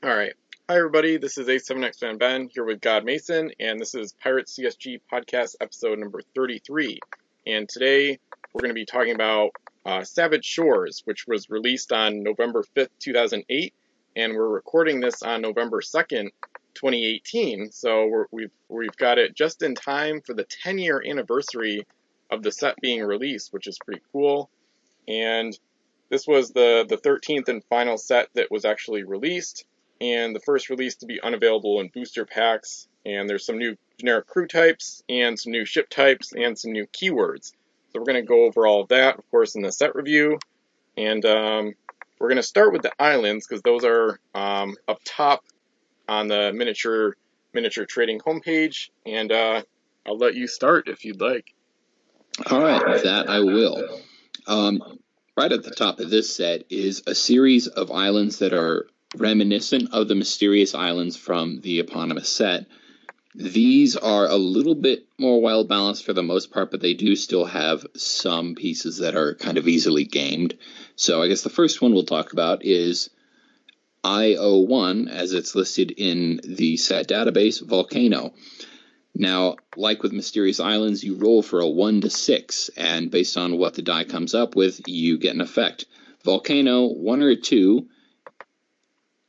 All right. Hi, everybody. This is A7X Fan Ben here with God Mason, and this is Pirate CSG Podcast episode number 33. And today we're going to be talking about uh, Savage Shores, which was released on November 5th, 2008, and we're recording this on November 2nd, 2018. So we're, we've we've got it just in time for the 10 year anniversary of the set being released, which is pretty cool. And this was the the 13th and final set that was actually released and the first release to be unavailable in booster packs. And there's some new generic crew types, and some new ship types, and some new keywords. So we're going to go over all of that, of course, in the set review. And um, we're going to start with the islands because those are um, up top on the miniature miniature trading homepage. And uh, I'll let you start if you'd like. All right, that I will. Um, right at the top of this set is a series of islands that are reminiscent of the mysterious islands from the eponymous set. These are a little bit more well balanced for the most part, but they do still have some pieces that are kind of easily gamed. So I guess the first one we'll talk about is IO1, as it's listed in the set database, Volcano. Now, like with Mysterious Islands, you roll for a 1 to 6, and based on what the die comes up with, you get an effect. Volcano, 1 or 2,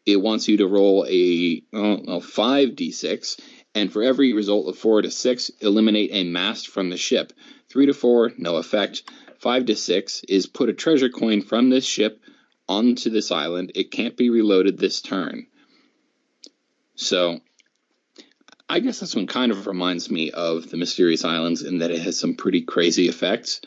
it wants you to roll a, a 5d6, and for every result of 4 to 6, eliminate a mast from the ship. 3 to 4, no effect. 5 to 6 is put a treasure coin from this ship onto this island. It can't be reloaded this turn. So, I guess this one kind of reminds me of the Mysterious Islands in that it has some pretty crazy effects.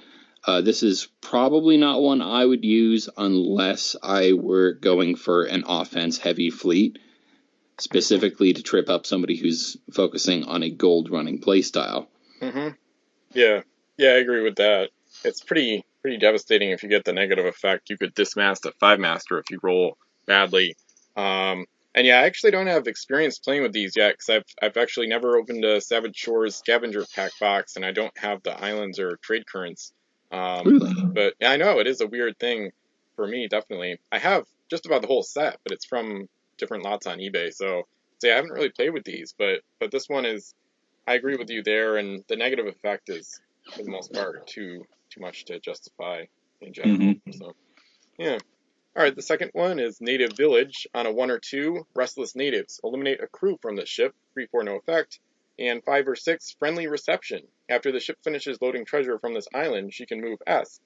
Uh, this is probably not one I would use unless I were going for an offense heavy fleet, specifically to trip up somebody who's focusing on a gold running playstyle. Mm-hmm. Yeah, yeah, I agree with that. It's pretty pretty devastating if you get the negative effect. You could dismast a five master if you roll badly. Um, and yeah, I actually don't have experience playing with these yet because I've I've actually never opened a Savage Shores scavenger pack box, and I don't have the islands or trade currents. Um. But I know it is a weird thing for me, definitely. I have just about the whole set, but it's from different lots on eBay. So, yeah, I haven't really played with these, but but this one is. I agree with you there, and the negative effect is, for the most part, too too much to justify in general. Mm-hmm. So, yeah. All right, the second one is Native Village. On a one or two, Restless Natives. Eliminate a crew from the ship. Three for no effect and 5 or 6, Friendly Reception. After the ship finishes loading treasure from this island, she can move S.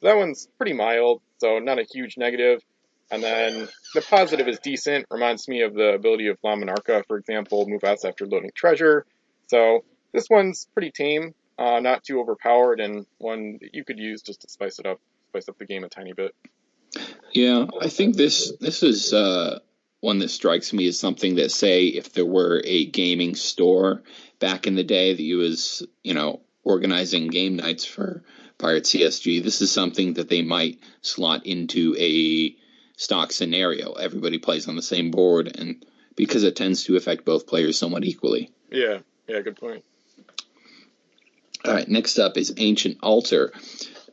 So that one's pretty mild, so not a huge negative. And then the positive is decent, reminds me of the ability of La Monarca, for example, move S after loading treasure. So this one's pretty tame, uh, not too overpowered, and one that you could use just to spice it up, spice up the game a tiny bit. Yeah, I think this this is uh, one that strikes me as something that, say, if there were a gaming store back in the day that you was, you know, organizing game nights for Pirate CSG, this is something that they might slot into a stock scenario. Everybody plays on the same board, and because it tends to affect both players somewhat equally. Yeah, yeah, good point. All right, next up is Ancient Altar.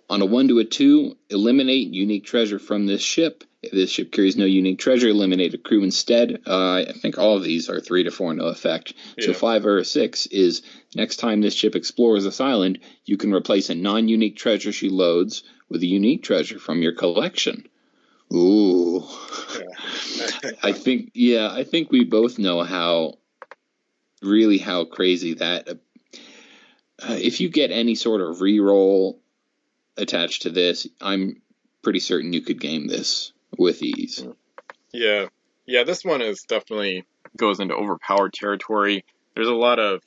On a 1 to a 2, eliminate unique treasure from this ship. This ship carries no unique treasure, eliminate a crew instead. Uh, I think all of these are 3 to 4, no effect. Yeah. So 5 or 6 is next time this ship explores this island, you can replace a non unique treasure she loads with a unique treasure from your collection. Ooh. Yeah. I think, yeah, I think we both know how, really how crazy that. Uh, if you get any sort of reroll attached to this, I'm pretty certain you could game this with ease. Yeah. Yeah, this one is definitely goes into overpowered territory. There's a lot of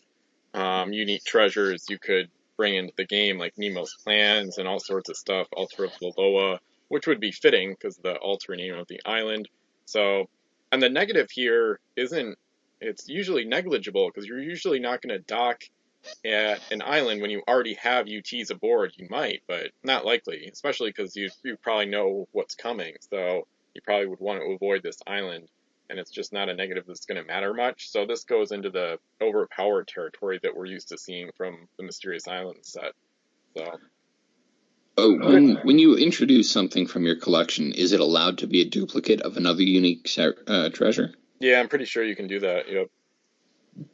um, unique treasures you could bring into the game, like Nemo's plans and all sorts of stuff, Altar of Loloa, which would be fitting because the altar name of the island. So, and the negative here isn't, it's usually negligible because you're usually not going to dock at an island when you already have UTs aboard, you might, but not likely, especially because you, you probably know what's coming. So you probably would want to avoid this island, and it's just not a negative that's going to matter much. So this goes into the overpowered territory that we're used to seeing from the Mysterious Island set. So. Oh, when, when you introduce something from your collection, is it allowed to be a duplicate of another unique uh, treasure? Yeah, I'm pretty sure you can do that. Yep.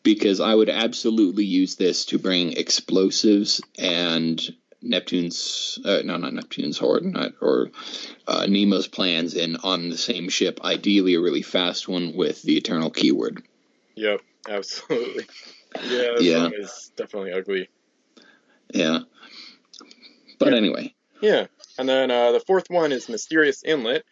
Because I would absolutely use this to bring explosives and Neptune's, uh, no, not Neptune's horde, not, or uh, Nemo's plans in on the same ship. Ideally, a really fast one with the Eternal keyword. Yep, absolutely. Yeah, this Yeah. one is definitely ugly. Yeah. But Yeah. anyway, Yeah, and then uh, the fourth one is Mysterious Inlet,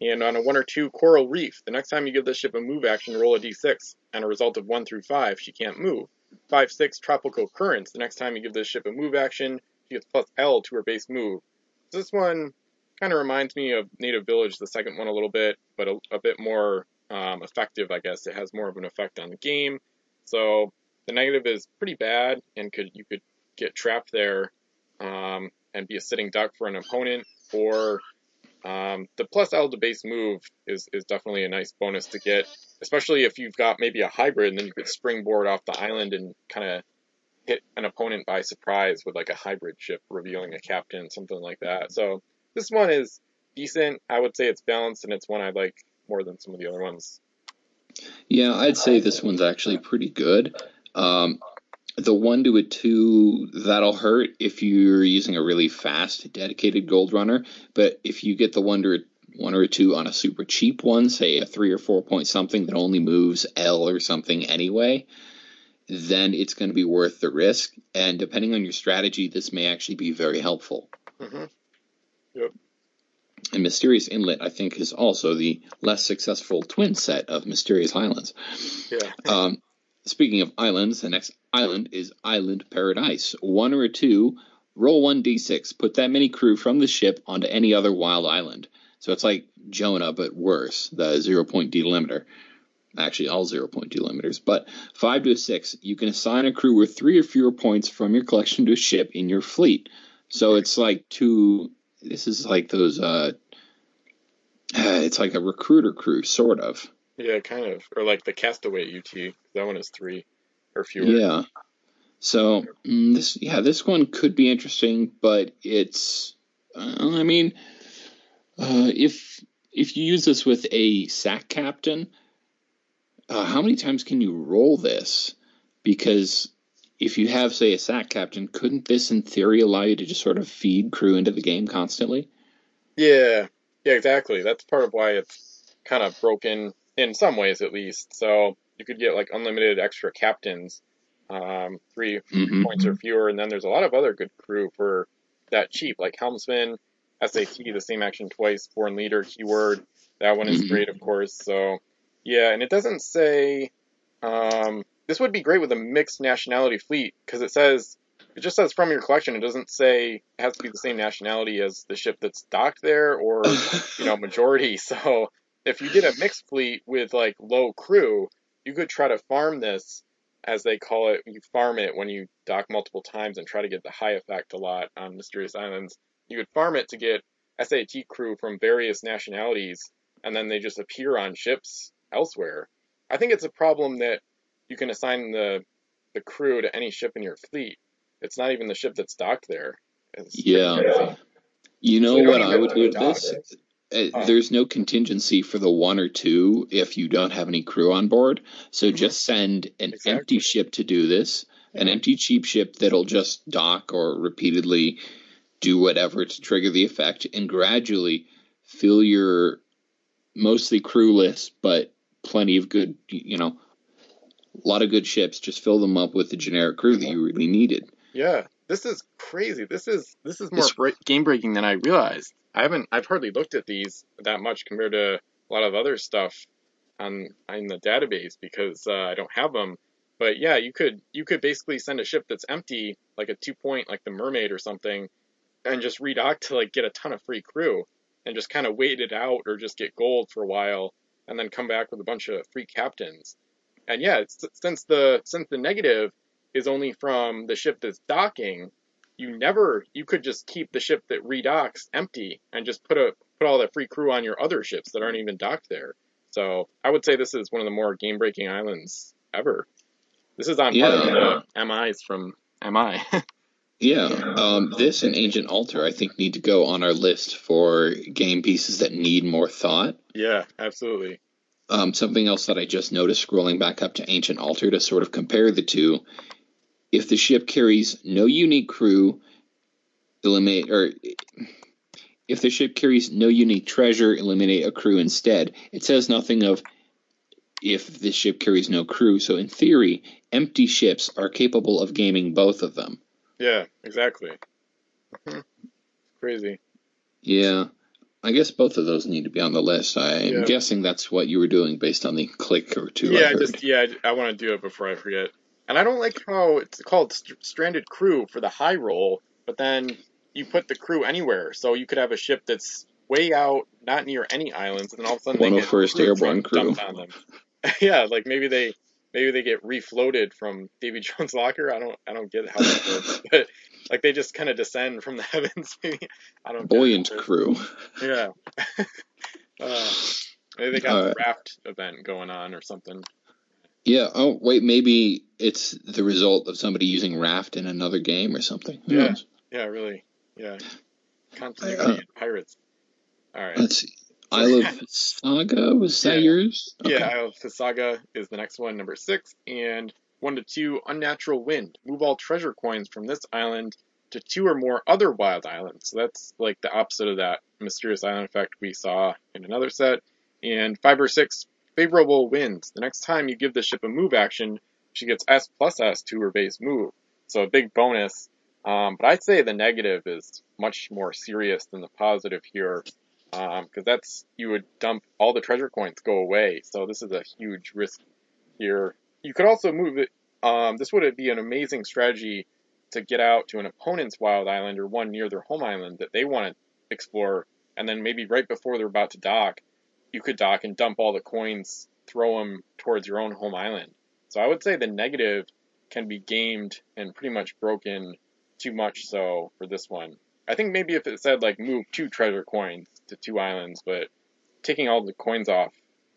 and on a one or two Coral Reef, the next time you give this ship a move action, roll a d6, and a result of one through five, she can't move. Five six Tropical Currents, the next time you give this ship a move action, she gets plus L to her base move. This one kind of reminds me of Native Village, the second one a little bit, but a, a bit more um, effective, I guess. It has more of an effect on the game. So the negative is pretty bad, and could you could get trapped there um, and be a sitting duck for an opponent, or um, the plus L to base move is, is definitely a nice bonus to get, especially if you've got maybe a hybrid, and then you could springboard off the island and kind of hit an opponent by surprise with like a hybrid ship revealing a captain, something like that. So this one is decent. I would say it's balanced, and it's one I like more than some of the other ones. yeah, I'd say this one's actually pretty good. Um, the one to a two that'll hurt if you're using a really fast dedicated gold runner, but if you get the one to a one or a two on a super cheap one, say a three or four point something that only moves L or something anyway, then it's going to be worth the risk. And depending on your strategy, this may actually be very helpful. hmm And Mysterious Inlet, I think, is also the less successful twin set of Mysterious Islands. Yeah. Um, speaking of islands, the next island is Island Paradise. One or two, roll one d6. Put that many crew from the ship onto any other wild island. So it's like Jonah, but worse, the zero point delimiter. Actually, all zero point delimiters. But five to a six, you can assign a crew with three or fewer points from your collection to a ship in your fleet. So it's like two. This is like those. Uh, it's like a recruiter crew, sort of. Yeah, kind of. Or like the Castaway UT. That one is three or fewer. Yeah. So mm, this, yeah, this one could be interesting, but it's, uh, I mean, uh, if if you use this with a sack captain, uh, how many times can you roll this? Because if you have, say, a sack captain, couldn't this, in theory, allow you to just sort of feed crew into the game constantly? Yeah, yeah, exactly. That's part of why it's kind of broken in some ways, at least. So you could get like unlimited extra captains, um, 3 Mm-hmm. points or fewer, and then there's a lot of other good crew for that cheap, like helmsman, SAT, the same action twice, foreign leader, keyword. That one is Mhm. great, of course. So yeah, and it doesn't say. Um, this would be great with a mixed nationality fleet because it says it just says from your collection. It doesn't say it has to be the same nationality as the ship that's docked there or you know majority. So if you did a mixed fleet with like low crew, you could try to farm this as they call it. You farm it when you dock multiple times and try to get the high effect a lot on Mysterious Islands. You could farm it to get SAT crew from various nationalities, and then they just appear on ships elsewhere. I think it's a problem that you can assign the the crew to any ship in your fleet. It's not even the ship that's docked there. It's Yeah. crazy. You know So what I would do with this? it. Uh. There's no contingency for the one or two if you don't have any crew on board. So Mhm. just send an Exactly. empty ship to do this, an empty cheap ship that'll just dock or repeatedly do whatever to trigger the effect, and gradually fill your mostly crewless but plenty of good, you know, a lot of good ships. Just fill them up with the generic crew that you really needed. Yeah, this is crazy. This is this is more This- break, game breaking than I realized. I haven't I've hardly looked at these that much compared to a lot of other stuff on in the database because uh, I don't have them. But yeah, you could you could basically send a ship that's empty, like a two point, like the Mermaid or something, and just redock to like get a ton of free crew and just kind of wait it out or just get gold for a while and then come back with a bunch of free captains. And yeah, since the since the negative is only from the ship that's docking, you never you could just keep the ship that redocks empty and just put a put all the free crew on your other ships that aren't even docked there. So I would say this is one of the more game breaking islands ever. This is on par Yeah. with the MIs from MI. Yeah, um, this and Ancient Altar, I think, need to go on our list for game pieces that need more thought. yeah, absolutely. Um, something else that I just noticed scrolling back up to Ancient Altar to sort of compare the two. If the ship carries no unique crew, eliminate or if the ship carries no unique treasure, eliminate a crew instead. It says nothing of if the ship carries no crew. So in theory, empty ships are capable of gaming both of them. Yeah, exactly. Mhm. Crazy. Yeah. I guess both of those need to be on the list. I'm Yeah. guessing that's what you were doing based on the click or two. I yeah, heard. just yeah, I, want to do it before I forget. And I don't like how it's called st- stranded crew for the high roll, but then you put the crew anywhere, so you could have a ship that's way out, not near any islands, and then all of a sudden they get 101st crew Airborne crew. on them. yeah, like maybe they maybe they get refloated from Davy Jones' locker. I don't I don't get how that works, but like they just kind of descend from the heavens. Maybe I don't. get. Buoyant crew. Yeah. uh, maybe they got Uh, the raft event going on or something. Yeah. Oh, wait. Maybe it's the result of somebody using Raft in another game or something. Who Yeah. knows? Yeah, really. Yeah. Continuity Uh, pirates. All right. Let's see. Isle of Saga was that Yeah. yours? Yeah, Isle of Fisaga is the next one, number six, and one to two, Unnatural Wind. Move all treasure coins from this island to two or more other wild islands. So that's like the opposite of that mysterious island effect we saw in another set. And five or six, favorable winds. The next time you give the ship a move action, she gets S plus S to her base move. So a big bonus. Um, but I'd say the negative is much more serious than the positive here. Because that's, you would dump all the treasure coins go away. So this is a huge risk here. You could also move it. Um, this would be an amazing strategy to get out to an opponent's wild island or one near their home island that they want to explore, and then maybe right before they're about to dock, you could dock and dump all the coins, throw them towards your own home island. So I would say the negative can be gamed and pretty much broken too much so for this one. I think maybe if it said like move two treasure coins to two islands, but taking all the coins off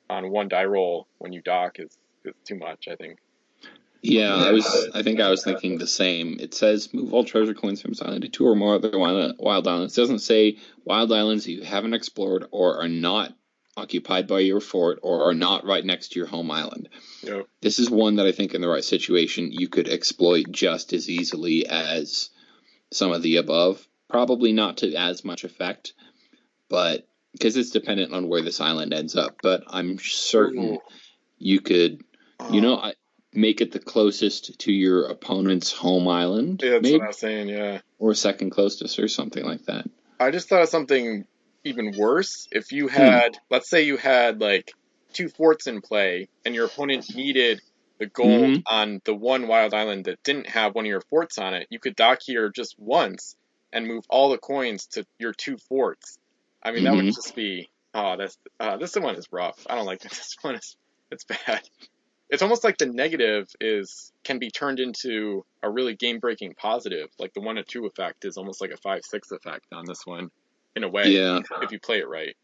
on one die roll when you dock is, is too much, I think. Yeah, I was. I think I was thinking the same. It says move all treasure coins from this island to two or more other wild, islands. It doesn't say wild islands you haven't explored or are not occupied by your fort or are not right next to your home island. This is one that I think in the right situation you could exploit just as easily as some of the above. Probably not to as much effect, but because it's dependent on where this island ends up. But I'm certain you could, you know, uh. I, make it the closest to your opponent's home island, yeah, that's maybe, what I was saying, yeah. or second closest, or something like that. I just thought of something even worse. If you had, let's say you had like two forts in play and your opponent needed the gold Mhm. on the one wild island that didn't have one of your forts on it, you could dock here just once and move all the coins to your two forts. I mean, that would Mhm. just be, oh, that's, uh, this one is rough. I don't like this. This one is, it's bad. It's almost like the negative is, can be turned into a really game breaking positive. Like the one to two effect is almost like a five, six effect on this one in a way Yeah. if you play it right.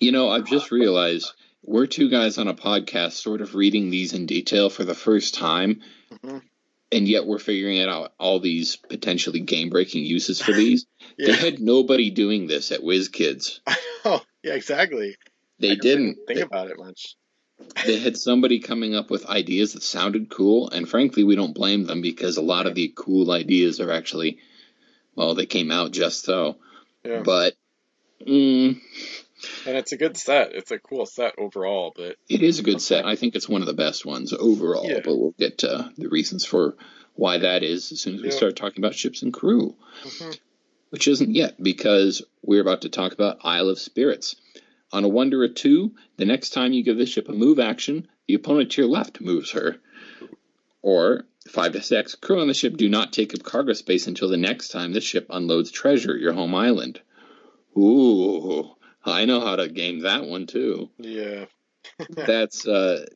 You know, I've just realized we're two guys on a podcast sort of reading these in detail for the first time, Mhm. and yet we're figuring out all these potentially game breaking uses for these. They had nobody doing this at WizKids. oh, yeah, exactly. They didn't. think They, about it much. they had somebody coming up with ideas that sounded cool, and frankly, we don't blame them because a lot of the cool ideas are actually, well, they came out just so. Yeah. But mm, And it's a good set. It's a cool set overall, but it is a good set. I think it's one of the best ones overall, Yeah. but we'll get to the reasons for why that is as soon as we Yeah. start talking about ships and crew, Mhm. which isn't yet because we're about to talk about Isle of Spirits. On a a two, the next time you give this ship a move action, the opponent to your left moves her. Or five to six, crew on the ship do not take up cargo space until the next time the ship unloads treasure at your home island. Ooh, I know how to game that one too. yeah. that's uh,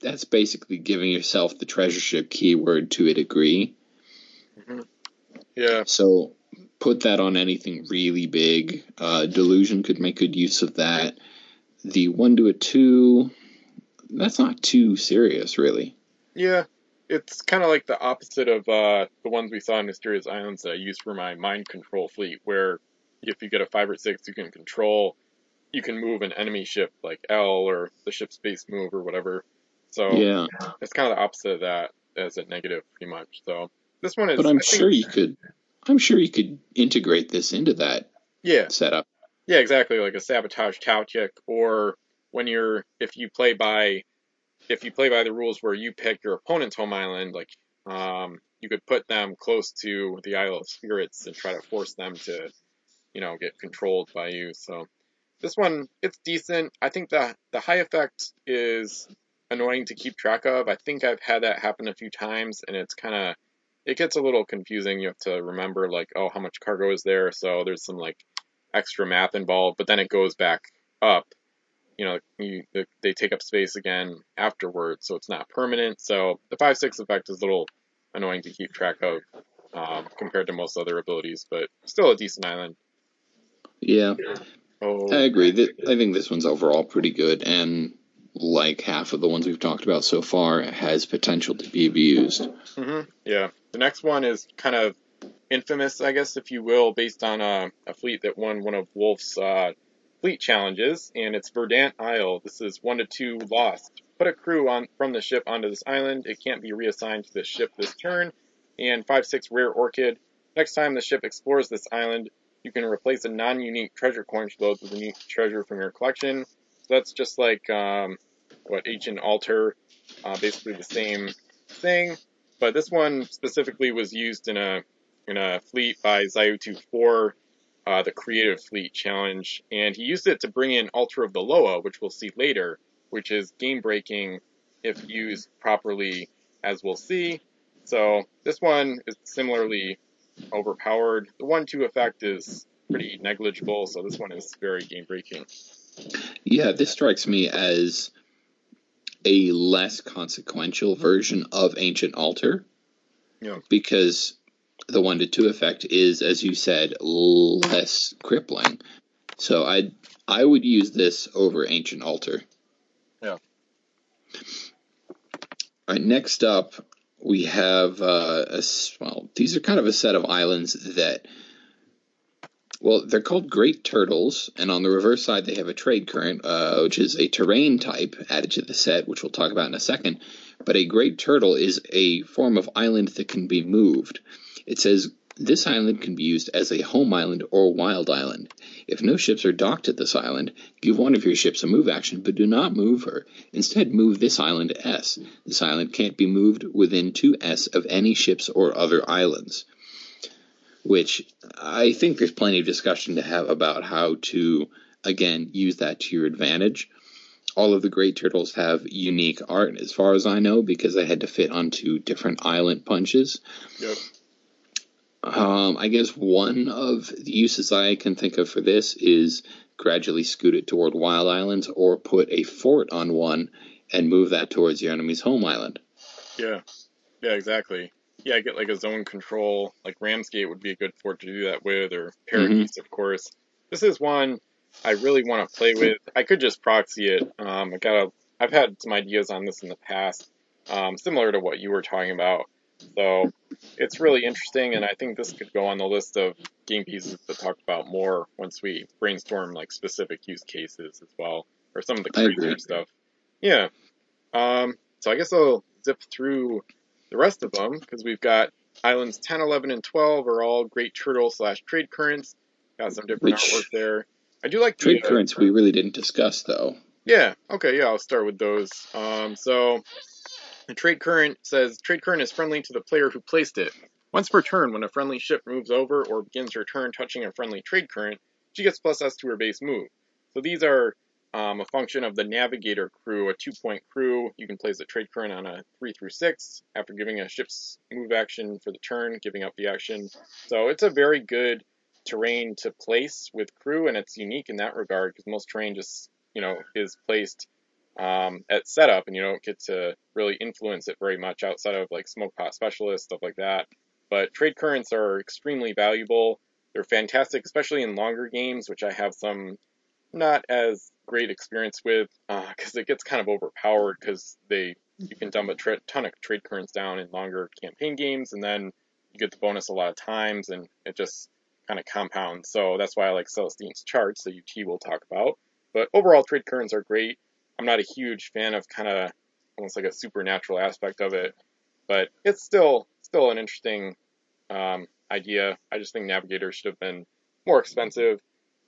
that's basically giving yourself the treasure ship keyword to a degree. Yeah. So put that on anything really big. Uh, Delusion could make good use of that. The one to a two, that's not too serious, really. Yeah. It's kind of like the opposite of uh, the ones we saw in Mysterious Islands that I use for my mind control fleet, where if you get a five or six, you can control you can move an enemy ship like L or the ship's base move or whatever. So Yeah, it's kind of the opposite of that as a negative, pretty much. So this one is. but I'm I sure you could. I'm sure you could integrate this into that Yeah, setup. yeah, exactly. Like a sabotage tactic, or when you're if you play by if you play by the rules where you pick your opponent's home island, like um, you could put them close to the Isle of Spirits and try to force them to, you know, get controlled by you. So this one, it's decent. I think the the high effect is annoying to keep track of. I think I've had that happen a few times, and it's kind of it gets a little confusing. You have to remember like, oh, how much cargo is there? So there's some like extra math involved, but then it goes back up. You know, you, they take up space again afterwards, so it's not permanent. So the five six effect is a little annoying to keep track of um, compared to most other abilities, but still a decent island. Yeah, Oh, I agree. I think this one's overall pretty good, and like half of the ones we've talked about so far, has potential to be abused. hmm Yeah. The next one is kind of infamous, I guess, if you will, based on a, a fleet that won one of Wolf's uh, fleet challenges, and it's Verdant Isle. This is one to two lost. Put a crew on from the ship onto this island. It can't be reassigned to the ship this turn. And five six rare orchid. Next time the ship explores this island, you can replace a non-unique treasure coin load with a unique treasure from your collection. So that's just like um, what ancient altar, uh, basically the same thing but this one specifically was used in a in a fleet by Zayutu 4, uh, the Creative Fleet Challenge, and he used it to bring in Altar of the Loa, which we'll see later, which is game breaking if used properly, as we'll see. So this one is similarly overpowered. The one-two effect is pretty negligible, so this one is very game breaking. Yeah, this strikes me as a less consequential version of Ancient Altar. Yeah. Because the one to two effect is, as you said, less crippling. So I I would use this over Ancient Altar. Yeah. All right, next up we have uh, a well, these are kind of a set of islands that well, they're called Great Turtles, and on the reverse side they have a trade current, uh, which is a terrain type added to the set, which we'll talk about in a second. But a Great Turtle is a form of island that can be moved. It says this island can be used as a home island or wild island. If no ships are docked at this island, give one of your ships a move action, but do not move her. Instead, move this island to S. This island can't be moved within 2S of any ships or other islands which I think there's plenty of discussion to have about how to, again, use that to your advantage. All of the great turtles have unique art, as far as I know, because they had to fit onto different island punches. Yep. Um, I guess one of the uses I can think of for this is gradually scoot it toward wild islands or put a fort on one and move that towards your enemy's home island. Yeah. Yeah, exactly. Yeah, get like a zone control, like Ramsgate would be a good fort to do that with, or Paradise, of course. This is one I really want to play with. I could just proxy it. Um, I got a, I've had some ideas on this in the past, um, similar to what you were talking about. So it's really interesting, and I think this could go on the list of game pieces to talk about more once we brainstorm like specific use cases as well, or some of the creature stuff. Yeah. Um, so I guess I'll zip through the rest of them because we've got islands 10, 11, and 12 are all great turtle slash trade currents. Got some different Which- artwork there. I do like the, Trade uh, currents we really didn't discuss, though. yeah. Okay. Yeah. I'll start with those. Um, so the trade current says trade current is friendly to the player who placed it. Once per turn, when a friendly ship moves over or begins her turn touching a friendly trade current, she gets plus S to her base move. So these are um, a function of the navigator crew, a two-point crew. You can place a trade current on a three through six after giving a ship's move action for the turn, giving up the action. So it's a very good terrain to place with crew, and it's unique in that regard because most terrain just you know is placed um, at setup, and you don't get to really influence it very much outside of like smoke pot specialists stuff like that. But trade currents are extremely valuable. They're fantastic, especially in longer games, which I have some not as great experience with because it gets kind of overpowered because they you can dump a tra- ton of trade currents down in longer campaign games, and then you get the bonus a lot of times, and it just kind of compounds. So that's why I like Celestine's charts that UT will talk about. But overall, trade currents are great. I'm not a huge fan of kind of almost like a supernatural aspect of it, but it's still still an interesting um, idea. I just think Navigator should have been more expensive.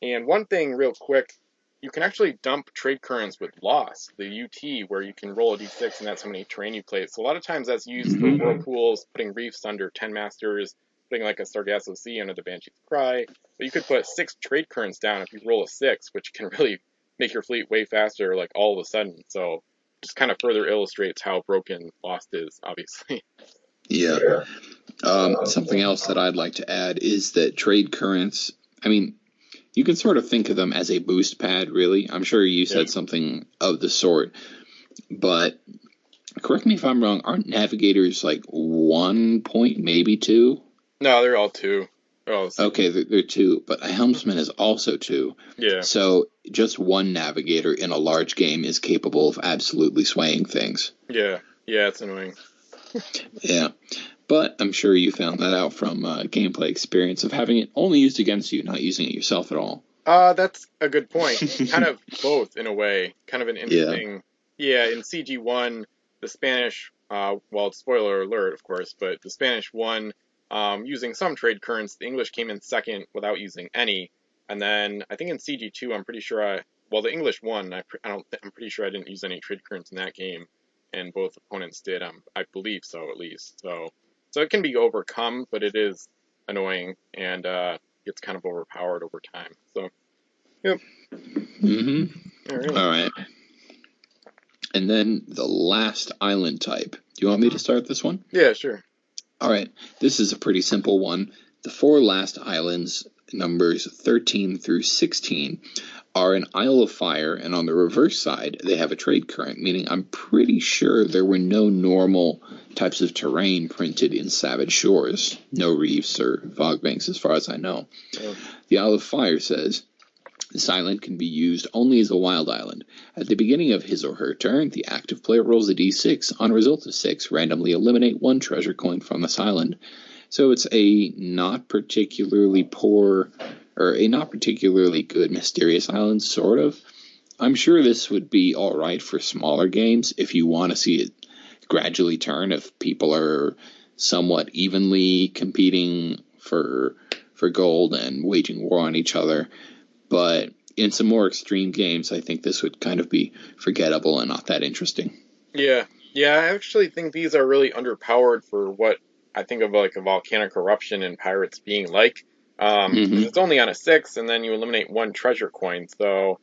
And one thing, real quick, you can actually dump trade currents with loss, the UT, where you can roll a d6 and that's how many terrain you play. So a lot of times that's used for whirlpools, putting reefs under 10 masters, putting like a Sargasso Sea under the Banshee's Cry. But you could put six trade currents down if you roll a six, which can really make your fleet way faster, like all of a sudden. So just kind of further illustrates how broken Lost is, obviously. Yeah. Um, something else that I'd like to add is that trade currents, I mean, you can sort of think of them as a boost pad, really. I'm sure you said Yeah. something of the sort, but correct me if I'm wrong. Aren't navigators like one point, maybe two? No, they're all two. They're all the same. Okay, they're, they're two, but a helmsman is also two. Yeah. So just one navigator in a large game is capable of absolutely swaying things. Yeah. Yeah, it's annoying. Yeah. But I'm sure you found that out from uh, gameplay experience of having it only used against you, not using it yourself at all. Uh, that's a good point. kind of both in a way. Kind of an interesting. Yeah, in CG1, the Spanish, uh, well, spoiler alert, of course, but the Spanish won um, using some trade currents. The English came in second without using any. And then I think in CG2, I'm pretty sure I, well, the English won. I, I don't, I'm pretty sure I didn't use any trade currents in that game, and both opponents did. Um, I believe so, at least. So, so it can be overcome, but it is annoying and uh, gets kind of overpowered over time. So, yep. Mm-hmm. all right. All right. And then the last island type. Do you want me to start this one? Yeah, sure. All right. This is a pretty simple one. The four last islands, numbers 13 through 16, are an Isle of Fire, and on the reverse side, they have a trade current, meaning I'm pretty sure there were no normal types of terrain printed in Savage Shores. No reefs or fog banks, as far as I know. Oh. The Isle of Fire says this island can be used only as a wild island. At the beginning of his or her turn, the active player rolls a d6. On a result of 6, randomly eliminate one treasure coin from this island. So it's a not particularly poor, or a not particularly good mysterious island, sort of. I'm sure this would be alright for smaller games if you want to see it gradually turn, if people are somewhat evenly competing for for gold and waging war on each other. But in some more extreme games, I think this would kind of be forgettable and not that interesting. Yeah, yeah. I actually think these are really underpowered for what I think of like a volcanic eruption and pirates being like. Um, Mhm. It's only on a six, and then you eliminate one treasure coin. So,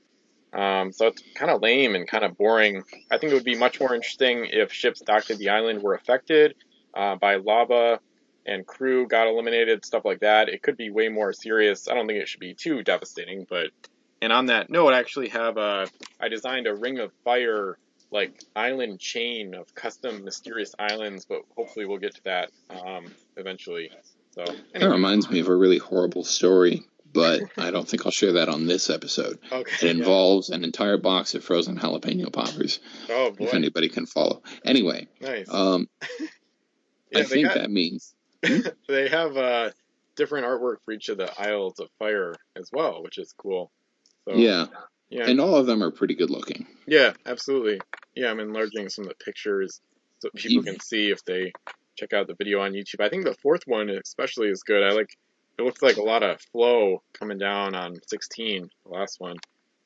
um, so it's kind of lame and kind of boring. I think it would be much more interesting if ships docked at the island were affected uh, by lava and crew got eliminated, stuff like that. It could be way more serious. I don't think it should be too devastating, but. And on that note, I actually have a. I designed a ring of fire like island chain of custom mysterious islands, but hopefully we'll get to that um, eventually. So That reminds me of a really horrible story, but I don't think I'll share that on this episode. okay. It involves an entire box of frozen jalapeno poppers, Oh boy, if anybody can follow. Anyway, nice. um, yeah, I think got- that means they have uh, different artwork for each of the Isles of Fire as well, which is cool. So, yeah, yeah, and all of them are pretty good looking. yeah, absolutely. Yeah, I'm enlarging some of the pictures so people can see if they check out the video on YouTube. I think the fourth one especially is good. I like. It looks like a lot of flow coming down on 16, the last one.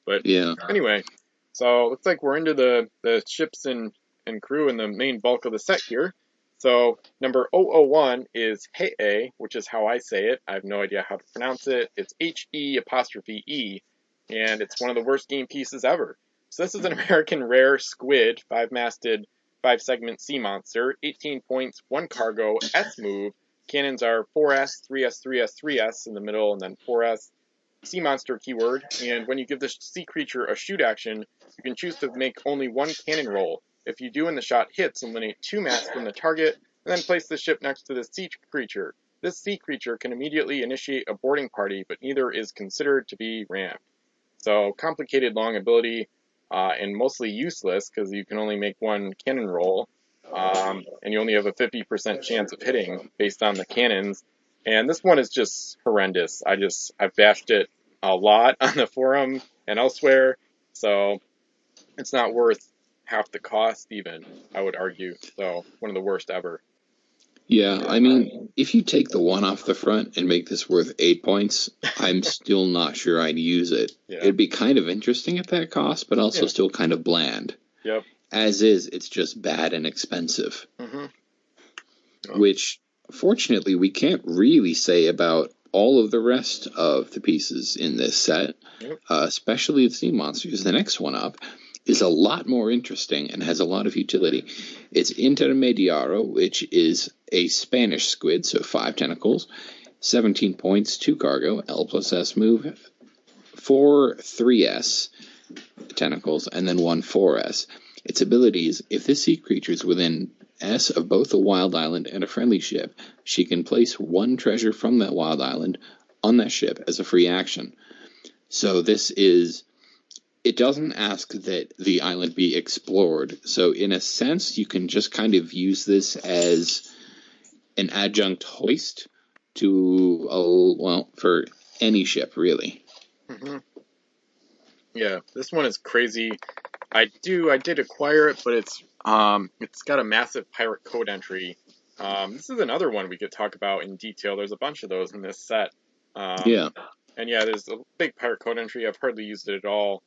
But yeah, Anyway, so looks like we're into the, the ships and, and crew and the main bulk of the set here. So number 001 is He'e, which is how I say it. I have no idea how to pronounce it. It's H E apostrophe E, and it's one of the worst game pieces ever. So this is an American rare squid, five-masted, five-segment sea monster, 18 points, one cargo, S move. Cannons are 4S, 3S, 3S, 3S in the middle, and then 4S sea monster keyword, and when you give this sea creature a shoot action, you can choose to make only one cannon roll. If you do and the shot hits, eliminate two mass from the target, and then place the ship next to the sea creature. This sea creature can immediately initiate a boarding party, but neither is considered to be rammed. So complicated long ability, uh, and mostly useless because you can only make one cannon roll, um, and you only have a 50% chance of hitting based on the cannons. And this one is just horrendous. I just I've bashed it a lot on the forum and elsewhere. So it's not worth half the cost, even, I would argue. So one of the worst ever. Yeah, I mean, if you take the one off the front and make this worth eight points, I'm still not sure I'd use it. Yeah. It'd be kind of interesting at that cost, but also Yeah. still kind of bland. Yep. As is, it's just bad and expensive, hmm Oh. which fortunately we can't really say about all of the rest of the pieces in this set, Yep. uh, especially the sea monsters. The next one up is a lot more interesting and has a lot of utility. It's Intermediaro, which is a Spanish squid, so five tentacles, 17 points, two cargo, L plus S move, four 3S tentacles, and then one 4S. Its abilities if this sea creature is within S of both a wild island and a friendly ship, she can place one treasure from that wild island on that ship as a free action. So this is. It doesn't ask that the island be explored. So, in a sense, you can just kind of use this as an adjunct hoist to, a, well, for any ship, really. hmm Yeah, this one is crazy. I do, I did acquire it, but it's um, it's got a massive pirate code entry. Um, this is another one we could talk about in detail. There's a bunch of those in this set. Um, Yeah. And yeah, there's a big pirate code entry. I've hardly used it at all.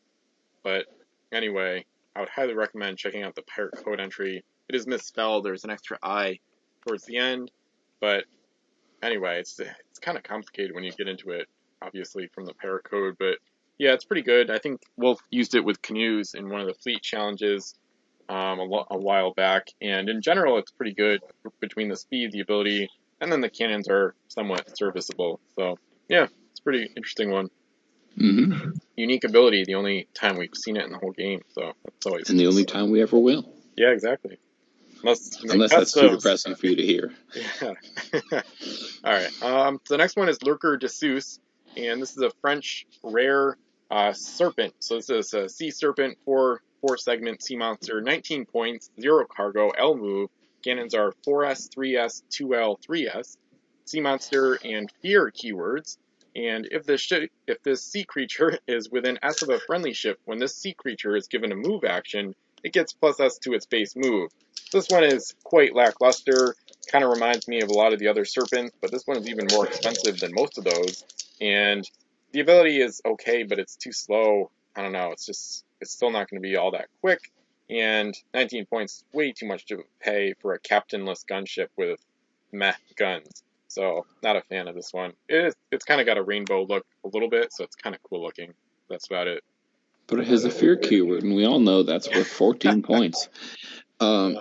But anyway, I would highly recommend checking out the pirate code entry. It is misspelled. There's an extra I towards the end. But anyway, it's it's kind of complicated when you get into it, obviously, from the pirate code. But yeah, it's pretty good. I think Wolf used it with canoes in one of the fleet challenges um, a, lo- a while back. And in general, it's pretty good between the speed, the ability, and then the cannons are somewhat serviceable. So yeah, it's a pretty interesting one. Hmm Unique ability, the only time we've seen it in the whole game. So that's always And the only time we ever will. yeah, exactly. Unless Unless that's too depressing for you to hear. Yeah. All right. Um, so the next one is Lurker de Seuss, and this is a French rare uh, serpent. So this is a sea serpent, four four segment sea monster, 19 points, zero cargo, L move. Cannons are 4S, 3S, 2L, 3S. Sea monster and fear keywords. And if this shi if this sea creature is within S of a friendly ship, when this sea creature is given a move action, it gets plus S to its base move. This one is quite lackluster. Kind of reminds me of a lot of the other serpents, but this one is even more expensive than most of those. And the ability is okay, but it's too slow. I don't know. It's just it's still not going to be all that quick. And 19 points way too much to pay for a captainless gunship with meh guns. So not a fan of this one. It is, it's kind of got a rainbow look a little bit, so it's kind of cool looking. That's about it. But it has a fear keyword, and we all know that's worth 14 points. Um,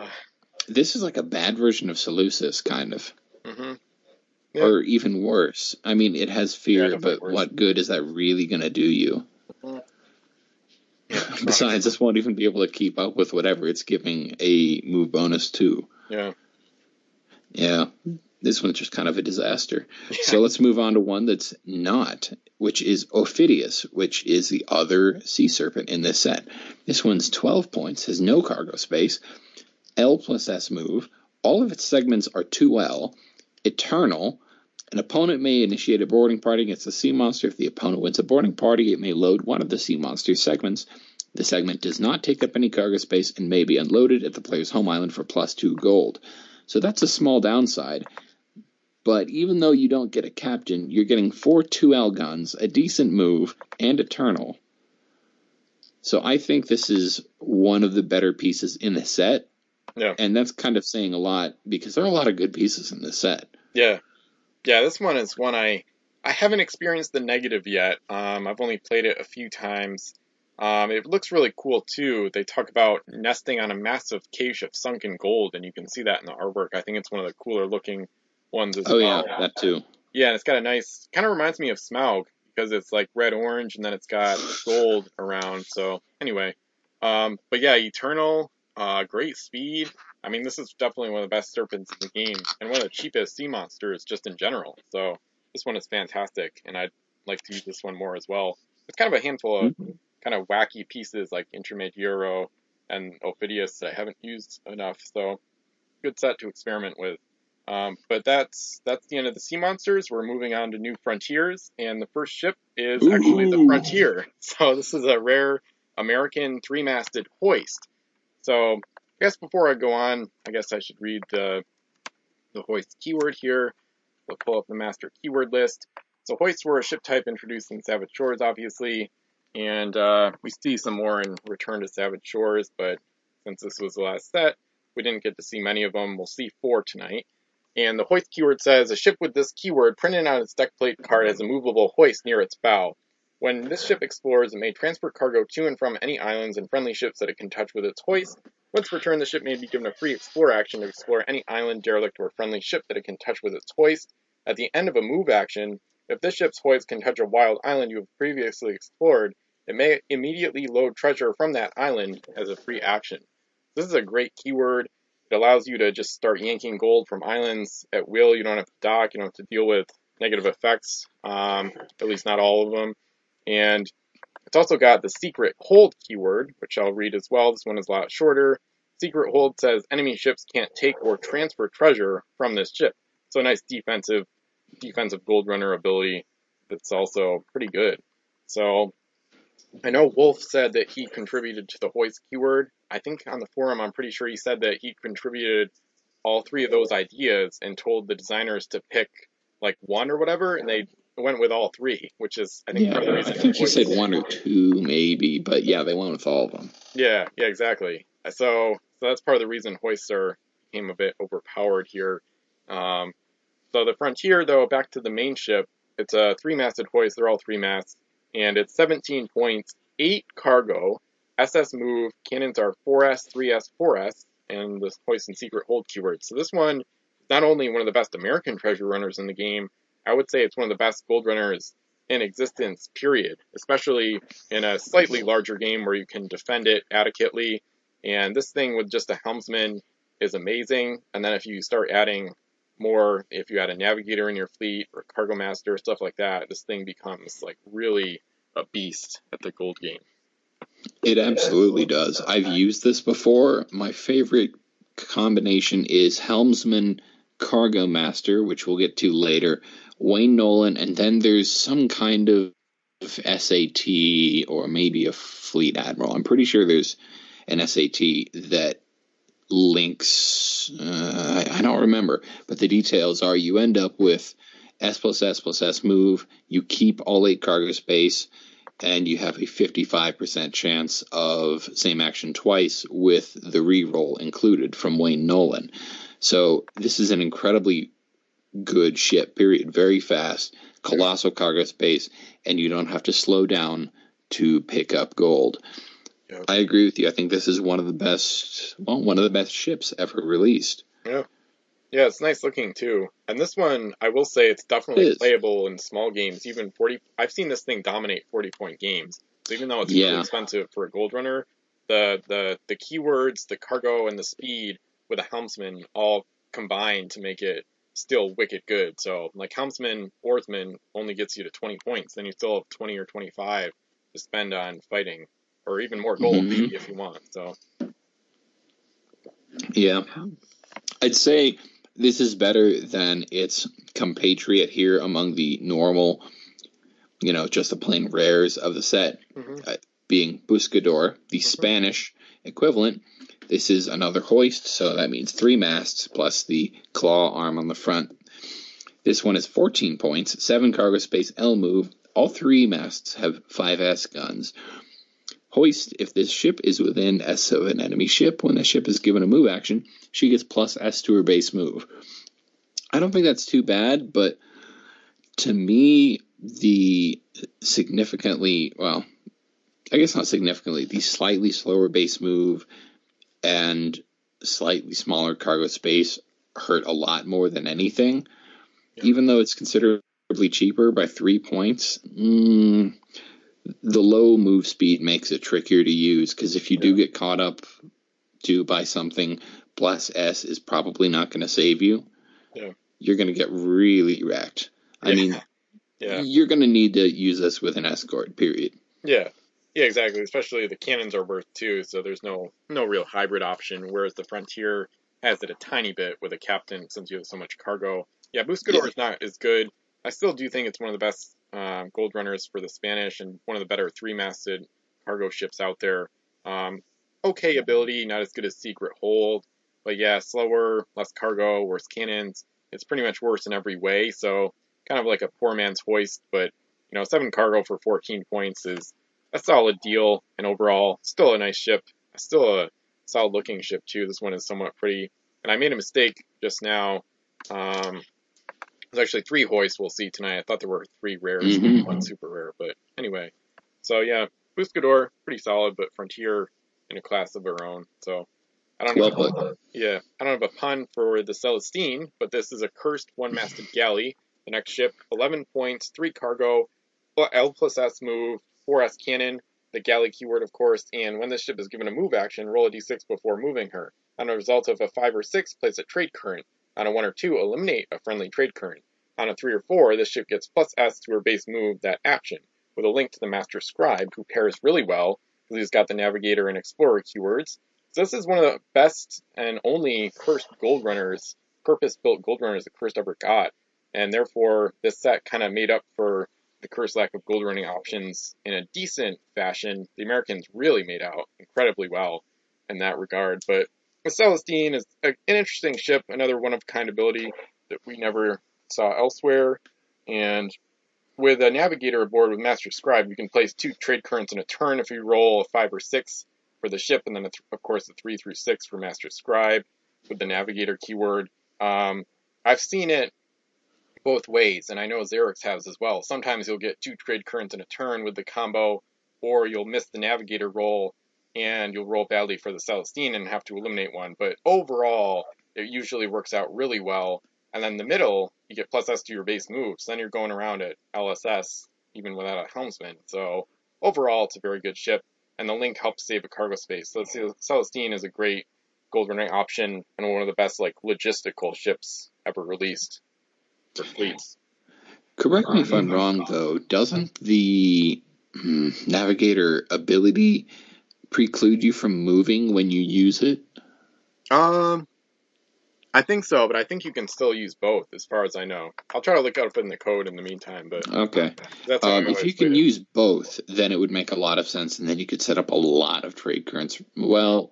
this is like a bad version of Seleucus, kind of. hmm Yeah. Or even worse. I mean, it has fear, definitely but what good is that really going to do you? Mhm. Besides, this won't even be able to keep up with whatever it's giving a move bonus to. Yeah. Yeah, this one's just kind of a disaster. So let's move on to one that's not, which is Ophidius, which is the other sea serpent in this set. This one's 12 points, has no cargo space, L plus S move. All of its segments are 2L, eternal. An opponent may initiate a boarding party against a sea monster. If the opponent wins a boarding party, it may load one of the sea monster's segments. The segment does not take up any cargo space and may be unloaded at the player's home island for plus 2 gold. So that's a small downside. But even though you don't get a captain, you're getting four 2L guns, a decent move, and Eternal. So I think this is one of the better pieces in the set. Yeah. And that's kind of saying a lot because there are a lot of good pieces in this set. Yeah, yeah. This one is one I I haven't experienced the negative yet. Um, I've only played it a few times. Um, it looks really cool too. They talk about nesting on a massive cache of sunken gold, and you can see that in the artwork. I think it's one of the cooler looking ones as Oh, yeah, that too. Yeah, and it's got a nice kind of reminds me of Smaug because it's like red orange and then it's got gold around. So anyway, um, but yeah, Eternal, uh, great speed. I mean, this is definitely one of the best serpents in the game and one of the cheapest sea monsters just in general. So this one is fantastic, and I'd like to use this one more as well. It's kind of a handful of kind of wacky pieces like Intermediaro and Ophidius that I haven't used enough. So good set to experiment with. Um, but that's that's the end of the sea monsters. We're moving on to new frontiers, and the first ship is actually the frontier. So this is a rare American three-masted hoist. So I guess before I go on, I guess I should read the the hoist keyword here. We'll pull up the master keyword list. So hoists were a ship type introduced in Savage Shores, obviously, and uh, we see some more in Return to Savage Shores, but since this was the last set, we didn't get to see many of them. We'll see four tonight. And the hoist keyword says a ship with this keyword printed on its deck plate card has a movable hoist near its bow. When this ship explores, it may transport cargo to and from any islands and friendly ships that it can touch with its hoist. Once returned, the ship may be given a free explore action to explore any island, derelict, or friendly ship that it can touch with its hoist. At the end of a move action, if this ship's hoist can touch a wild island you have previously explored, it may immediately load treasure from that island as a free action. This is a great keyword. It allows you to just start yanking gold from islands at will. You don't have to dock. You don't have to deal with negative effects, um, at least not all of them. And it's also got the secret hold keyword, which I'll read as well. This one is a lot shorter. Secret hold says enemy ships can't take or transfer treasure from this ship. So a nice defensive defensive gold runner ability that's also pretty good. So I know Wolf said that he contributed to the hoist keyword. I think on the forum, I'm pretty sure he said that he contributed all three of those ideas and told the designers to pick like one or whatever, and they went with all three, which is I think Yeah, part of the reason. I think he said one or two, maybe, but yeah, they went with all of them. Yeah, yeah, exactly. So, so that's part of the reason hoists are became a bit overpowered here. Um, so the Frontier, though, back to the main ship, it's a three-masted hoist. They're all three masts, and it's 17 points, eight cargo, SS move. Cannons are 4S, 3S, 4S, and the hoist and secret hold keyword. So this one is not only one of the best American treasure runners in the game, I would say it's one of the best gold runners in existence. Period. Especially in a slightly larger game where you can defend it adequately. And this thing with just a helmsman is amazing. And then if you start adding more, if you add a navigator in your fleet or cargo master, stuff like that, this thing becomes like really a beast at the gold game. It absolutely does. I've used this before. My favorite combination is Helmsman Cargo Master, which we'll get to later, Wayne Nolan, and then there's some kind of SAT or maybe a Fleet Admiral. I'm pretty sure there's an SAT that links, uh, I, I don't remember, but the details are you end up with S plus S plus S move, you keep all eight cargo space, and you have a 55% chance of same action twice with the reroll included from Wayne Nolan. So this is an incredibly good ship, period. Very fast, colossal cargo space, and you don't have to slow down to pick up gold. Yep. I agree with you. I think this is one of the best, well, one of the best ships ever released. Yeah, Yeah, it's nice looking too. And this one, I will say, it's definitely It playable in small games. Even forty, I've seen this thing dominate forty point games. So even though it's really expensive for a gold runner, the the the keywords, the cargo, and the speed with a helmsman all combine to make it still wicked good. So like helmsman, oarsman only gets you to twenty points. Then you still have twenty or twenty five to spend on fighting, or even more gold Mhm. if you want. So Yeah. I'd say this is better than its compatriot here among the normal, you know, just the plain rares of the set, mhm. being Buscador, the Spanish equivalent. This is another hoist, so that means three masts plus the claw arm on the front. This one is 14 points, 7 cargo space L move. All three masts have 5S guns. Hoist, if this ship is within S of an enemy ship, when the ship is given a move action, she gets plus S to her base move. I don't think that's too bad, but to me, the significantly, well, I guess not significantly, the slightly slower base move and slightly smaller cargo space hurt a lot more than anything. Yeah. Even though it's considerably cheaper by three points, mm, the low move speed makes it trickier to use because if you do get caught up to by something, plus S is probably not going to save you. Yeah. You're going to get really wrecked. I Yeah. mean, yeah. you're going to need to use this with an escort, period. Yeah. Yeah, exactly. Especially the cannons are worth two, so there's no no real hybrid option. Whereas the Frontier has it a tiny bit with a captain since you have so much cargo. Yeah, Buscador Yeah. is not as good. I still do think it's one of the best um, gold runners for the Spanish and one of the better three masted cargo ships out there. Um, okay ability, not as good as Secret Hold, but yeah, slower, less cargo, worse cannons. It's pretty much worse in every way. So kind of like a poor man's hoist, but you know, seven cargo for 14 points is a solid deal, and overall, still a nice ship. Still a solid looking ship too. This one is somewhat pretty. And I made a mistake just now. Um, there's actually three hoists we'll see tonight. I thought there were three rares, Mhm. one super rare, but anyway. So yeah, Buscador, pretty solid, but Frontier in a class of their own. So I don't Well know. put. Yeah, I don't have a pun for the Celestine, but this is a cursed one-masted galley. The next ship, 11 points, 3 cargo, L plus S move, 4S cannon, the galley keyword, of course, and when this ship is given a move action, roll a d6 before moving her. On a result of a 5 or 6, place a trade current. On a 1 or 2, eliminate a friendly trade current. On a 3 or 4, this ship gets plus S to her base move that action, with a link to the Master Scribe, who pairs really well, because he's got the Navigator and Explorer keywords. So this is one of the best and only cursed gold runners, purpose-built gold runners that Cursed ever got, and therefore this set kind of made up for the cursed lack of gold running options in a decent fashion. The Americans really made out incredibly well in that regard, but the Celestine is an interesting ship, another one of kind ability that we never saw elsewhere, and with a navigator aboard with Master Scribe, you can place two trade currents in a turn if you roll a five or six for the ship, and then th- of course a three through six for Master Scribe with the navigator keyword. Um, I've seen it both ways, and I know Xerix has as well. Sometimes you'll get two trade currents in a turn with the combo, or you'll miss the navigator roll and you'll roll badly for the Celestine and have to eliminate one. But overall, it usually works out really well. And then the middle, you get plus S to your base moves. Then you're going around at LSS even without a helmsman. So overall, it's a very good ship, and the link helps save a cargo space. So the Celestine is a great gold running option and one of the best like logistical ships ever released for fleets. Correct me if I'm wrong, though. Doesn't the hmm, navigator ability preclude you from moving when you use it? Um, I think so, but I think you can still use both, as far as I know. I'll try to look up in the code in the meantime, but Okay. Um, if you can it. use both, then it would make a lot of sense, and then you could set up a lot of trade currents. Well,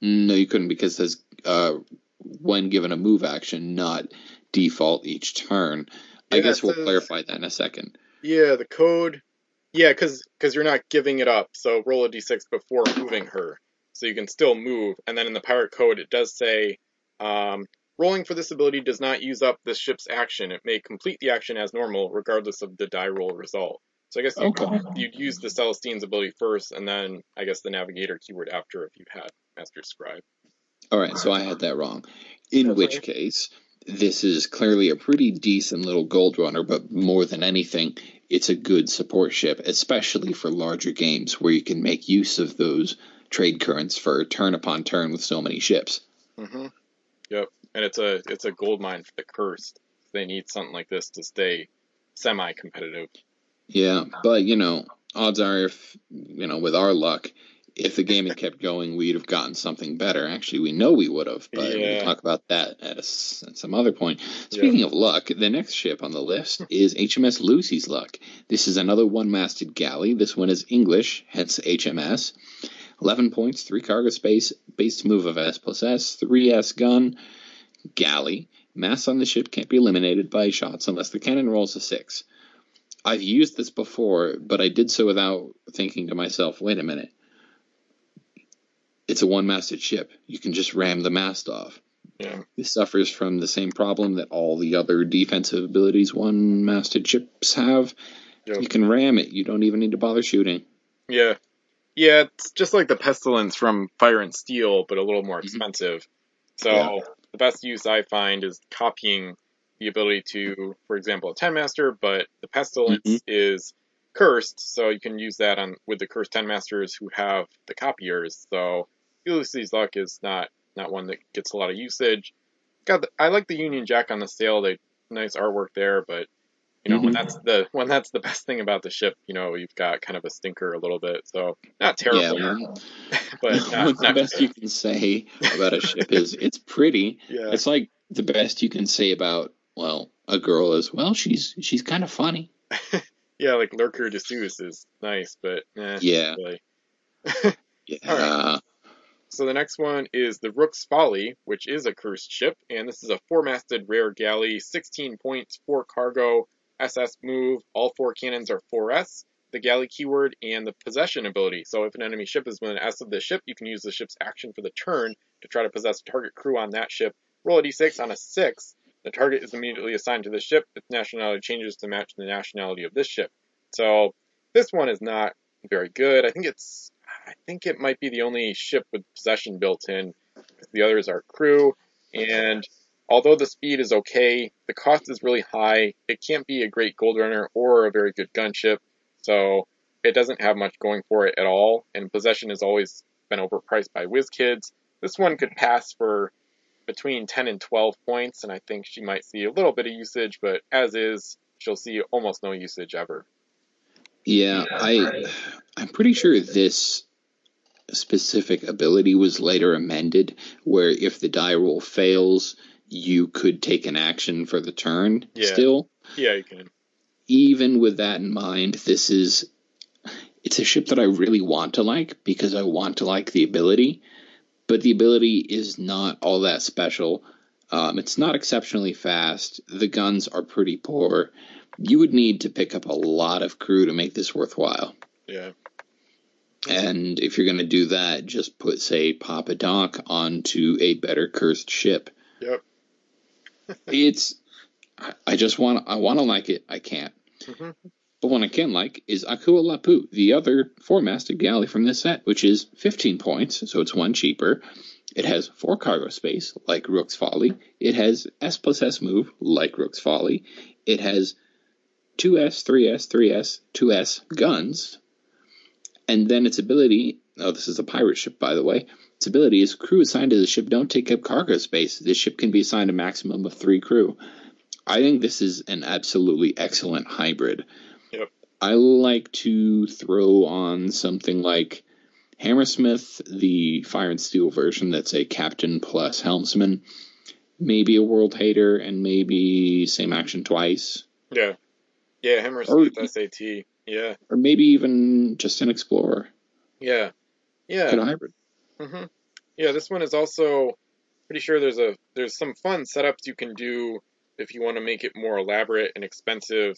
no, you couldn't because there's uh, when given a move action, not default each turn. I Yeah, guess we'll says- clarify that in a second. Yeah, the code. Yeah, because because you're not giving it up. So roll a d6 before moving her, so you can still move. And then in the pirate code, it does say, um, rolling for this ability does not use up this ship's action. It may complete the action as normal, regardless of the die roll result. So I guess you, Okay. you'd use the Celestine's ability first, and then I guess the Navigator keyword after if you had Master Scribe. All right, so I had that wrong. In That's which okay. case, this is clearly a pretty decent little gold runner, but more than anything, it's a good support ship, especially for larger games where you can make use of those trade currents for turn upon turn with so many ships. Mm-hmm. Yep, and it's a it's a gold mine for the cursed. They need something like this to stay semi-competitive. Yeah, but you know, odds are if you know, with our luck, if the game had kept going, we'd have gotten something better. Actually, we know we would have, but Yeah. we'll talk about that at, a at some other point. Speaking of luck, the next ship on the list is HMS Lucy's Luck. This is another one-masted galley. This one is English, hence HMS. 11 points, 3 cargo space, base move of S plus S, 3S gun, galley. Mass on the ship can't be eliminated by shots unless the cannon rolls a 6. I've used this before, but I did so without thinking to myself, wait a minute. It's a one masted ship. You can just ram the mast off. Yeah. This suffers from the same problem that all the other defensive abilities one masted ships have. Yep. You can ram it. You don't even need to bother shooting. Yeah. Yeah, it's just like the pestilence from Fire and Steel, but a little more Mhm. expensive. So Yeah. the best use I find is copying the ability to, for example, a ten master, but the pestilence Mhm. is cursed, so you can use that on with the cursed ten masters who have the copiers. So Lucy's Luck is not not one that gets a lot of usage. Got the, I like the Union Jack on the sail. They nice artwork there, but you know when Mhm. that's the when that's the best thing about the ship, you know you've got kind of a stinker a little bit. So not Yeah, terrible, well, but not, the not best good. you can say about a ship is it's pretty. Yeah, It's like the best you can say about well a girl is well she's she's kind of funny. yeah, like Lurker de Seuss is nice, but eh, Yeah. really. Yeah. Alright. So the next one is the Rook's Folly, which is a cursed ship, and this is a four-masted rare galley, 16 points, 4 cargo, SS move, all four cannons are 4S, the galley keyword, and the possession ability. So if an enemy ship is within S of the ship, you can use the ship's action for the turn to try to possess a target crew on that ship. Roll a d6 on a 6. The target is immediately assigned to the ship. Its nationality changes to match the nationality of this ship. So this one is not very good. I think it's I think it might be the only ship with possession built in. The others are crew, and although the speed is okay, the cost is really high. It can't be a great gold runner or a very good gunship, so it doesn't have much going for it at all. And possession has always been overpriced by WizKids. This one could pass for between 10 and 12 points, and I think she might see a little bit of usage, but as is, she'll see almost no usage ever. Yeah, I I'm pretty sure this specific ability was later amended where if the die roll fails, you could take an action for the turn Yeah. still. Yeah, you can. Even with that in mind, this is it's a ship that I really want to like because I want to like the ability, but the ability is not all that special. Um, it's not exceptionally fast. The guns are pretty poor. You would need to pick up a lot of crew to make this worthwhile. Yeah. And if you're going to do that, just put, say, Papa Doc onto a better cursed ship. Yep. it's, I- just want, I want to like it. I can't. hmm But one I can like is Akua Lapu, the other four-masted galley from this set, which is 15 points, so it's one cheaper. It has four cargo space, like Rook's Folly. It has S plus S move, like Rook's Folly. It has 2S, 3S, 3S, 2S guns. And then its ability, oh, this is a pirate ship, by the way. Its ability is crew assigned to the ship don't take up cargo space. This ship can be assigned a maximum of three crew. I think this is an absolutely excellent hybrid. Yep. I like to throw on something like Hammersmith, the Fire and Steel version that's a captain plus helmsman, maybe a world hater, and maybe same action twice, Yeah. Yeah, Hammersmith Or- SAT. Yeah. or maybe even just an explorer. Yeah. Yeah. Good hybrid. hmm Yeah, this one is also pretty sure there's a there's some fun setups you can do if you want to make it more elaborate and expensive.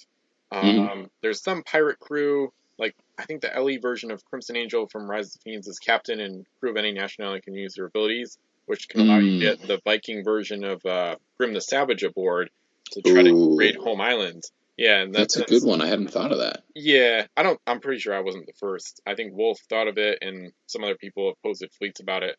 Um, There's some pirate crew, like I think the LE version of Crimson Angel from Rise of the Fiends is captain and crew of any nationality can use their abilities, which can allow you to Mm. get the Viking version of uh, Grim the Savage aboard to try to raid home islands. Yeah, and That's a good one. I hadn't thought of that. yeah, I don't. I'm pretty sure I wasn't the first. I think Wolf thought of it, and some other people have posted fleets about it.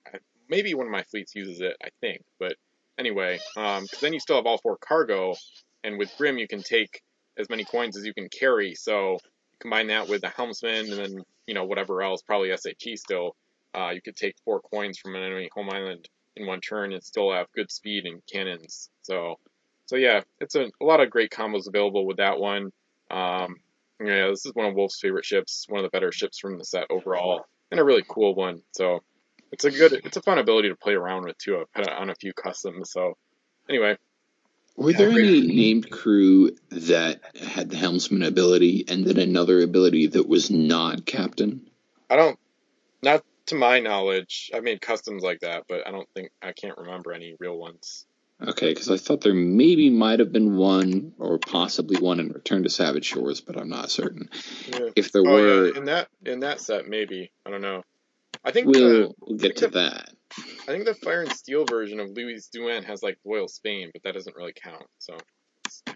Maybe one of my fleets uses it. I think, but anyway, um, because then you still have all four cargo, and with Grim you can take as many coins as you can carry. So combine that with the helmsman, and then you know whatever else, probably SHE still. Uh, you could take four coins from an enemy home island in one turn and still have good speed and cannons. So, so yeah, it's a, a lot of great combos available with that one. Um, yeah, this is one of Wolf's favorite ships, one of the better ships from the set overall, and a really cool one. So it's a good, it's a fun ability to play around with too. I've had it on a few customs. So anyway, Were Yeah, there great. any named crew that had the helmsman ability and then another ability that was not captain? I don't, not to my knowledge, I've made customs like that, but I don't think I can't remember any real ones. Okay, because I thought there maybe might have been one or possibly one in Return to Savage Shores, but I'm not certain. Yeah. If there Oh were, yeah, in that in that set maybe I don't know. I think we'll, the we'll get to that. I think the Fire and Steel version of Louis Duan has like Royal Spain, but that doesn't really count. So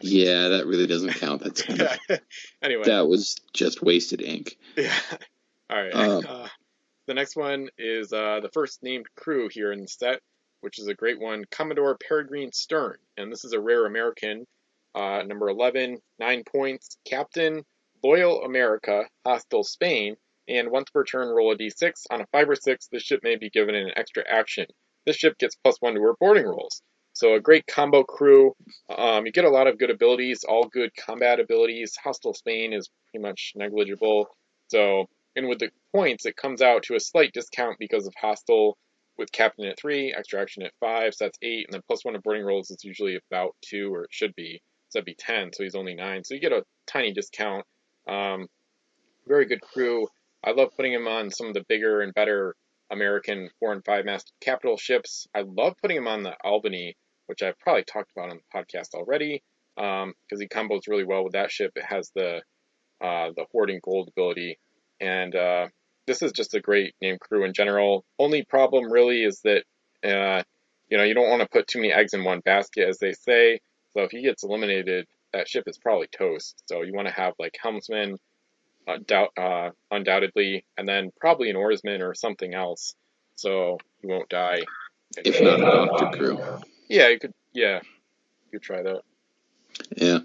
Yeah, that really doesn't count. That's yeah. anyway, that was just wasted ink. yeah. All right. Um, uh, the next one is uh, the first named crew here in the set, which is a great one, Commodore Peregrine Stern, and this is a rare American, uh, number 11, nine points, captain, loyal America, hostile Spain, and once per turn roll a d6. On a 5 or 6, the ship may be given an extra action. This ship gets plus 1 to her boarding rolls. So a great combo crew. Um, you get a lot of good abilities, all good combat abilities. Hostile Spain is pretty much negligible. So, and with the points, it comes out to a slight discount because of hostile with captain at 3, extra action at 5, so that's 8, and then plus 1 of boarding rolls is usually about 2, or it should be. So that'd be 10, so he's only 9. So you get a tiny discount. Um, very good crew. I love putting him on some of the bigger and better American four and five mast capital ships. I love putting him on the Albany, which I've probably talked about on the podcast already, because um, he combos really well with that ship. It has the uh, the hoarding gold ability, and uh, this is just a great name crew in general. Only problem really is that uh, you know you don't want to put too many eggs in one basket, as they say. So if he gets eliminated, that ship is probably toast. So you want to have like helmsman, uh, doubt, uh, undoubtedly, and then probably an oarsman or something else, so you won't die. If not a doctor crew. Yeah, you could. Yeah, you could try that. Yeah.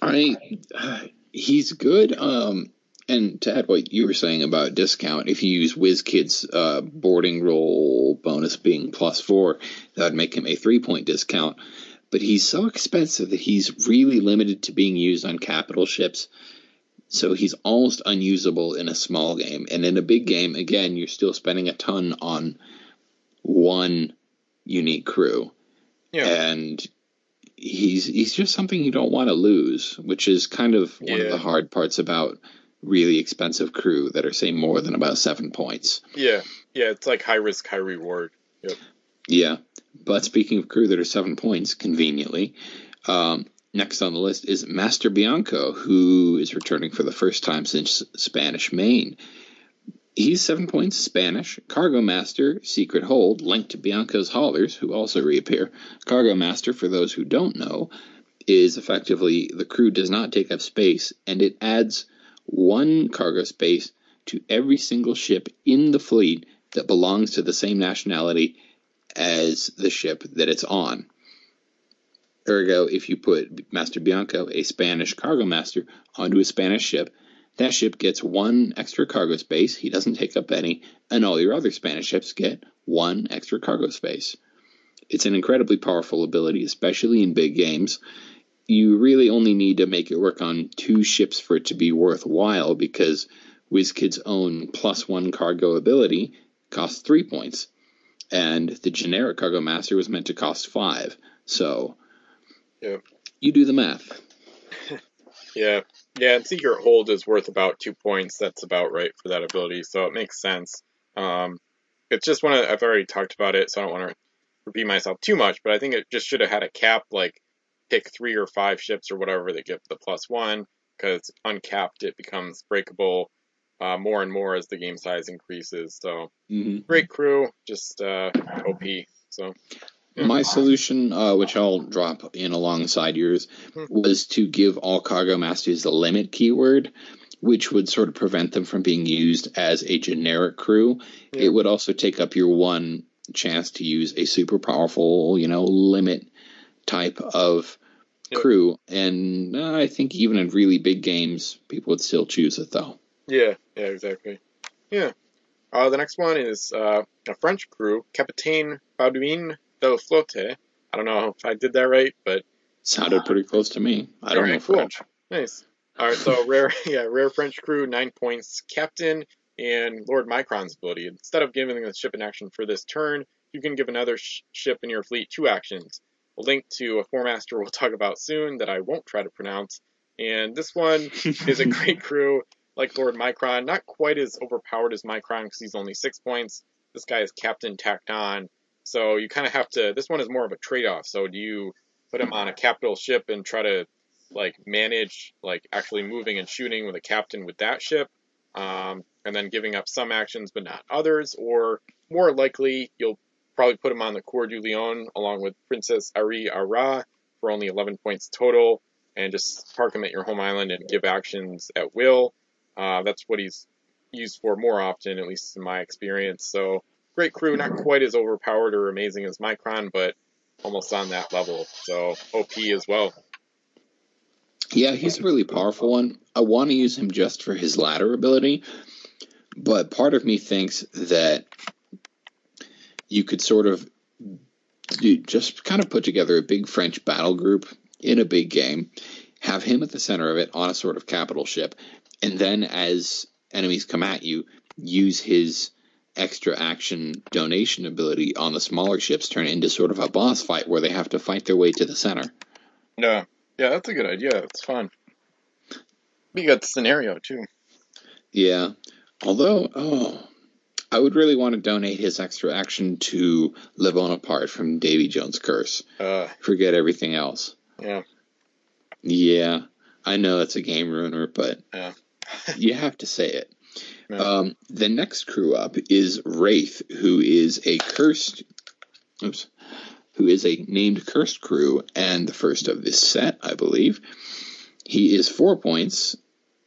I. He's good. Um, and to add what you were saying about discount, if you use WizKid's uh, boarding roll bonus being plus four, that would make him a three point discount. But he's so expensive that he's really limited to being used on capital ships. So he's almost unusable in a small game. And in a big game, again, you're still spending a ton on one unique crew. Yeah. And he's he's just something you don't want to lose, which is kind of one yeah. of the hard parts about really expensive crew that are say more than about seven points. Yeah, yeah, it's like high risk, high reward. Yep. Yeah, but speaking of crew that are seven points, conveniently, um, next on the list is Master Bianco, who is returning for the first time since Spanish Main. He's seven points Spanish. Cargo Master, Secret Hold, linked to Bianco's haulers, who also reappear. Cargo Master, for those who don't know, is effectively the crew does not take up space, and it adds one cargo space to every single ship in the fleet that belongs to the same nationality as the ship that it's on. Ergo, if you put Master Bianco, a Spanish cargo master, onto a Spanish ship, that ship gets one extra cargo space, he doesn't take up any, and all your other Spanish ships get one extra cargo space. It's an incredibly powerful ability, especially in big games, you really only need to make it work on two ships for it to be worthwhile because WizKid's own plus one cargo ability costs three points, and the generic cargo master was meant to cost five. So, yeah, you do the math. yeah, yeah, and Secret Hold is worth about two points. That's about right for that ability, so it makes sense. Um, it's just one of I've already talked about it, so I don't want to repeat myself too much, but I think it just should have had a cap like pick three or five ships or whatever that get the plus one, because uncapped it becomes breakable uh, more and more as the game size increases. So mm-hmm. great crew, just uh, OP. So. Yeah. My solution, uh, which I'll drop in alongside yours, mm-hmm. was to give all cargo masters the limit keyword, which would sort of prevent them from being used as a generic crew. Yeah. It would also take up your one chance to use a super powerful, you know, limit type of yep. crew. And uh, I think even in really big games, people would still choose it, though. Yeah, yeah, exactly. Yeah. Uh, the next one is uh, a French crew, Capitaine Baudouin del Flotte. I don't know if I did that right, but sounded pretty close to me. I don't right, know French. Cool. Nice. All right, so rare, yeah, rare French crew, nine points. Captain and Lord Micron's ability. Instead of giving the ship an action for this turn, you can give another sh- ship in your fleet two actions a link to a Four-Master we'll talk about soon that I won't try to pronounce. And this one is a great crew, like Lord Micron. Not quite as overpowered as Micron because he's only six points. This guy is Captain tacked on. So you kind of have to. This one is more of a trade-off. So do you put him on a capital ship and try to like manage like actually moving and shooting with a captain with that ship, um, and then giving up some actions but not others, or more likely you'll probably put him on the Coeur du Lion along with Princess Ari Ara for only 11 points total, and just park him at your home island and give actions at will. Uh, that's what he's used for more often, at least in my experience. So great crew, not quite as overpowered or amazing as Micron, but almost on that level. So OP as well. Yeah, he's a really powerful one. I want to use him just for his ladder ability, but part of me thinks that you could sort of do, just kind of put together a big French battle group in a big game, have him at the center of it on a sort of capital ship, and then as enemies come at you, use his extra action donation ability on the smaller ships turn into sort of a boss fight where they have to fight their way to the center. Yeah, yeah, that's a good idea. It's fun. Be got the scenario too. Yeah. Although, oh, I would really want to donate his extra action to Le Bonaparte from Davy Jones' Curse. Uh, Forget everything else. yeah, Yeah, I know that's a game ruiner, but Yeah. you have to say it. Yeah. Um, the next crew up is Wraith, who is a cursed, oops, who is a named cursed crew and the first of this set, I believe. He is four points,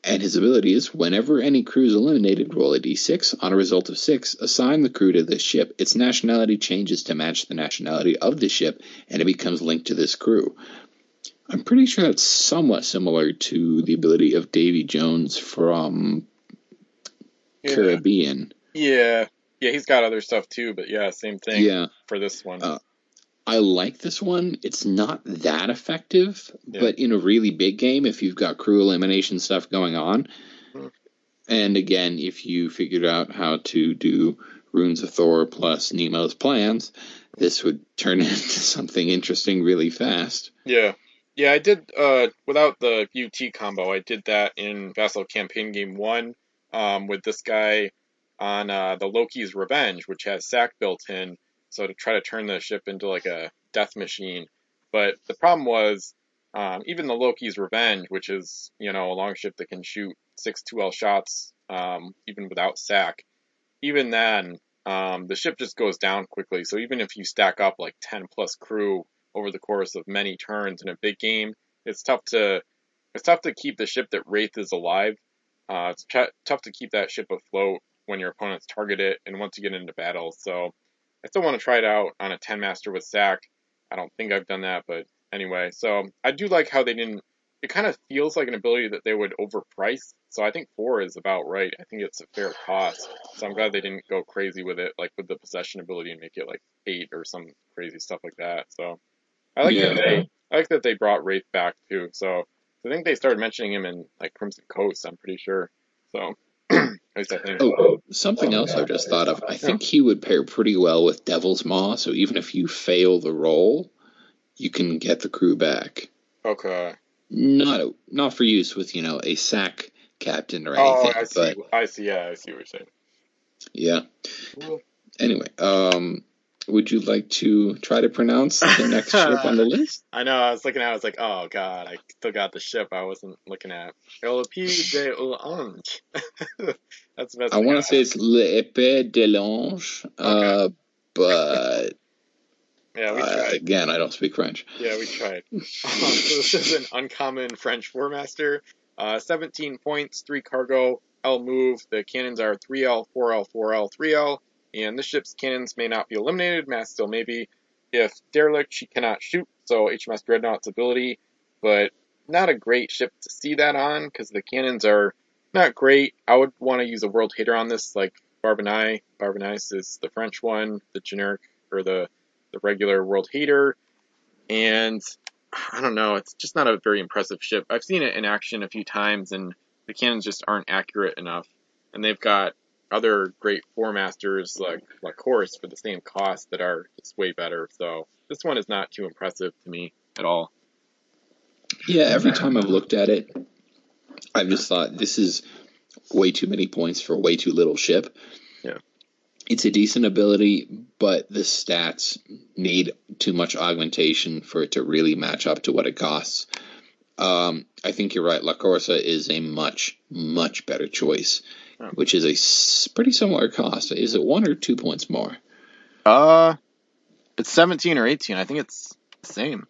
and his ability is whenever any crew is eliminated, roll a d6. On a result of six, assign the crew to this ship. Its nationality changes to match the nationality of the ship, and it becomes linked to this crew. I'm pretty sure that's somewhat similar to the ability of Davy Jones from yeah, Caribbean. yeah, yeah. He's got other stuff too, but yeah, same thing Yeah, for this one. Uh, I like this one. It's not that effective, Yeah. but in a really big game, if you've got crew elimination stuff going on, Hmm. and again, if you figured out how to do Runes of Thor plus Nemo's plans, this would turn into something interesting really fast. Yeah. Yeah, I did uh without the UT combo, I did that in Vassal Campaign Game 1 um with this guy on uh the Loki's Revenge, which has sack built in, so to try to turn the ship into like a death machine. But the problem was um even the Loki's Revenge, which is, you know, a long ship that can shoot six 2L shots um even without sack, even then um the ship just goes down quickly. So even if you stack up like 10 plus crew over the course of many turns in a big game, it's tough to it's tough to keep the ship that Wraith is alive. Uh, it's tough to keep that ship afloat when your opponents target it and once you get into battle. So I still want to try it out on a 10 master with sack. I don't think I've done that, but anyway. So I do like how they didn't. It kind of feels like an ability that they would overprice. So I think four is about right. I think it's a fair cost. So I'm glad they didn't go crazy with it, like with the possession ability and make it like eight or some crazy stuff like that. So I like Yeah. that they I like that they brought Wraith back too. So I think they started mentioning him in like Crimson Coast. I'm pretty sure. So at least I think. Oh, something else I've just thought of. I think he would pair pretty well with Devil's Maw, so even if you fail the roll, you can get the crew back. Okay. Not not for use with you know a sack captain or anything. Oh, I see. but I see. Yeah, I see what you're saying. yeah. Anyway, um, would you like to try to pronounce the next ship on the list? I know. I was looking at. it, I was like, oh god, I still got the ship. I wasn't looking at. El de. That's the best. I want to say it's L'Épée de l'Ange, uh, but Yeah, we uh, again, I don't speak French. Yeah, we tried. Um, so this is an uncommon French Four Master. Uh, 17 points, 3 cargo, L move. The cannons are 3L, 4L, 4L, 3L. And this ship's cannons may not be eliminated, mass still maybe. If derelict, she cannot shoot, so HMS Dreadnought's ability. But not a great ship to see that on, because the cannons are not great. I would want to use a world hater on this, like Barbonai. Barbonais is the French one, the generic, or the, the regular world hater. And I don't know. It's just not a very impressive ship. I've seen it in action a few times, and the cannons just aren't accurate enough. And they've got other great four masters like like Horse for the same cost that are just way better. So this one is not too impressive to me at all. Yeah, every time I've looked at it, I've just thought this is way too many points for way too little ship. Yeah. It's a decent ability, but the stats need too much augmentation for it to really match up to what it costs. Um, I think you're right. La Corsa is a much, much better choice, Oh. which is a s- pretty similar cost. Is it one or two points more? Uh, it's 17 or 18. I think it's the same.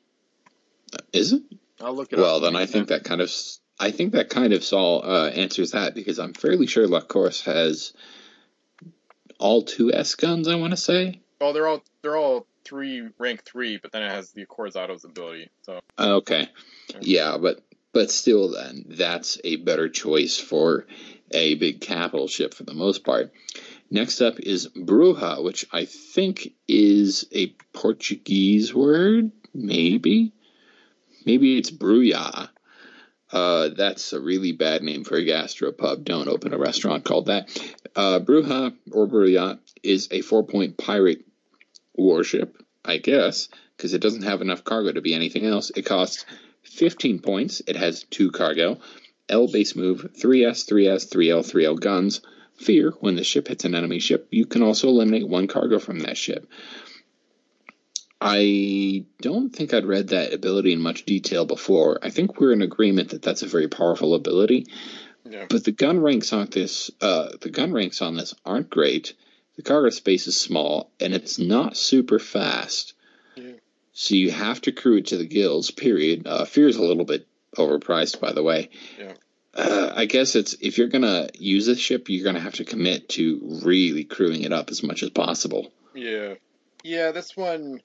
Is it? I'll look it Well, up. then I think that kind of I think that kind of sol uh, answers that because I'm fairly sure La Corse has all two S guns. I want to say. Oh, they're all they're all three rank three, but then it has the Accords Auto's ability. So Okay, yeah, but but still, then that's a better choice for a big capital ship for the most part. Next up is Bruja, which I think is a Portuguese word, maybe. Maybe it's Bruja. Uh, that's a really bad name for a gastropub. Don't open a restaurant called that. Uh, Bruja or Bruja is a four point pirate warship, I guess, because it doesn't have enough cargo to be anything else. It costs 15 points. It has two cargo. L base move, 3S, 3S, 3L, 3L guns. Fear, when the ship hits an enemy ship, you can also eliminate one cargo from that ship. I don't think I'd read that ability in much detail before. I think we're in agreement that that's a very powerful ability. Yeah. But the gun ranks on this, uh, the gun ranks on this aren't great. The cargo space is small, and it's not super fast. Yeah. So you have to crew it to the gills. Period. Uh, Fear's a little bit overpriced, by the way. Yeah. Uh, I guess it's if you're gonna use this ship, you're gonna have to commit to really crewing it up as much as possible. Yeah. Yeah, this one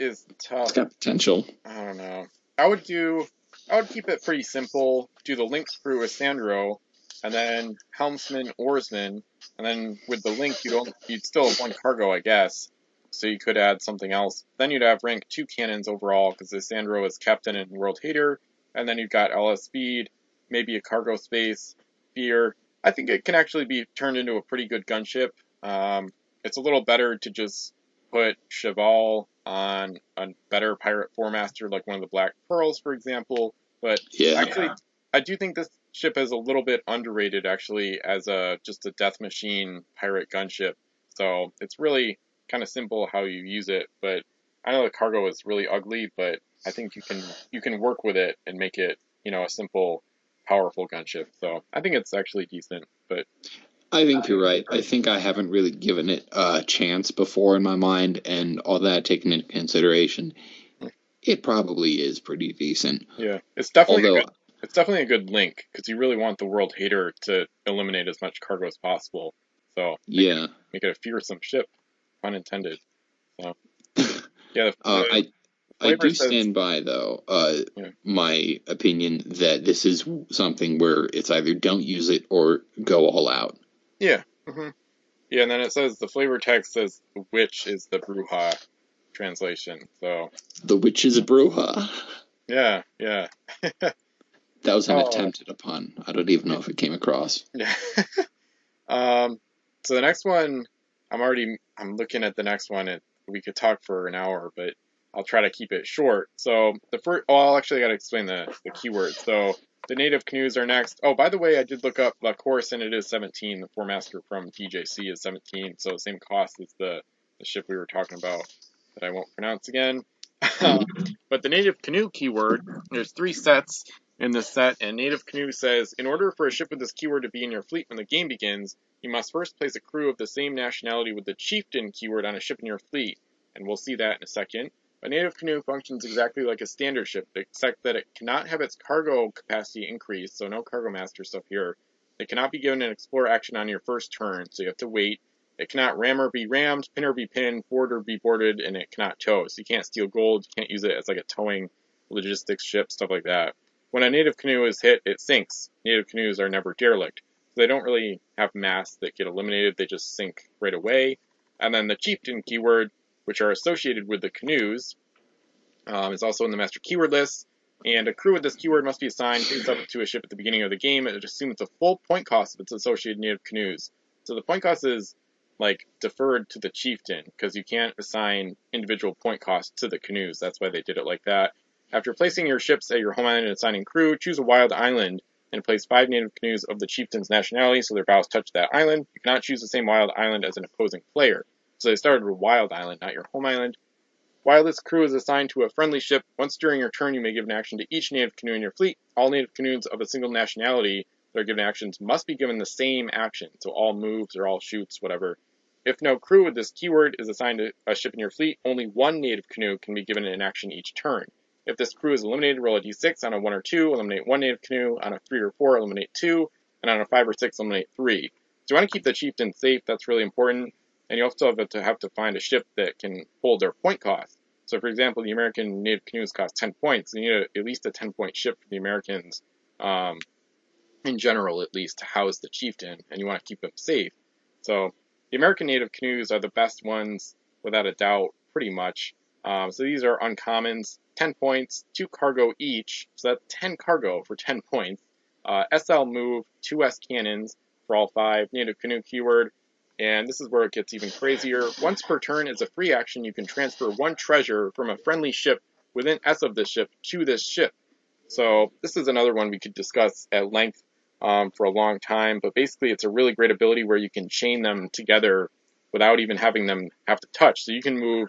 is tough. It's got potential. I don't know. I would do. I would keep it pretty simple. Do the link crew with Sandro, and then helmsman, oarsman, and then with the link you'd only, you'd still have one cargo, I guess. So you could add something else. Then you'd have rank two cannons overall because the Sandro is captain and world hater, and then you've got LS speed, maybe a cargo space, fear. I think it can actually be turned into a pretty good gunship. Um, it's a little better to just put Cheval on a better pirate four master like one of the Black Pearls, for example. But Yeah. actually, I do think this ship is a little bit underrated actually as a just a death machine pirate gunship. So it's really kind of simple how you use it. But I know the cargo is really ugly, but I think you can you can work with it and make it you know a simple, powerful gunship. So I think it's actually decent. But I think you're right. I think I haven't really given it a chance before in my mind, and all that taken into consideration, it probably is pretty decent. yeah, it's definitely a Although, good, it's definitely a good link because you really want the world hater to eliminate as much cargo as possible. So yeah, make it a fearsome ship, pun intended. So yeah, the, uh, the I I do says- stand by though uh, Yeah. my opinion that this is something where it's either don't use it or go all out. Yeah. hmm Yeah, and then it says the flavor text says the witch is the Bruja translation. So The witch is a bruja. yeah, yeah, That was an Oh. attempt at a pun. I don't even know if it came across. yeah. um, so the next one, I'm already I'm looking at the next one. It we could talk for an hour, but I'll try to keep it short. So the first, oh, I'll actually got to explain the the keywords. So the native canoes are next. Oh, by the way, I did look up La Course and it is 17. The Four Master from TJC is 17, so same cost as the the ship we were talking about that I won't pronounce again. Um, but the native canoe keyword, there's three sets in this set, and native canoe says in order for a ship with this keyword to be in your fleet when the game begins, you must first place a crew of the same nationality with the chieftain keyword on a ship in your fleet, and we'll see that in a second. A native canoe functions exactly like a standard ship, except that it cannot have its cargo capacity increased, so no cargo master stuff here. It cannot be given an explore action on your first turn, so you have to wait. It cannot ram or be rammed, pin or be pinned, board or be boarded, and it cannot tow. So you can't steal gold, you can't use it as like a towing logistics ship, stuff like that. When a native canoe is hit, it sinks. Native canoes are never derelict. So they don't really have mass that get eliminated, they just sink right away. And then the chieftain keyword, which are associated with the canoes, um, is also in the master keyword list. And a crew with this keyword must be assigned up to a ship at the beginning of the game. It assumes the full point cost of its associated native canoes. So the point cost is like deferred to the chieftain because you can't assign individual point costs to the canoes. That's why they did it like that. After placing your ships at your home island and assigning crew, choose a wild island and place five native canoes of the chieftain's nationality so their bows touch that island. You cannot choose the same wild island as an opposing player. So they started with wild island, not your home island. While this crew is assigned to a friendly ship, once during your turn you may give an action to each native canoe in your fleet. All native canoes of a single nationality that are given actions must be given the same action. So all moves or all shoots, whatever. If no crew with this keyword is assigned to a ship in your fleet, only one native canoe can be given an action each turn. If this crew is eliminated, roll a d6 on a 1 or 2, eliminate one native canoe, on a 3 or 4, eliminate 2, and on a 5 or 6, eliminate 3. So you want to keep the chieftain safe, that's really important, and you also have to have to find a ship that can hold their point cost. So for example, the American native canoes cost 10 points, you need at least a 10 point ship for the Americans, um, in general at least, to house the chieftain, and you want to keep them safe. So the American native canoes are the best ones, without a doubt, pretty much. Um, so these are uncommons, 10 points, 2 cargo each, so that's 10 cargo for 10 points. Uh, SL move, 2 S cannons for all 5, native canoe keyword, and this is where it gets even crazier. Once per turn is a free action, you can transfer one treasure from a friendly ship within S of this ship to this ship. So this is another one we could discuss at length um, for a long time. But basically, it's a really great ability where you can chain them together without even having them have to touch. So you can move,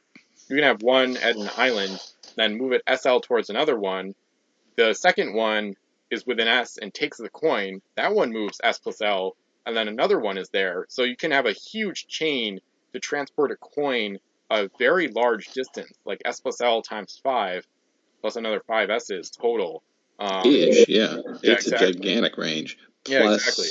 you can have one at an island, then move it SL towards another one. The second one is with an S and takes the coin. That one moves S plus L, and then another one is there. So you can have a huge chain to transport a coin a very large distance, like S plus L times five, plus another five S's total. Um, Ish, yeah. yeah it's exactly. a gigantic range. Plus, yeah, exactly.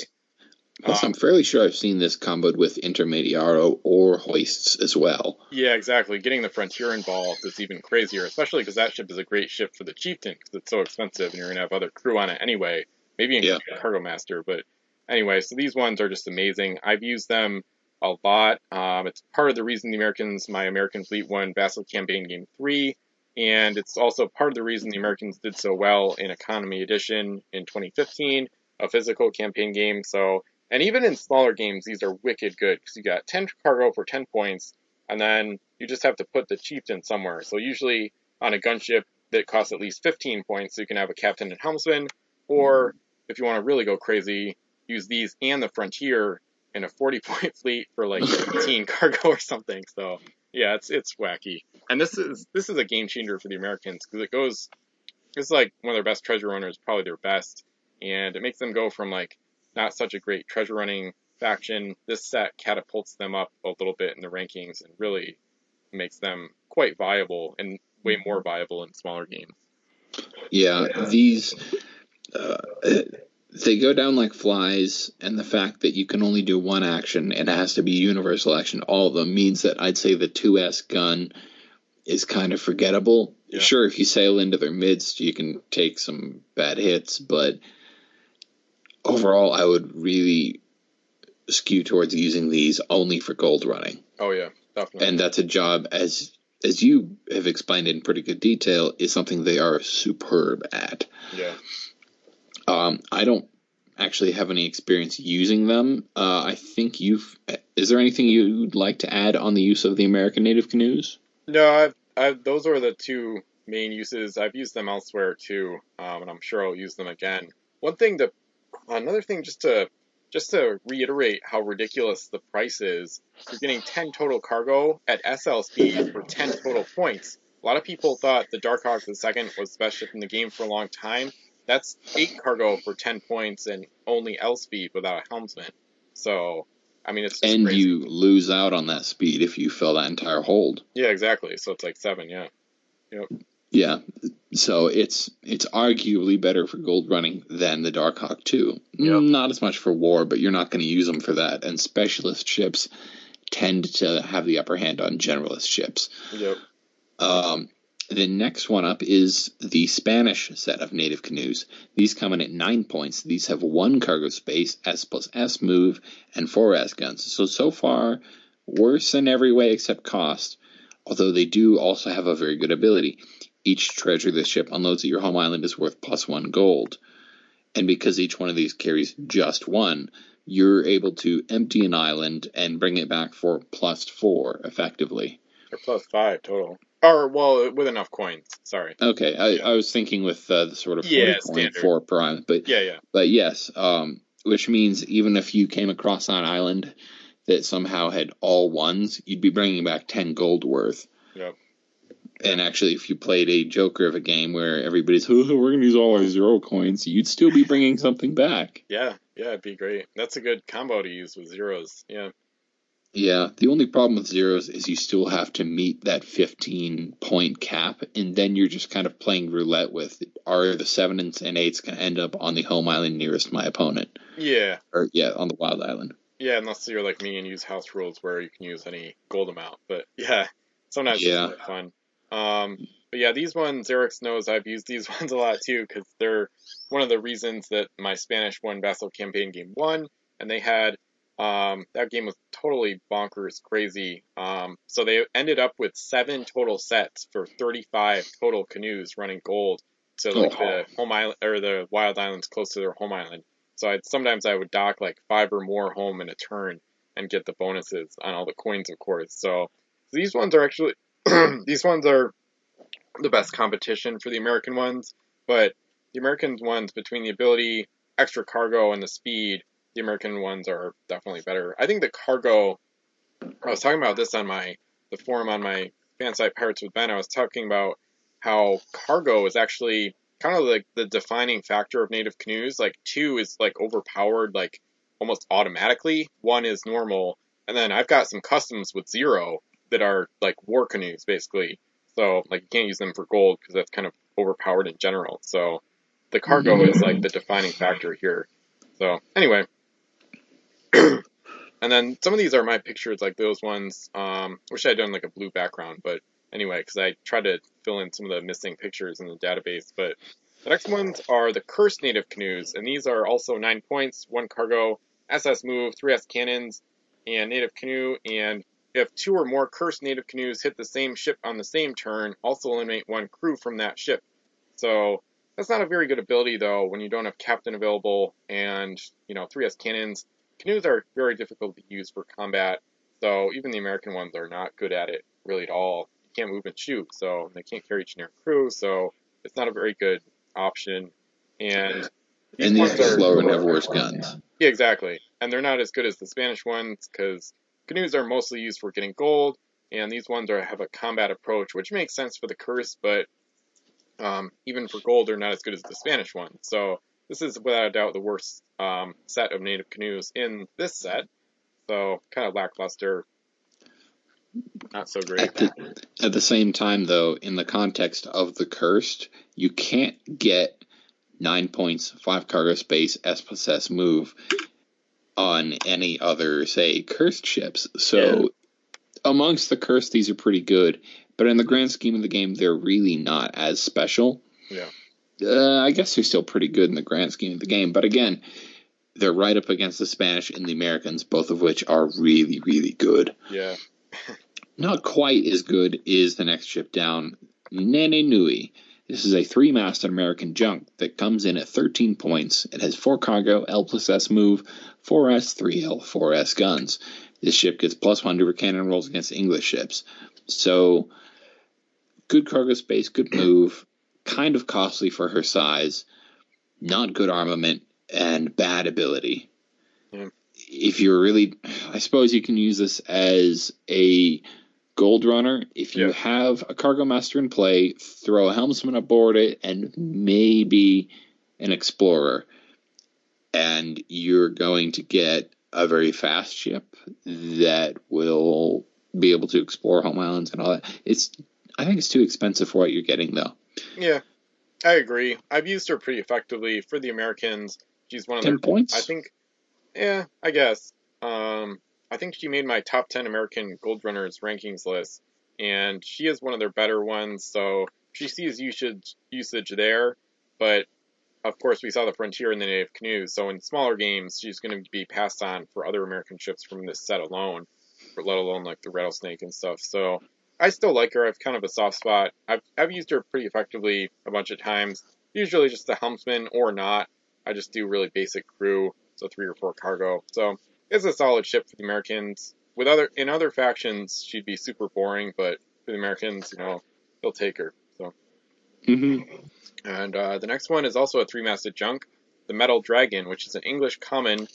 Plus, um, I'm fairly sure I've seen this comboed with Intermediaro or hoists as well. Yeah, exactly. Getting the Frontier involved is even crazier, especially because that ship is a great ship for the Chieftain because it's so expensive and you're going to have other crew on it anyway. Maybe including yeah. Cargo Master. But anyway, so these ones are just amazing. I've used them a lot. Um, it's part of the reason the Americans, my American fleet won Vassal Campaign Game 3. And it's also part of the reason the Americans did so well in Economy Edition in 2015, a physical campaign game. So and even in smaller games, these are wicked good because you got 10 cargo for 10 points, and then you just have to put the chieftain somewhere. So usually on a gunship that costs at least 15 points, so you can have a captain and helmsman, or if you want to really go crazy, use these and the frontier in a 40 point fleet for like 18 cargo or something. So yeah, it's it's wacky. And this is this is a game changer for the Americans because it goes. It's like one of their best treasure runners, probably their best, and it makes them go from like not such a great treasure running faction. This set catapults them up a little bit in the rankings and really makes them quite viable and way more viable in smaller games. Yeah, these uh, they go down like flies, and the fact that you can only do one action and it has to be universal action, all of them means that I'd say the 2S gun is kind of forgettable. Yeah. Sure, if you sail into their midst, you can take some bad hits, but overall, I would really skew towards using these only for gold running. Oh yeah, definitely. And that's a job as as you have explained in pretty good detail is something they are superb at. Yeah. Um, I don't actually have any experience using them. Uh, I think you've. Is there anything you'd like to add on the use of the American native canoes? No, I've, I've, those are the two main uses. I've used them elsewhere too, um, and I'm sure I'll use them again. One thing to another thing just to just to reiterate how ridiculous the price is, you're getting 10 total cargo at SL speed for 10 total points. A lot of people thought the Darkhawk the second was the best ship in the game for a long time. That's 8 cargo for 10 points and only L speed without a helmsman. So, I mean, it's And crazy. you lose out on that speed if you fill that entire hold. Yeah, exactly. So it's like 7, yeah. Yep. Yeah, so it's it's arguably better for gold running than the Darkhawk 2. Yep. Not as much for war, but you're not going to use them for that. And specialist ships tend to have the upper hand on generalist ships. Yep. Um, the next one up is the Spanish set of native canoes. These come in at nine points. These have one cargo space, S plus S move, and four S guns. So so far, worse in every way except cost. Although they do also have a very good ability. Each treasure this ship unloads at your home island is worth plus one gold. And because each one of these carries just one, you're able to empty an island and bring it back for plus four effectively. Or plus five total. Or, well, with enough coins. Sorry. Okay, I, yeah. I was thinking with uh, the sort of 40 yeah, coin four island. But, yeah, yeah. But yes, um, which means even if you came across an island that somehow had all ones, you'd be bringing back 10 gold worth. Yep. And actually, if you played a Joker of a game where everybody's, oh, we're going to use all our zero coins, you'd still be bringing something back. Yeah, yeah, it'd be great. That's a good combo to use with zeros. Yeah. Yeah, the only problem with zeros is you still have to meet that 15 point cap, and then you're just kind of playing roulette with are the sevens and eights going to end up on the home island nearest my opponent? Yeah. Or, yeah, on the wild island. Yeah, unless you're like me and use house rules where you can use any gold amount. But yeah, sometimes yeah. it's fun. Um, but yeah, these ones, Xerix knows I've used these ones a lot too because they're one of the reasons that my Spanish one Vassal Campaign Game won, and they had um, that game was totally bonkers, crazy. Um, so they ended up with seven total sets for 35 total canoes running gold to like the home island or the wild islands close to their home island. So I'd, sometimes I would dock like five or more home in a turn and get the bonuses on all the coins, of course. So these ones are actually these ones are the best competition for the American ones, but the American ones between the ability, extra cargo, and the speed, the American ones are definitely better. I think the cargo. I was talking about this on my the forum on my fan site Pirates with Ben. I was talking about how cargo is actually kind of like the defining factor of native canoes. Like two is like overpowered, like almost automatically. One is normal, and then I've got some customs with zero that are like war canoes basically. So like you can't use them for gold because that's kind of overpowered in general. So the cargo is like the defining factor here. So anyway, and then some of these are my pictures, like those ones. Um, wish I'd done like a blue background, but anyway, because I tried to fill in some of the missing pictures in the database. But the next ones are the cursed native canoes, and these are also nine points, one cargo, SS move, three S cannons, and native canoe. And if two or more cursed native canoes hit the same ship on the same turn, also eliminate one crew from that ship. So that's not a very good ability though when you don't have captain available and you know 3S cannons. Canoes are very difficult to use for combat, so even the American ones are not good at it really at all. You can't move and shoot, so they can't carry generic crew, so it's not a very good option. And these and these are slower and have worse guns. Yeah, exactly. And they're not as good as the Spanish ones because canoes are mostly used for getting gold, and these ones are have a combat approach, which makes sense for the curse, but um, even for gold, they're not as good as the Spanish ones. So this is without a doubt the worst um, set of native canoes in this set. So kind of lackluster. Not so great. At the, at the same time, though, in the context of the cursed, you can't get nine points, five cargo space, S plus S move on any other, say, cursed ships. So yeah. amongst the cursed, these are pretty good. But in the grand scheme of the game, they're really not as special. Yeah. Uh, I guess they're still pretty good in the grand scheme of the game. But again, they're right up against the Spanish and the Americans, both of which are really, really good. Yeah. Not quite as good is the next ship down, Nene Nui. This is a three masted American junk that comes in at 13 points. It has 4 cargo, L plus S move, 4S, 3L, 4S guns. This ship gets plus 1 to her cannon rolls against English ships. So, good cargo space, good move, kind of costly for her size, not good armament, and bad ability. Yeah. If you're really, I suppose you can use this as a Gold Runner, if you yeah. have a Cargo Master in play, throw a Helmsman aboard it and maybe an Explorer. And you're going to get a very fast ship that will be able to explore home islands and all that. It's I think it's too expensive for what you're getting though. Yeah. I agree. I've used her pretty effectively for the Americans. She's one of ten points. I think. Yeah, I guess. Um, I think she made my top 10 American Gold Runners rankings list, and she is one of their better ones, so she sees usage, usage there, but of course we saw the Frontier and the Native Canoes, so in smaller games she's going to be passed on for other American ships from this set alone, let alone like the Rattlesnake and stuff, so I still like her, I've kind of a soft spot, I've, I've used her pretty effectively a bunch of times, usually just the helmsman or not, I just do really basic crew, so three or four cargo, so it's a solid ship for the Americans. With other in other factions, she'd be super boring, but for the Americans, you know, they'll take her. So. Mm-hmm. And uh, the next one is also a three-masted junk, the Metal Dragon, which is an English common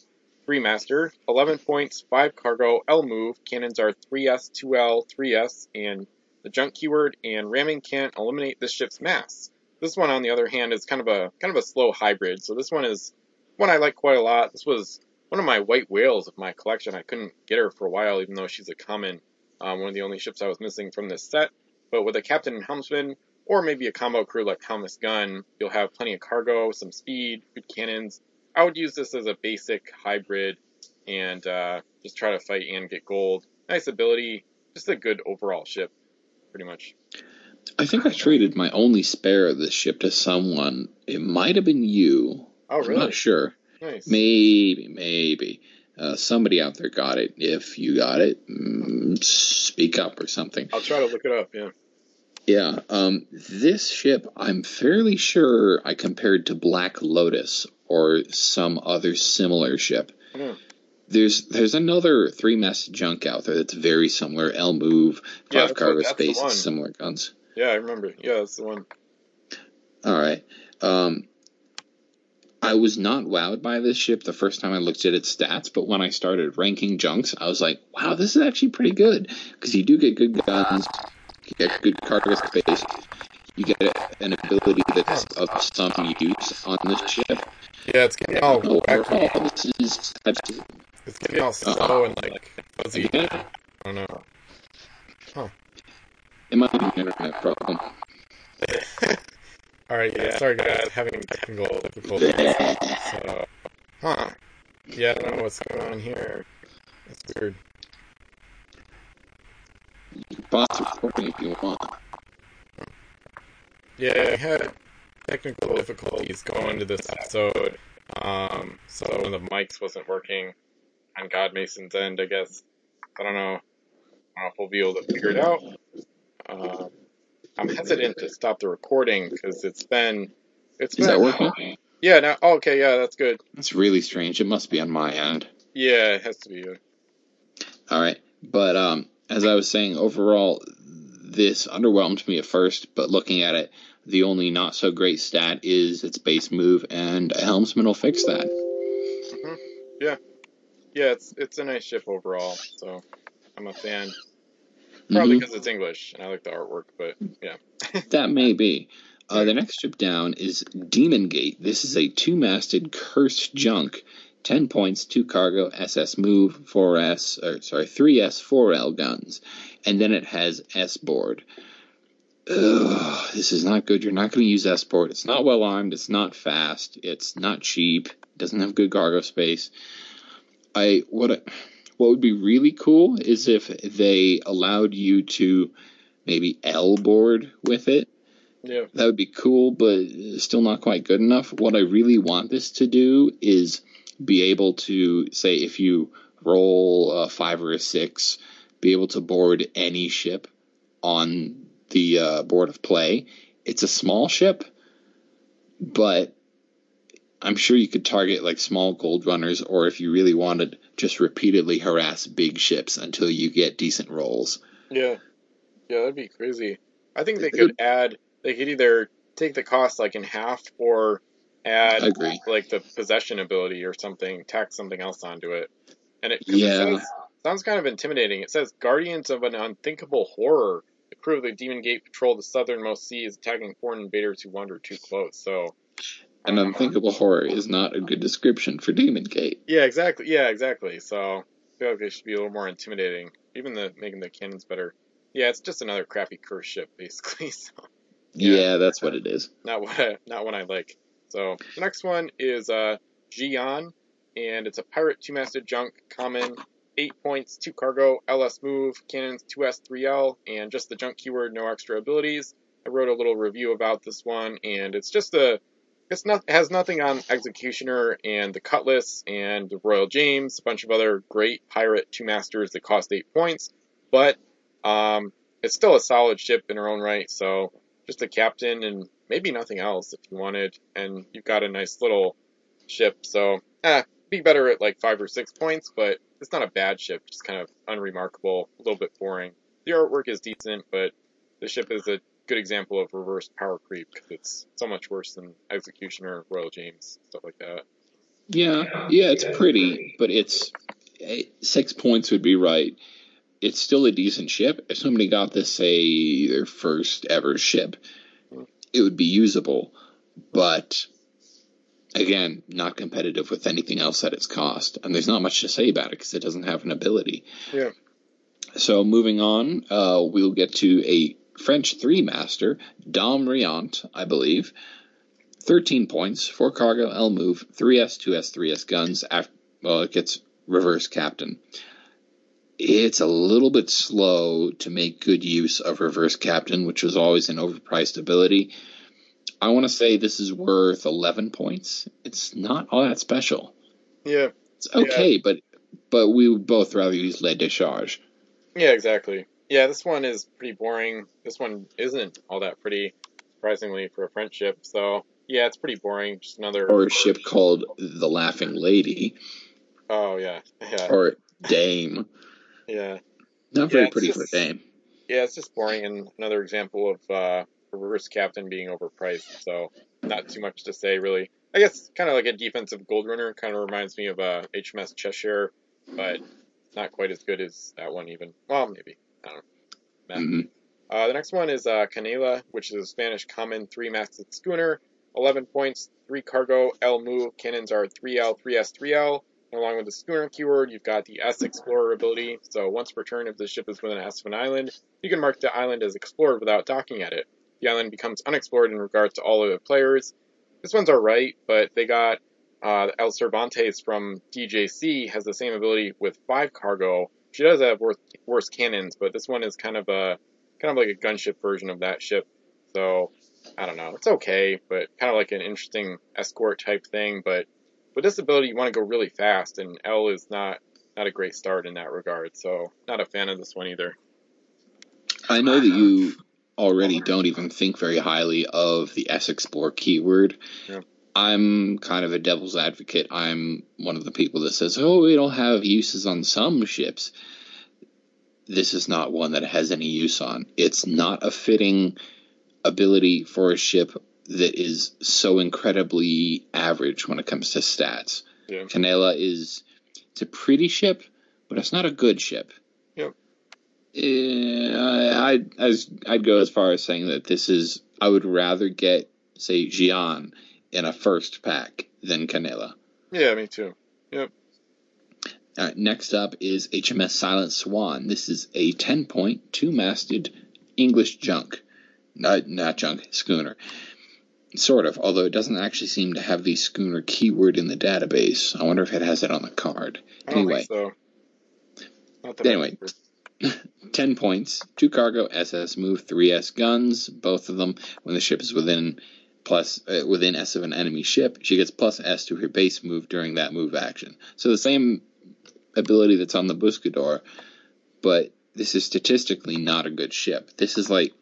three-master, 11 points, 5 cargo, L move. Cannons are 3S, 2L, 3S, and the junk keyword. And ramming can't eliminate this ship's mass. This one, on the other hand, is kind of a kind of a slow hybrid. So this one is one I like quite a lot. This was one of my white whales of my collection. I couldn't get her for a while, even though she's a common, um, one of the only ships I was missing from this set. But with a captain and helmsman, or maybe a combo crew like Thomas Gunn, you'll have plenty of cargo, some speed, good cannons. I would use this as a basic hybrid and uh, just try to fight and get gold. Nice ability, just a good overall ship, pretty much. I think I traded my only spare of this ship to someone. It might have been you. Oh, really? I'm not sure. Nice. Maybe, maybe. Uh, somebody out there got it. If you got it, mm, speak up or something. I'll try to look it up, yeah. Yeah, um, this ship, I'm fairly sure I compared to Black Lotus or some other similar ship. Mm. There's there's another three mast junk out there that's very similar. L move, five yeah, cargo space, similar guns. Yeah, I remember. Yeah, that's the one. All right. Um, I was not wowed by this ship the first time I looked at its stats, but when I started ranking junks, I was like, wow, this is actually pretty good. Because you do get good guns, you get good cargo space, you get an ability that's of some use on this ship. Yeah, it's getting all Oh, wacky. overall. It's getting all uh-huh. slow and like fuzzy. Again, I don't know. Huh. It might be an internet problem. All right, yeah. Sorry, guys, having technical difficulties. So, huh? Yeah, I don't know what's going on here. That's weird. You can pause the recording if you want. Yeah, I had technical difficulties going to this episode. Um, so one of the mics wasn't working on God Mason's end, I guess. I don't know. I don't know if we'll be able to figure it out. Um, I'm hesitant to stop the recording because it's been, it's Is been. that working? Yeah. Now, oh, okay. Yeah, that's good. That's really strange. It must be on my end. Yeah, it has to be. All right, but um, as I was saying, overall, this underwhelmed me at first. But looking at it, the only not so great stat is its base move, and a helmsman will fix that. Yeah, yeah, it's it's a nice ship overall. So I'm a fan. Probably because it's English and I like the artwork, but yeah. That may be. Uh, the next ship down is Demon Gate. This is a two-masted cursed junk. 10 points, 2 cargo, SS move, 4S, or sorry, 3S, 4L guns. And then it has S board. Ugh, this is not good. You're not going to use S board. It's not well armed. It's not fast. It's not cheap. It doesn't have good cargo space. I what I, what would be really cool is if they allowed you to maybe L board with it. Yeah. That would be cool, but still not quite good enough. What I really want this to do is be able to say if you roll a five or a six, be able to board any ship on the uh, board of play. It's a small ship, but I'm sure you could target like small gold runners, or if you really wanted, just repeatedly harass big ships until you get decent rolls. Yeah. Yeah, that'd be crazy. I think they could add they could either take the cost like in half or add like the possession ability or something, tack something else onto it. And it Yeah. says, sounds kind of intimidating. It says Guardians of an Unthinkable Horror. The crew of the Demon Gate patrol the southernmost seas, attacking foreign invaders who wander too close. So An unthinkable horror is not a good description for Demon Gate. Yeah, exactly. Yeah, exactly. So I feel like they should be a little more intimidating. Even the making the cannons better. Yeah, it's just another crappy curse ship, basically. So Yeah, Yeah. that's what it is. not what I, not one I like. So the next one is uh Jian, and it's a pirate two-masted junk, common, eight points, two cargo, LS move, cannons, two S, three L, and just the junk keyword, no extra abilities. I wrote a little review about this one, and it's just a it's not it has nothing on Executioner and the Cutlass and the Royal James, a bunch of other great pirate two masters that cost eight points, but um, it's still a solid ship in her own right. So just a captain and maybe nothing else if you wanted, and you've got a nice little ship. So eh, be better at like five or six points, but it's not a bad ship. Just kind of unremarkable, a little bit boring. The artwork is decent, but the ship is a good example of reverse power creep because it's so much worse than Executioner, Royal James, stuff like that. Yeah, yeah, it's pretty, but it's eh, six points would be right. It's still a decent ship. If somebody got this, say, their first ever ship, it would be usable, but again, not competitive with anything else at its cost. And there's not much to say about it because it doesn't have an ability. Yeah. So moving on, uh, we'll get to a French three master, Dom Riant, I believe. 13 points, 4 cargo, L move, 3S, 2S, 3S guns. After, well, it gets reverse captain. It's a little bit slow to make good use of reverse captain, which was always an overpriced ability. I want to say this is worth 11 points. It's not all that special. Yeah, It's okay, but but we would both rather use Le Décharge. yeah, exactly. Yeah, this one is pretty boring. This one isn't all that pretty, surprisingly, for a French ship. So yeah, it's pretty boring. Just another. Or a ship called the Laughing Lady, Oh yeah, yeah, or Dame. yeah. Not very Yeah, pretty just- for Dame. Yeah, it's just boring and another example of uh, reverse captain being overpriced. So not too much to say really. I guess kind of like a defensive gold runner. Kind of reminds me of uh, HMS Cheshire, but not quite as good as that one even. Well, maybe. I don't know. hmm Uh, the next one is uh, Canela, which is a Spanish common three-masted schooner. 11 points, 3 cargo, L move. Cannons are 3L, 3S, 3L. And along with the schooner keyword, you've got the S Explorer ability. So once per turn, if the ship is within S of an island, you can mark the island as explored without docking at it. The island becomes unexplored in regards to all other players. This one's alright, but they got uh, El Cervantes from DJC has the same ability with 5 cargo. She does have worse, worse cannons, but this one is kind of a kind of like a gunship version of that ship. So I don't know. It's okay, but kind of like an interesting escort type thing. But with this ability, you want to go really fast, and L is not not a great start in that regard. So not a fan of this one either. I know that you already don't even think very highly of the S Explore keyword. Yeah. I'm kind of a devil's advocate. I'm one of the people that says, "Oh, it'll have uses on some ships." This is not one that it has any use on. It's not a fitting ability for a ship that is so incredibly average when it comes to stats. Yeah. Canela is it's a pretty ship, but it's not a good ship. Yep. I I'd, as I'd go as far as saying that this is I would rather get say Jian in a first pack than Canela. Yeah, me too. Yep. Uh, next up is HMS Silent Swan. This is a 10 point, two masted English junk. Not, not junk, schooner. Sort of, although it doesn't actually seem to have the schooner keyword in the database. I wonder if it has it on the card. I don't Anyway. think so. Anyway. 10 points, 2 cargo, SS move, 3S guns, both of them when the ship is within plus uh, within S of an enemy ship. She gets plus S to her base move during that move action. So the same ability that's on the Buscador, but this is statistically not a good ship. This is like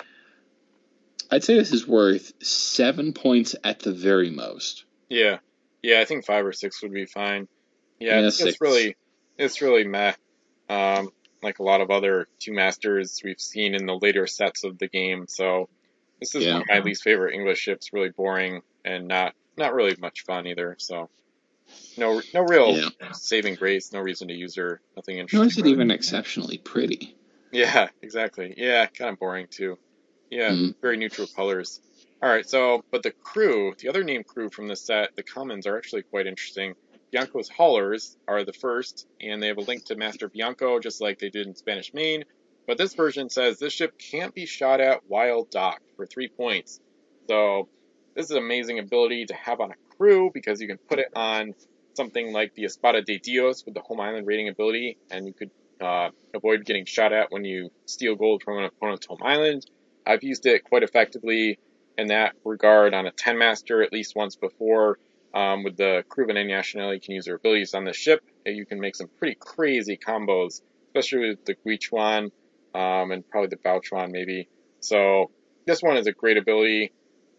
I'd say this is worth 7 points at the very most. Yeah, yeah. I think five or six would be fine. Yeah, Yeah, it's, it's really it's really meh. Um, like a lot of other two masters we've seen in the later sets of the game. So this is Yeah. one of my least favorite English ships. Really boring and not not really much fun either. So no no real Yeah. saving grace. No reason to use her. Nothing interesting. Nor is it even exceptionally pretty. Yeah, exactly. Yeah, kind of boring too. Yeah, Mhm. very neutral colors. All right, so but the crew, the other named crew from the set, the commons are actually quite interesting. Bianco's haulers are the first, and they have a link to Master Bianco, just like they did in Spanish Main. But this version says this ship can't be shot at while docked for three points. So this is an amazing ability to have on a crew because you can put it on something like the Espada de Dios with the home island rating ability, and you could uh, avoid getting shot at when you steal gold from an opponent's home island. I've used it quite effectively in that regard on a 10 master at least once before. Um, with the crew of an nationality, you can use their abilities on the ship. You can make some pretty crazy combos, especially with the Guichuan um, and probably the Bauchuan maybe. So this one is a great ability.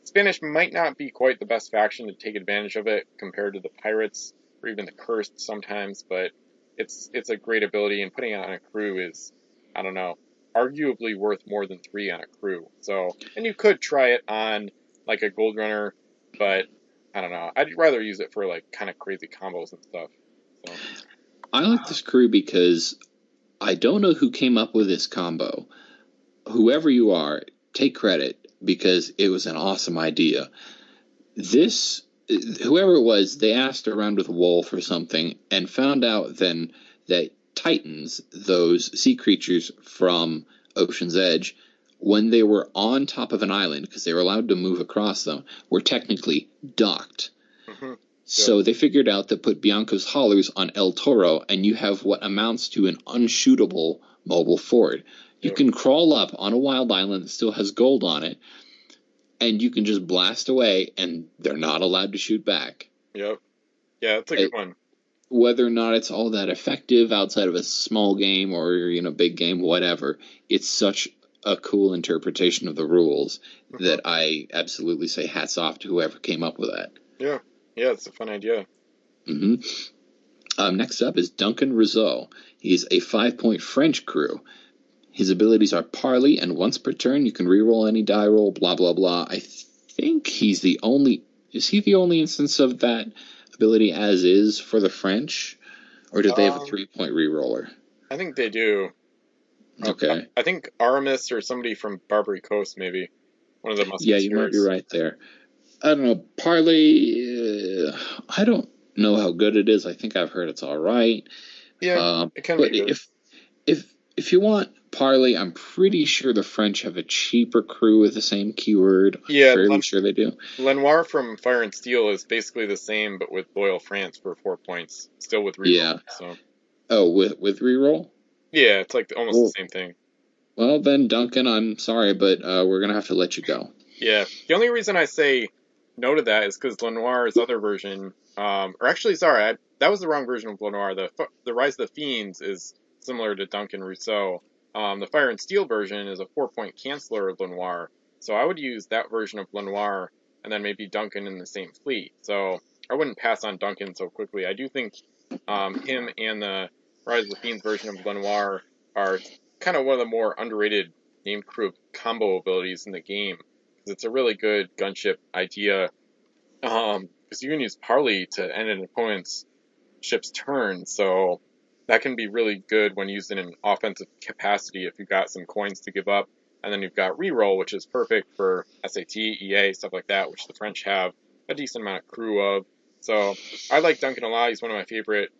Spanish might not be quite the best faction to take advantage of it compared to the pirates or even the cursed sometimes, but it's it's a great ability and putting it on a crew is I don't know arguably worth more than three on a crew. So and you could try it on like a gold runner, but I don't know. I'd rather use it for like kind of crazy combos and stuff. So I like this crew because I don't know who came up with this combo. Whoever you are, take credit because it was an awesome idea. This, whoever it was, they asked around with Wolf or something and found out then that Titans, those sea creatures from Ocean's Edge, when they were on top of an island, because they were allowed to move across them, were technically docked. mhm. So they figured out that put Bianco's haulers on El Toro, and you have what amounts to an unshootable mobile fort. You can crawl up on a wild island that still has gold on it, and you can just blast away, and they're not allowed to shoot back. yep, yeah, it's a good one. Whether or not it's all that effective outside of a small game or you know big game, whatever, it's such a cool interpretation of the rules Mhm. that I absolutely say hats off to whoever came up with that. Yeah, yeah, it's a fun idea. hmm Um, next up is Duncan Rousseau. He's a five point French crew. His abilities are parley, and once per turn you can reroll any die roll, blah, blah, blah. I think he's the only is he the only instance of that ability as is for the French, or do they have a Um, three point reroller? I think they do. Okay. I think Aramis or somebody from Barbary Coast, maybe one of the Yeah, you might be right there. I don't know. Parley, uh, I don't know how good it is. I think I've heard it's all right. Yeah, Um, it can but be good. if if if you want Parley, I'm pretty sure the French have a cheaper crew with the same keyword. I'm Yeah, fairly Len- sure they do. Lenoir from Fire and Steel is basically the same, but with Loyal France for four points, still with reroll. Yeah. So Oh, with with reroll. Yeah, it's like almost Well- the same thing. Well then, Duncan, I'm sorry, but uh, we're gonna have to let you go. Yeah. The only reason I say no to that is because Lenoir's other version, um, or actually, sorry, I, that was the wrong version of Lenoir. The the Rise of the Fiends is similar to Duncan Rousseau. Um, the Fire and Steel version is a four point canceller of Lenoir, so I would use that version of Lenoir and then maybe Duncan in the same fleet. So I wouldn't pass on Duncan so quickly. I do think um, him and the Rise Fiends version of Lenoir are kind of one of the more underrated named crew combo abilities in the game. 'Cause It's a really good gunship idea. Um, because you can use Parley to end an opponent's ship's turn, so that can be really good when used in an offensive capacity if you've got some coins to give up. And then you've got reroll, which is perfect for SAT, EA, stuff like that, which the French have a decent amount of crew of. So I like Duncan a lot. He's one of my favorite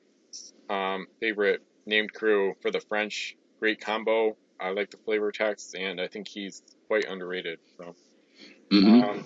um, favorite named crew for the French. Great combo. I like the flavor text, and I think he's quite underrated. So hmm um,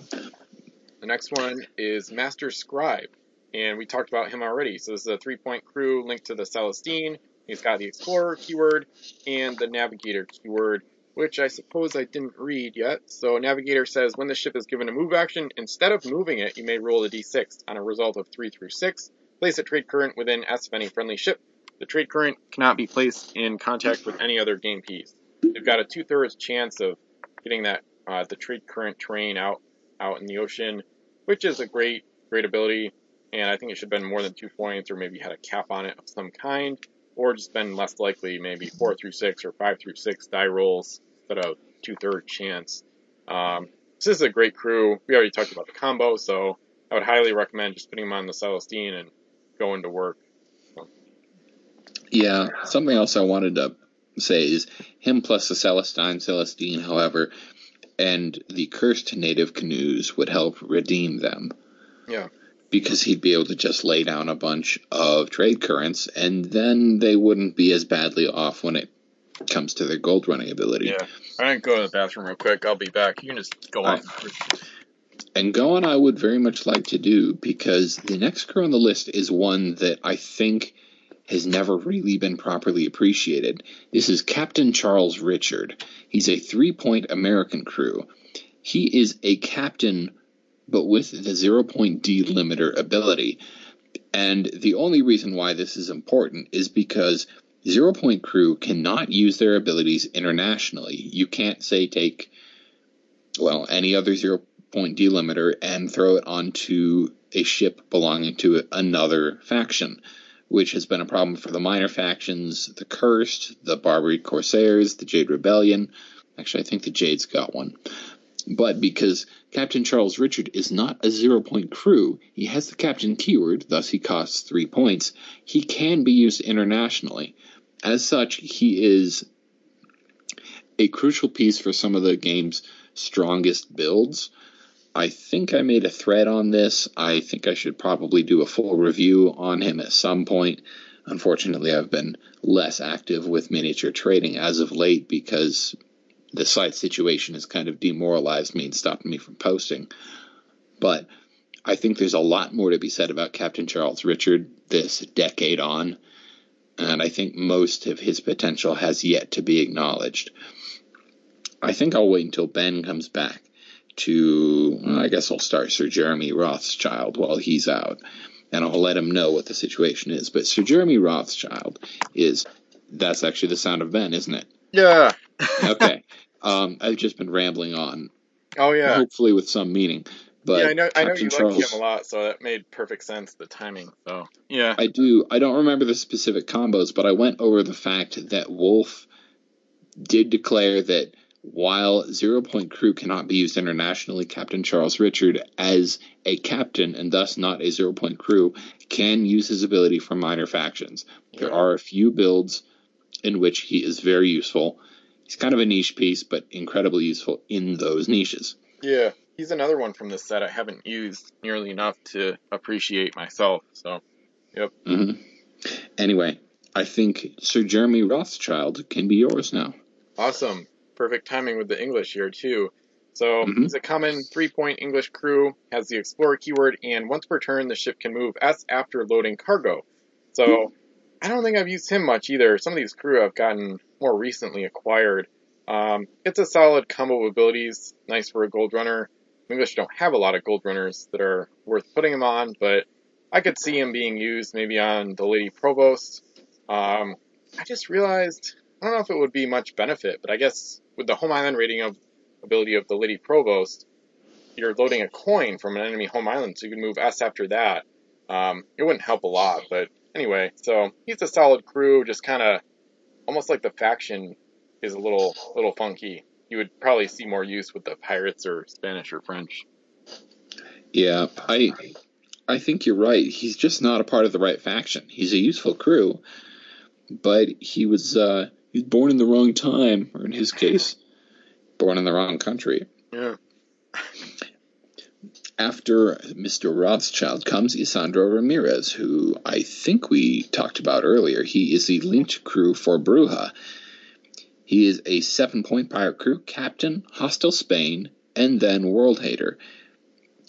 the next one is Master Scribe, and we talked about him already. So this is a three-point crew linked to the Celestine. He's got the Explorer keyword and the Navigator keyword, which I suppose I didn't read yet. So Navigator says when the ship is given a move action, instead of moving it, you may roll a d6 on a result of 3 through 6. Place a trade current within S of any friendly ship. The trade current cannot be placed in contact with any other game piece. You've got a two-thirds chance of getting that uh, the trade current terrain out out in the ocean, which is a great great ability. And I think it should have been more than two points, or maybe had a cap on it of some kind, or just been less likely, maybe four through six or five through six die rolls instead of two third chance. Um, this is a great crew. We already talked about the combo, so I would highly recommend just putting them on the Celestine and going to work. Yeah. Something else I wanted to say is him plus the Celestine Celestine, however, and the cursed native canoes would help redeem them. Yeah. Because he'd be able to just lay down a bunch of trade currents, and then they wouldn't be as badly off when it comes to their gold running ability. Yeah. I'm gonna go to the bathroom real quick. I'll be back. You can just go on. And going, I would very much like to do because the next crew on the list is one that I think has never really been properly appreciated. This is Captain Charles Richard. He's a three point American crew. He is a captain, but with the zero point delimiter ability. And the only reason why this is important is because zero point crew cannot use their abilities internationally. You can't say take well, any other zero point delimiter and throw it onto a ship belonging to another faction, which has been a problem for the minor factions, the Cursed, the Barbary Corsairs, the Jade Rebellion. Actually, I think the Jade's got one. But because Captain Charles Richard is not a zero point crew, he has the captain keyword, thus he costs three points. He can be used internationally. As such, he is a crucial piece for some of the game's strongest builds. I think I made a thread on this. I think I should probably do a full review on him at some point. Unfortunately, I've been less active with miniature trading as of late because the site situation has kind of demoralized me and stopped me from posting. But I think there's a lot more to be said about Captain Charles Richard this decade on, and I think most of his potential has yet to be acknowledged. I think I'll wait until Ben comes back to, well, I guess I'll start Sir Jeremy Rothschild while he's out, and I'll let him know what the situation is. But Sir Jeremy Rothschild is, that's actually the sound of Ben, isn't it? Yeah. Okay. um, I've just been rambling on, Oh yeah. hopefully with some meaning. But yeah, I know. I know you Charles, like him a lot, so that made perfect sense. The timing. So yeah. I do. I don't remember the specific combos, but I went over the fact that Wolf did declare that while zero point crew cannot be used internationally, Captain Charles Richard, as a captain and thus not a zero point crew, can use his ability for minor factions. There are a few builds in which he is very useful. He's kind of a niche piece, but incredibly useful in those niches. Yeah, he's another one from this set I haven't used nearly enough to appreciate myself. So, yep. Mm-hmm. Anyway, I think Sir Jeremy Rothschild can be yours now. Awesome. Perfect timing with the English here, too. So, Mhm. he's a common three point English crew, has the Explorer keyword, and once per turn, the ship can move S after loading cargo. So, I don't think I've used him much either. Some of these crew I've gotten more recently acquired. Um, it's a solid combo of abilities, nice for a gold runner. English don't have a lot of gold runners that are worth putting him on, but I could see him being used maybe on the Lady Provost. Um, I just realized I don't know if it would be much benefit, but I guess with the home island rating of ability of the Lady Provost, you're loading a coin from an enemy home island, so you can move S after that. Um, it wouldn't help a lot, but anyway, so he's a solid crew, just kind of almost like the faction is a little little funky. You would probably see more use with the pirates or Spanish or French. Yeah, I I think you're right. He's just not a part of the right faction. He's a useful crew, but he was uh he was born in the wrong time, or in his case, born in the wrong country. Yeah. After Mr. Rothschild comes Isandro Ramirez, who I think we talked about earlier. He is the linked crew for Bruja. He is a seven point pirate crew, captain, hostile Spain, and then world hater.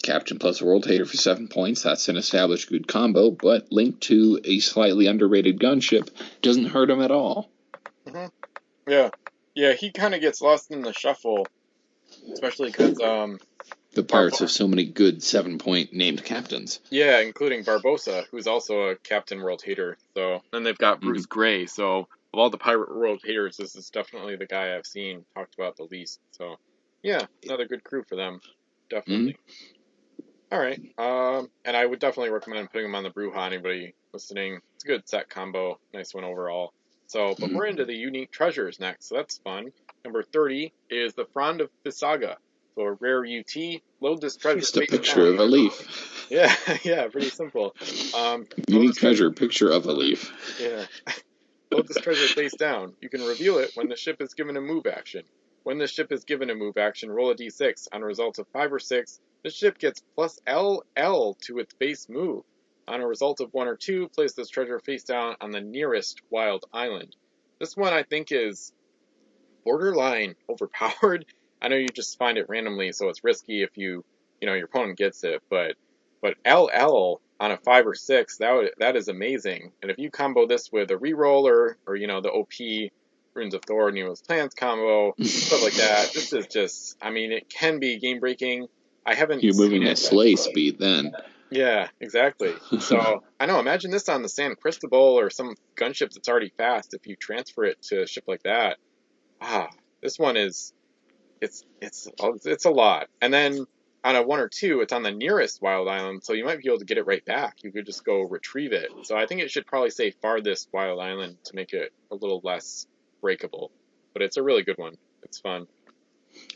Captain plus world hater for seven points. That's an established good combo, but linked to a slightly underrated gunship doesn't hurt him at all. Yeah. Yeah, he kind of gets lost in the shuffle, especially because, um, The pirates have so many good seven point named captains. yeah, including Barbosa, who's also a Captain World Hater. So, and they've got Bruce Gray. So, of all the Pirate World Haters, this is definitely the guy I've seen talked about the least. So, yeah, another good crew for them. Definitely. All right. Um, and I would definitely recommend putting them on the Bruja. Anybody listening? It's a good set combo. Nice one overall. So, but Mhm. we're into the unique treasures next, so that's fun. Number 30 is the Frond of Pisaga. So a rare UT. Load this treasure. Just a picture of a leaf. Yeah, yeah, pretty simple. Um, Unique treasure- treasure, picture of a leaf. Yeah. Load this treasure face down. You can reveal it when the ship is given a move action. When the ship is given a move action, roll a d6. On a result of 5 or 6, the ship gets plus LL to its base move. On a result of 1 or 2, place this treasure face down on the nearest wild island. This one I think is borderline overpowered. I know you just find it randomly, so it's risky if you, you know, your opponent gets it, but but LL on a five or six, that would, that is amazing. And if you combo this with a reroller or you know the OP Runes of Thor, Nemo's Plans combo, stuff like that, this is just, I mean, it can be game breaking. I haven't. You're moving at sleigh speed then. Yeah, exactly. So I know. Imagine this on the San Cristobal or some gunship that's already fast. If you transfer it to a ship like that, ah, this one is, it's it's it's a lot. And then on a one or two, it's on the nearest wild island, so you might be able to get it right back. You could just go retrieve it. So I think it should probably say farthest wild island to make it a little less breakable. But it's a really good one. It's fun.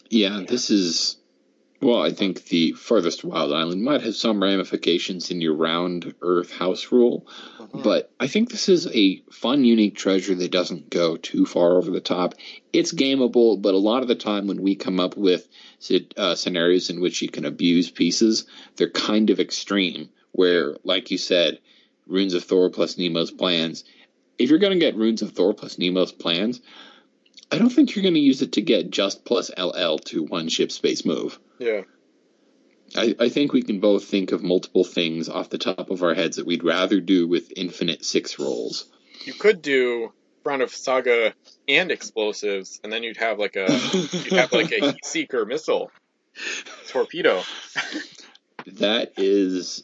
Yeah, this is. Well, I think the farthest wild island might have some ramifications in your round Earth house rule, but I think this is a fun, unique treasure that doesn't go too far over the top. It's gameable, but a lot of the time when we come up with uh, scenarios in which you can abuse pieces, they're kind of extreme. Where, like you said, Runes of Thor plus Nemo's plans. If you're going to get Runes of Thor plus Nemo's plans, I don't think you're going to use it to get just plus LL to one ship space move. Yeah. I, I think we can both think of multiple things off the top of our heads that we'd rather do with infinite six rolls. You could do front of saga and explosives, and then you'd have like a you'd have like a heat seeker missile torpedo. that is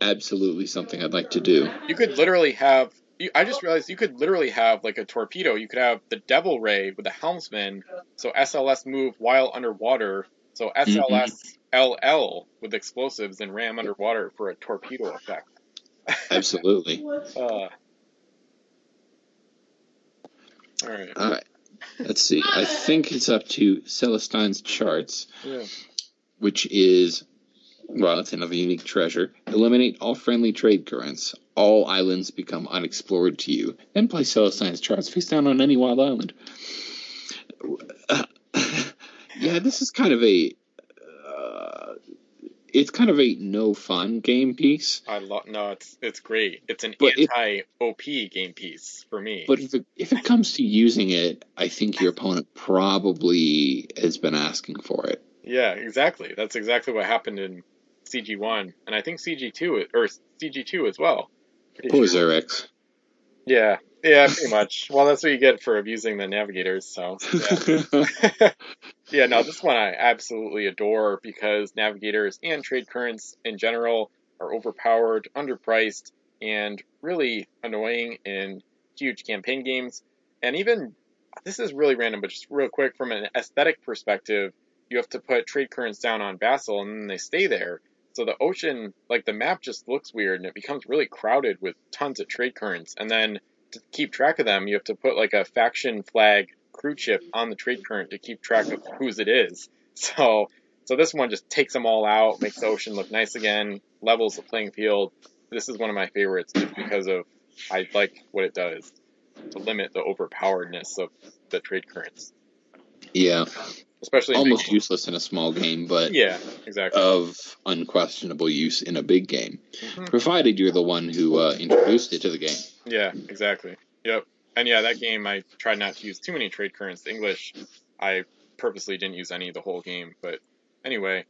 absolutely something I'd like to do. You could literally have. You, I just realized you could literally have like a torpedo. You could have the Devil Ray with the helmsman, so SLS move while underwater. So SLS LL with explosives and ram underwater for a torpedo effect. Absolutely. Uh, all right. Uh, Let's see. I think it's up to Celestine's charts, Yeah. which is well, it's another unique treasure. Eliminate all friendly trade currents. All islands become unexplored to you. Then place Celestine's charts face down on any wild island. yeah, this is kind of a. Uh, it's kind of a no fun game piece. I love. No, it's it's great. It's an anti OP game piece for me. But if it, if it comes to using it, I think your opponent probably has been asking for it. yeah, exactly. That's exactly what happened in CG one, and I think CG two or CG two as well. Poor sure. Xerix. Yeah, yeah, pretty much. Well, that's what you get for abusing the navigators. So yeah. Yeah, no, this one I absolutely adore because navigators and trade currents in general are overpowered, underpriced, and really annoying in huge campaign games. And even, this is really random, but just real quick, from an aesthetic perspective, you have to put trade currents down on Vassal and then they stay there. So the ocean, like the map just looks weird and it becomes really crowded with tons of trade currents. And then to keep track of them, you have to put like a faction flag crew chip on the trade current to keep track of whose it is. So, so this one just takes them all out, makes the ocean look nice again, levels the playing field. This is one of my favorites just because of I like what it does to limit the overpoweredness of the trade currents, yeah, especially almost useless in a small game, but Yeah, exactly. of unquestionable use in a big game, Mhm. provided you're the one who uh, introduced it to the game. Yeah, exactly. Yep. And yeah, that game I tried not to use too many trade currents. English, I purposely didn't use any the whole game. But anyway,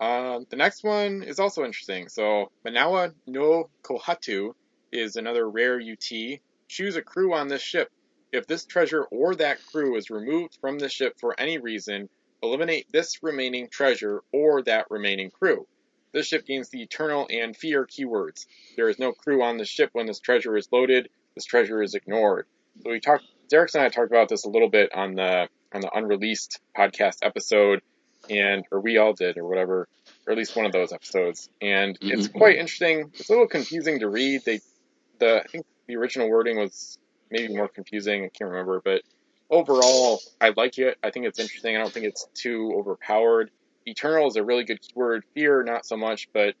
um, the next one is also interesting. So Manawa no Kohatu is another rare UT. Choose a crew on this ship. If this treasure or that crew is removed from the ship for any reason, eliminate this remaining treasure or that remaining crew. This ship gains the Eternal and Fear keywords. There is no crew on the ship when this treasure is loaded. This treasure is ignored. So we talked. Derek and I talked about this a little bit on the on the unreleased podcast episode, and or we all did, or whatever, or at least one of those episodes. And it's Mhm. quite interesting. It's a little confusing to read. They, the I think the original wording was maybe more confusing. I can't remember, but overall, I like it. I think it's interesting. I don't think it's too overpowered. Eternal is a really good keyword. Fear, not so much, but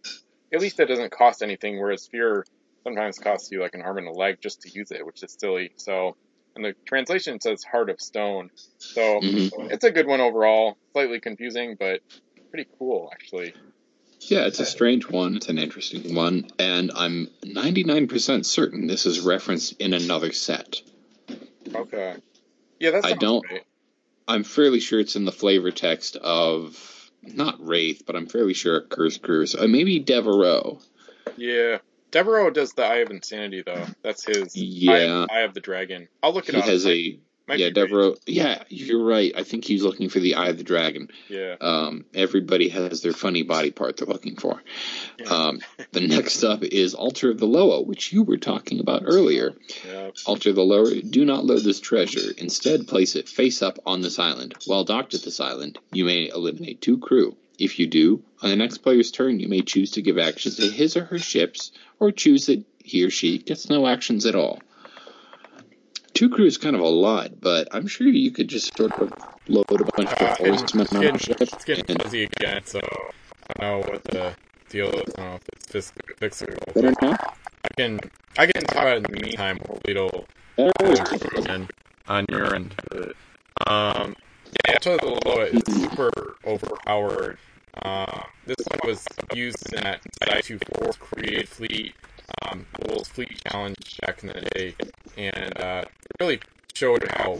at least it doesn't cost anything. Whereas fear sometimes costs you like an arm and a leg just to use it, which is silly. So, and the translation says heart of stone. So Mhm. it's a good one overall. Slightly confusing, but pretty cool actually. Yeah, it's a strange one. It's an interesting one, and I'm 99% certain this is referenced in another set. Okay. Yeah, that's I don't- I'm fairly sure it's in the flavor text of not Wraith, but I'm fairly sure it occurs Cruise. Uh, maybe Devereaux. Yeah. Devereaux does the Eye of Insanity though. That's his Yeah. Eye, Eye of the Dragon. I'll look it He up. has a might yeah. Devereaux. Yeah, you're right. I think he's looking for the Eye of the Dragon. Yeah. Um, everybody has their funny body part they're looking for. Yeah. Um, the next up is Altar of the Loa, which you were talking about earlier. Yeah. Altar of the Loa, do not load this treasure. Instead, place it face up on this island. While docked at this island, you may eliminate two crew. If you do, on the next player's turn, you may choose to give actions to his or her ships, or choose that he or she gets no actions at all. Two crew is kind of a lot, but I'm sure you could just sort of load a bunch Uh, of it's, horsemen it's on getting, a ship. it's getting and- fuzzy again, so I don't know what the deal is. I don't know if it's fix- fixable. Better now? I can I can talk about it in the meantime. Hopefully it'll again on your end. Um, yeah, of the Loa is super overpowered. Uh, this one was used in that Side 2 Force Created Fleet, um, Wolves Fleet Challenge back in the day, and uh, really showed how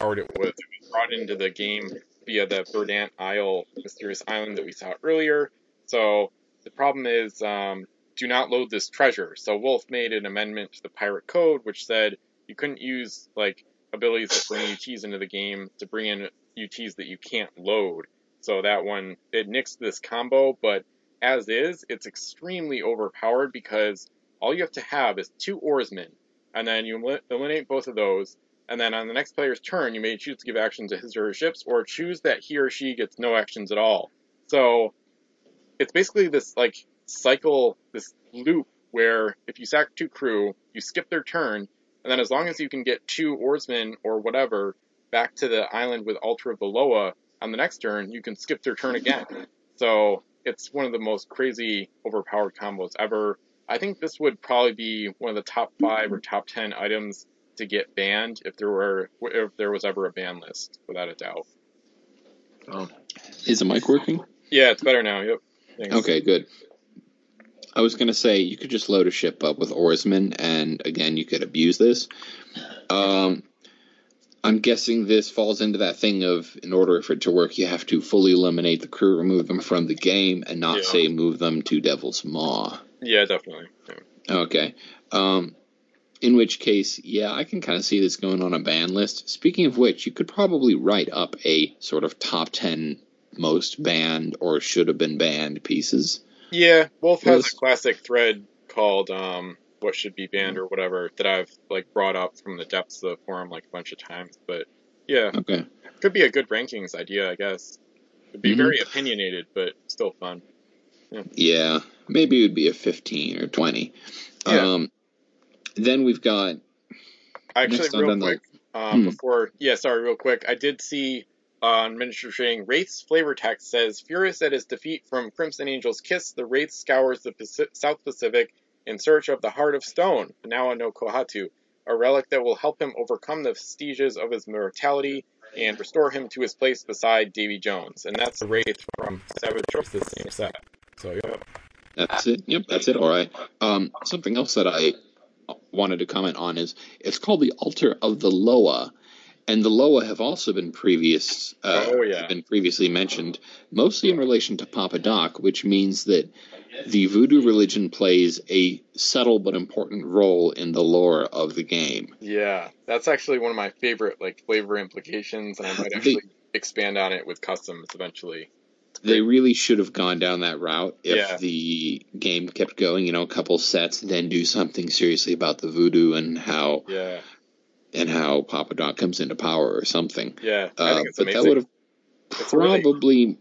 hard it was. It was brought into the game via the Verdant Isle, mysterious island that we saw earlier. So the problem is, um, do not load this treasure. So Wolf made an amendment to the pirate code, which said you couldn't use like abilities that bring UTs into the game to bring in UTs that you can't load. So that one it nixed this combo, but as is, it's extremely overpowered because all you have to have is two oarsmen, and then you eliminate both of those, and then on the next player's turn, you may choose to give actions to his or her ships, or choose that he or she gets no actions at all. So it's basically this like cycle, this loop where if you sack two crew, you skip their turn, and then as long as you can get two oarsmen or whatever, back to the island with Altar of the Loa on the next turn, you can skip their turn again. So it's one of the most crazy overpowered combos ever. I think this would probably be one of the top five or top ten items to get banned if there were if there was ever a ban list, without a doubt. Um, Is the mic working? Yeah, it's better now. Yep. Thanks. Okay, good. I was gonna say you could just load a ship up with oarsmen, and again, you could abuse this. Um, I'm guessing this falls into that thing of in order for it to work, you have to fully eliminate the crew, remove them from the game, and not Yeah. say move them to Devil's Maw. Yeah, definitely. Yeah. Okay. Um, in which case, yeah, I can kind of see this going on a ban list. Speaking of which, you could probably write up a sort of top 10 most banned or should have been banned pieces. Yeah, Wolf has a classic thread called um, "What Should Be Banned" or whatever that I've like brought up from the depths of the forum like a bunch of times. But yeah, Okay. could be a good rankings idea, I guess. It'd be Mhm. very opinionated, but still fun. Yeah, maybe it would be a 15 or 20. Yeah. Um, then we've got. Actually, real the- quick, um, Hmm. before yeah, sorry, real quick, I did see uh, on Miniature Trading, Wraith's flavor text says, "Furious at his defeat from Crimson Angel's kiss, the Wraith scours the Paci- South Pacific in search of the Heart of Stone, now no Kohatu, a relic that will help him overcome the vestiges of his mortality and restore him to his place beside Davy Jones." And that's the Wraith from Savage Tropes, the same set. So yeah, That's it. Yep, that's it. All right. Um, something else that I wanted to comment on is it's called the Altar of the Loa, and the Loa have also been previous. Uh, Oh, yeah. Been previously mentioned, mostly in relation to Papa Doc, which means that the voodoo religion plays a subtle but important role in the lore of the game. yeah, that's actually one of my favorite like flavor implications, and I might They- actually expand on it with customs eventually. They really should have gone down that route if Yeah. the game kept going, you know, a couple sets, then do something seriously about the voodoo and how Yeah, and how Papa Doc comes into power or something. yeah, I Uh, think it's but amazing. that would have It's really- probably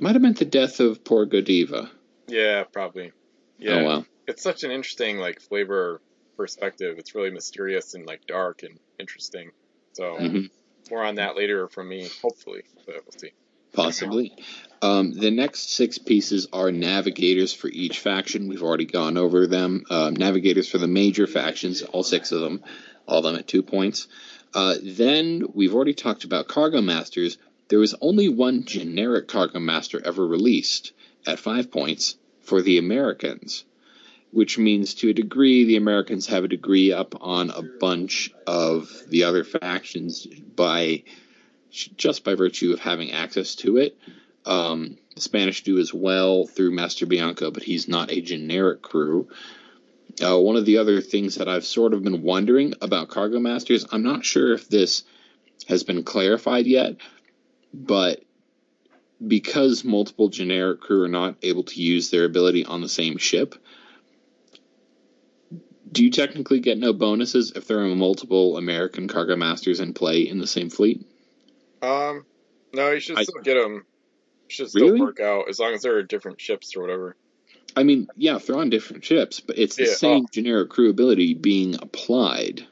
might have meant the death of poor Godiva. Yeah, probably. Yeah, Oh well. it's such an interesting like flavor perspective. It's really mysterious and like dark and interesting. So Mhm. more on that later from me, hopefully, but we'll see. Possibly. Um, the next six pieces are navigators for each faction. We've already gone over them. Um, navigators for the major factions, all six of them, all of them at two points. Uh, then we've already talked about cargo masters. There was only one generic cargo master ever released at five points for the Americans, which means to a degree the Americans have a degree up on a bunch of the other factions by just by virtue of having access to it. Um, Spanish do as well through Master Bianco, but he's not a generic crew. Uh, one of the other things that I've sort of been wondering about Cargo Masters, I'm not sure if this has been clarified yet, but because multiple generic crew are not able to use their ability on the same ship, do you technically get no bonuses if there are multiple American Cargo Masters in play in the same fleet? Um, no, you should I- still get them. Should still Really? work out as long as there are different ships or whatever. I mean, yeah, they're on different ships, but it's the Yeah, same oh. generic crew ability being applied.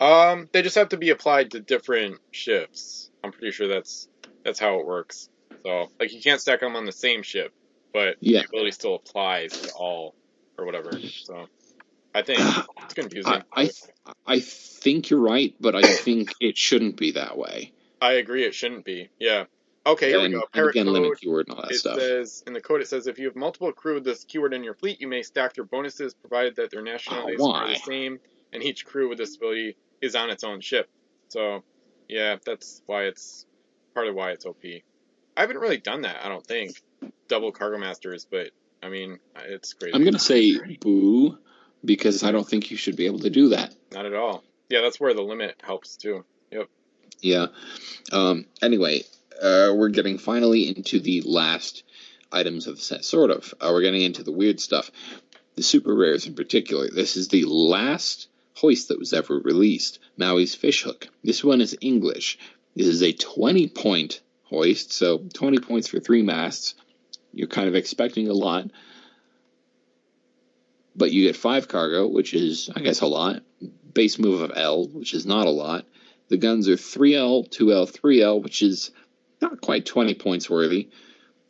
Um, they just have to be applied to different ships. I'm pretty sure that's that's how it works. So, like, you can't stack them on the same ship, but Yeah. the ability still applies to all or whatever. So, I think it's confusing. I, I, th- I think you're right, but I think it shouldn't be that way. I agree. It shouldn't be. Yeah. Okay. Here and, we go. Parrot again, code. limit keyword and all that It stuff. says in the code. It says if you have multiple crew with this keyword in your fleet, you may stack their bonuses, provided that their nationalities are why? the same, and each crew with this ability is on its own ship. So, yeah, that's why it's part of why it's OP. I haven't really done that. I don't think double cargo masters, but I mean, it's great. I'm gonna say boo because I don't think you should be able to do that. Not at all. Yeah, that's where the limit helps too. Yep. Yeah. Um, anyway, uh, we're getting finally into the last items of the set, sort of. Uh, we're getting into the weird stuff. The super rares in particular. This is the last hoist that was ever released. Maui's Fishhook. This one is English. This is a 20 point hoist, so 20 points for three masts. You're kind of expecting a lot. But you get five cargo, which is, I guess, a lot. Base move of L, which is not a lot. The guns are 3L, 2L, 3L, which is not quite 20 points worthy.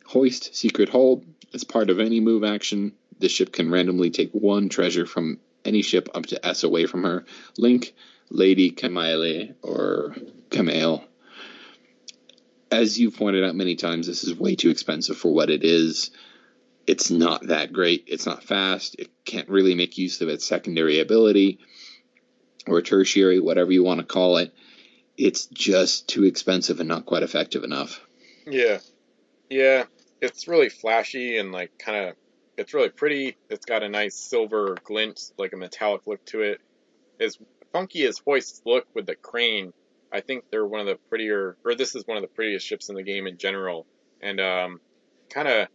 Hoist, Secret Hold. As part of any move action, the ship can randomly take one treasure from any ship up to S away from her. Link, Lady Kamale, or Kamale. As you pointed out many times, this is way too expensive for what it is. It's not that great. It's not fast. It can't really make use of its secondary ability or tertiary, whatever you want to call it. It's just too expensive and not quite effective enough. Yeah. Yeah. It's really flashy and like kind of it's really pretty. It's got a nice silver glint, like a metallic look to it. As funky as Hoists look with the crane, I think they're one of the prettier, or this is one of the prettiest ships in the game in general. And um, kind of,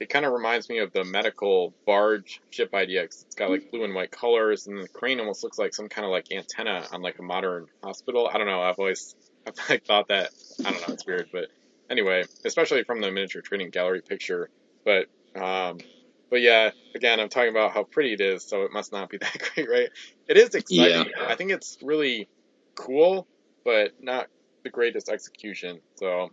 it kind of reminds me of the medical barge ship idea. Cause it's got like blue and white colors, and the crane almost looks like some kind of like antenna on like a modern hospital. I don't know. I've always I've like thought that. I don't know. It's weird, but anyway, especially from the miniature trading gallery picture. But um, but yeah, again, I'm talking about how pretty it is, so it must not be that great, right? It is exciting. Yeah. I think it's really cool, but not the greatest execution. So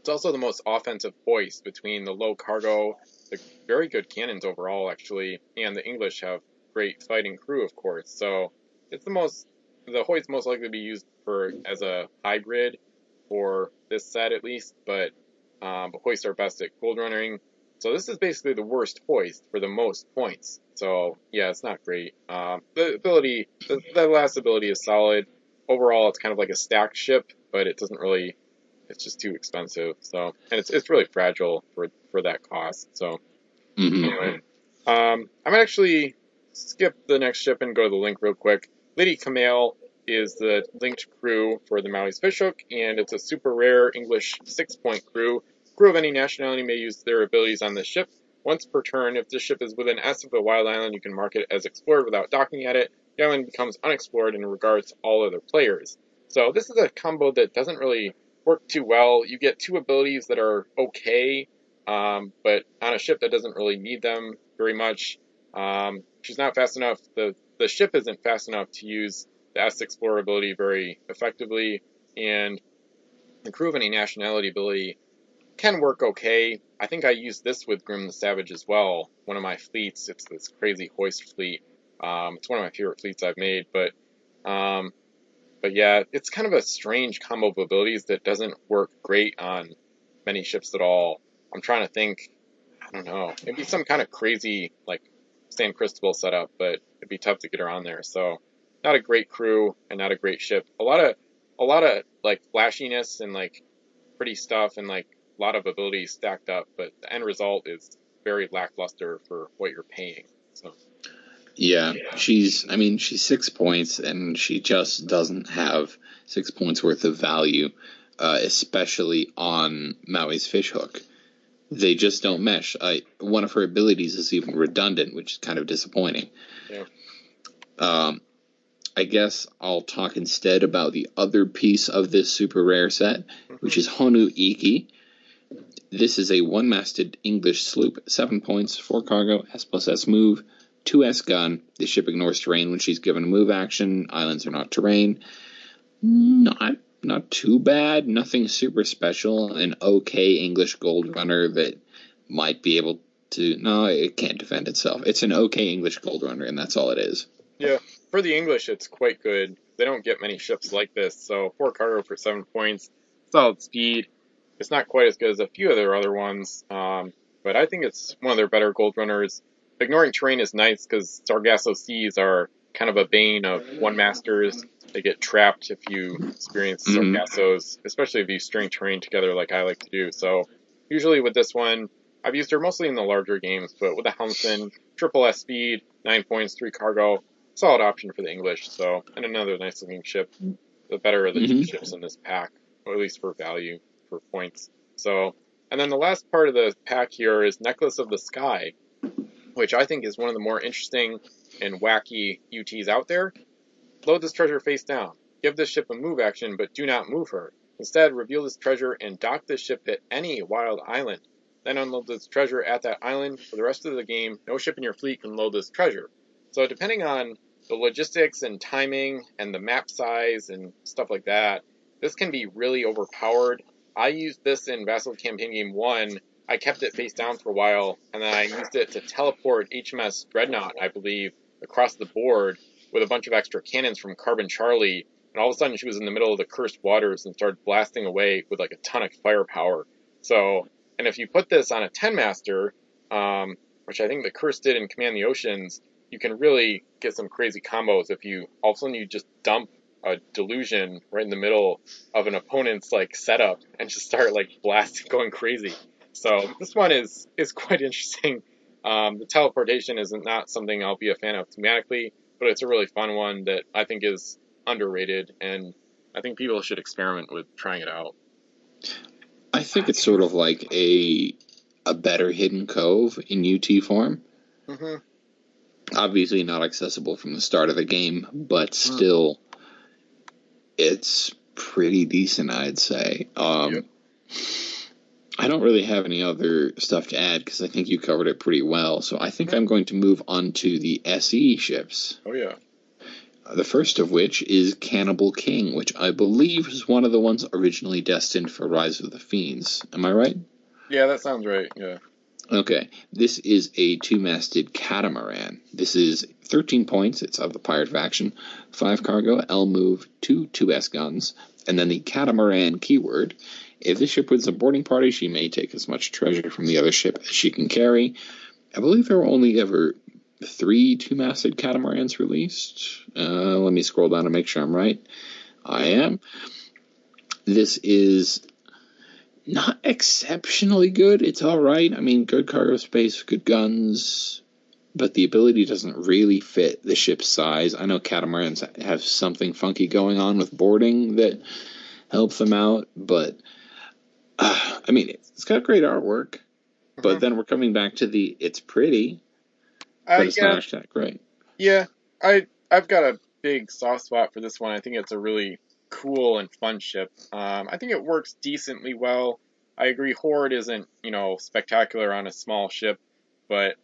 it's also the most offensive hoist between the low cargo, the very good cannons overall, actually, and the English have great fighting crew, of course. So it's the most the hoist most likely to be used for as a hybrid for this set at least, but um, hoists are best at gold running so this is basically the worst hoist for the most points. So yeah, it's not great. Um, the ability, the, the, last ability is solid. Overall, it's kind of like a stacked ship, but it doesn't really. It's just too expensive. So and it's it's really fragile for for that cost. So mm-hmm. anyway, um, I'm actually skip the next ship and go to the link real quick. Lady Kamale is the linked crew for the Maui's Fishhook, and it's a super rare English six point crew crew of any nationality may use their abilities on the ship once per turn. If the ship is within S of a wild island, you can mark it as explored without docking at it. The island becomes unexplored in regards to all other players. So this is a combo that doesn't really work too well. You get two abilities that are okay, um, but on a ship that doesn't really need them very much. Um, she's not fast enough. The the ship isn't fast enough to use the S Explorer ability very effectively, and the crew of any nationality ability can work okay. I think I used this with Grim the Savage as well. One of my fleets. It's this crazy hoist fleet. Um, it's one of my favorite fleets I've made, but um, but yeah, it's kind of a strange combo of abilities that doesn't work great on many ships at all. I'm trying to think. I don't know. Maybe some kind of crazy like San Cristobal setup, but it'd be tough to get her on there. So not a great crew and not a great ship. A lot of a lot of like flashiness and like pretty stuff and like a lot of abilities stacked up, but the end result is very lackluster for what you're paying. So. Yeah, she's. I mean, she's six points, and she just doesn't have six points worth of value, uh, especially on Maui's fishhook. They just don't mesh. I, one of her abilities is even redundant, which is kind of disappointing. Yeah. Um, I guess I'll talk instead about the other piece of this super rare set, mm-hmm. which is Honu Iki. This is a one masted English sloop, 7 points, 4 cargo, S plus S move, 2 S gun. The ship ignores terrain when she's given a move action. Islands are not terrain. Not not too bad. Nothing super special. An okay English gold runner that might be able to. No, it can't defend itself. It's an okay English gold runner, and that's all it is. Yeah, for the English, it's quite good. They don't get many ships like this. So four cargo for seven points, solid speed. It's not quite as good as a few of their other ones, um, but I think it's one of their better gold runners. Ignoring terrain is nice because Sargasso Seas are kind of a bane of one masters. They get trapped if you experience mm-hmm. Sargassos, especially if you string terrain together like I like to do. So usually with this one, I've used her mostly in the larger games, but with the Helmsman, triple S speed, nine points, three cargo, solid option for the English. So and another nice looking ship, the better of the mm-hmm. two ships in this pack, or at least for value for points. So, and then the last part of the pack here is Necklace of the Sky, which I think is one of the more interesting and wacky UTs out there. Load this treasure face down. Give this ship a move action, but do not move her. Instead, reveal this treasure and dock this ship at any wild island. Then unload this treasure at that island. For the rest of the game, no ship in your fleet can load this treasure. So depending on the logistics and timing and the map size and stuff like that, this can be really overpowered. I used this in Vassal Campaign Game 1. I kept it face down for a while, and then I used it to teleport HMS Dreadnought, I believe, across the board with a bunch of extra cannons from Carbon Charlie. And all of a sudden, she was in the middle of the cursed waters and started blasting away with like a ton of firepower. So, and if you put this on a 10 master, um, which I think the curse did in Command the Oceans, you can really get some crazy combos if you all of a sudden you just dump a delusion right in the middle of an opponent's like setup and just start like blasting going crazy. So this one is is quite interesting. Um, the teleportation is not something I'll be a fan of thematically, but it's a really fun one that I think is underrated, and I think people should experiment with trying it out. I think it's sort of like a a better hidden cove in UT form. Mm-hmm. Obviously, not accessible from the start of the game, but still, it's pretty decent, I'd say. Um, Yep. I don't really have any other stuff to add because I think you covered it pretty well. So I think I'm going to move on to the SE ships. Oh yeah. Uh, The first of which is Cannibal King, which I believe is one of the ones originally destined for Rise of the Fiends. Am I right? Yeah, that sounds right. Yeah. Okay, this is a two-masted catamaran. This is 13 points. It's of the pirate faction. Five cargo, L move, two 2S guns, and then the catamaran keyword. If this ship wins a boarding party, she may take as much treasure from the other ship as she can carry. I believe there were only ever three two-masted catamarans released. Uh, let me scroll down to make sure I'm right. I am. This is not exceptionally good. It's all right. I mean, good cargo space, good guns, but the ability doesn't really fit the ship's size. I know catamarans have something funky going on with boarding that helps them out, but uh, I mean, it's got great artwork. But Mhm. then we're coming back to the it's pretty, Uh, but it's yeah, not that great. yeah. I I've got a big soft spot for this one. I think it's a really cool and fun ship. Um, I think it works decently well. I agree. Horde isn't you know spectacular on a small ship, but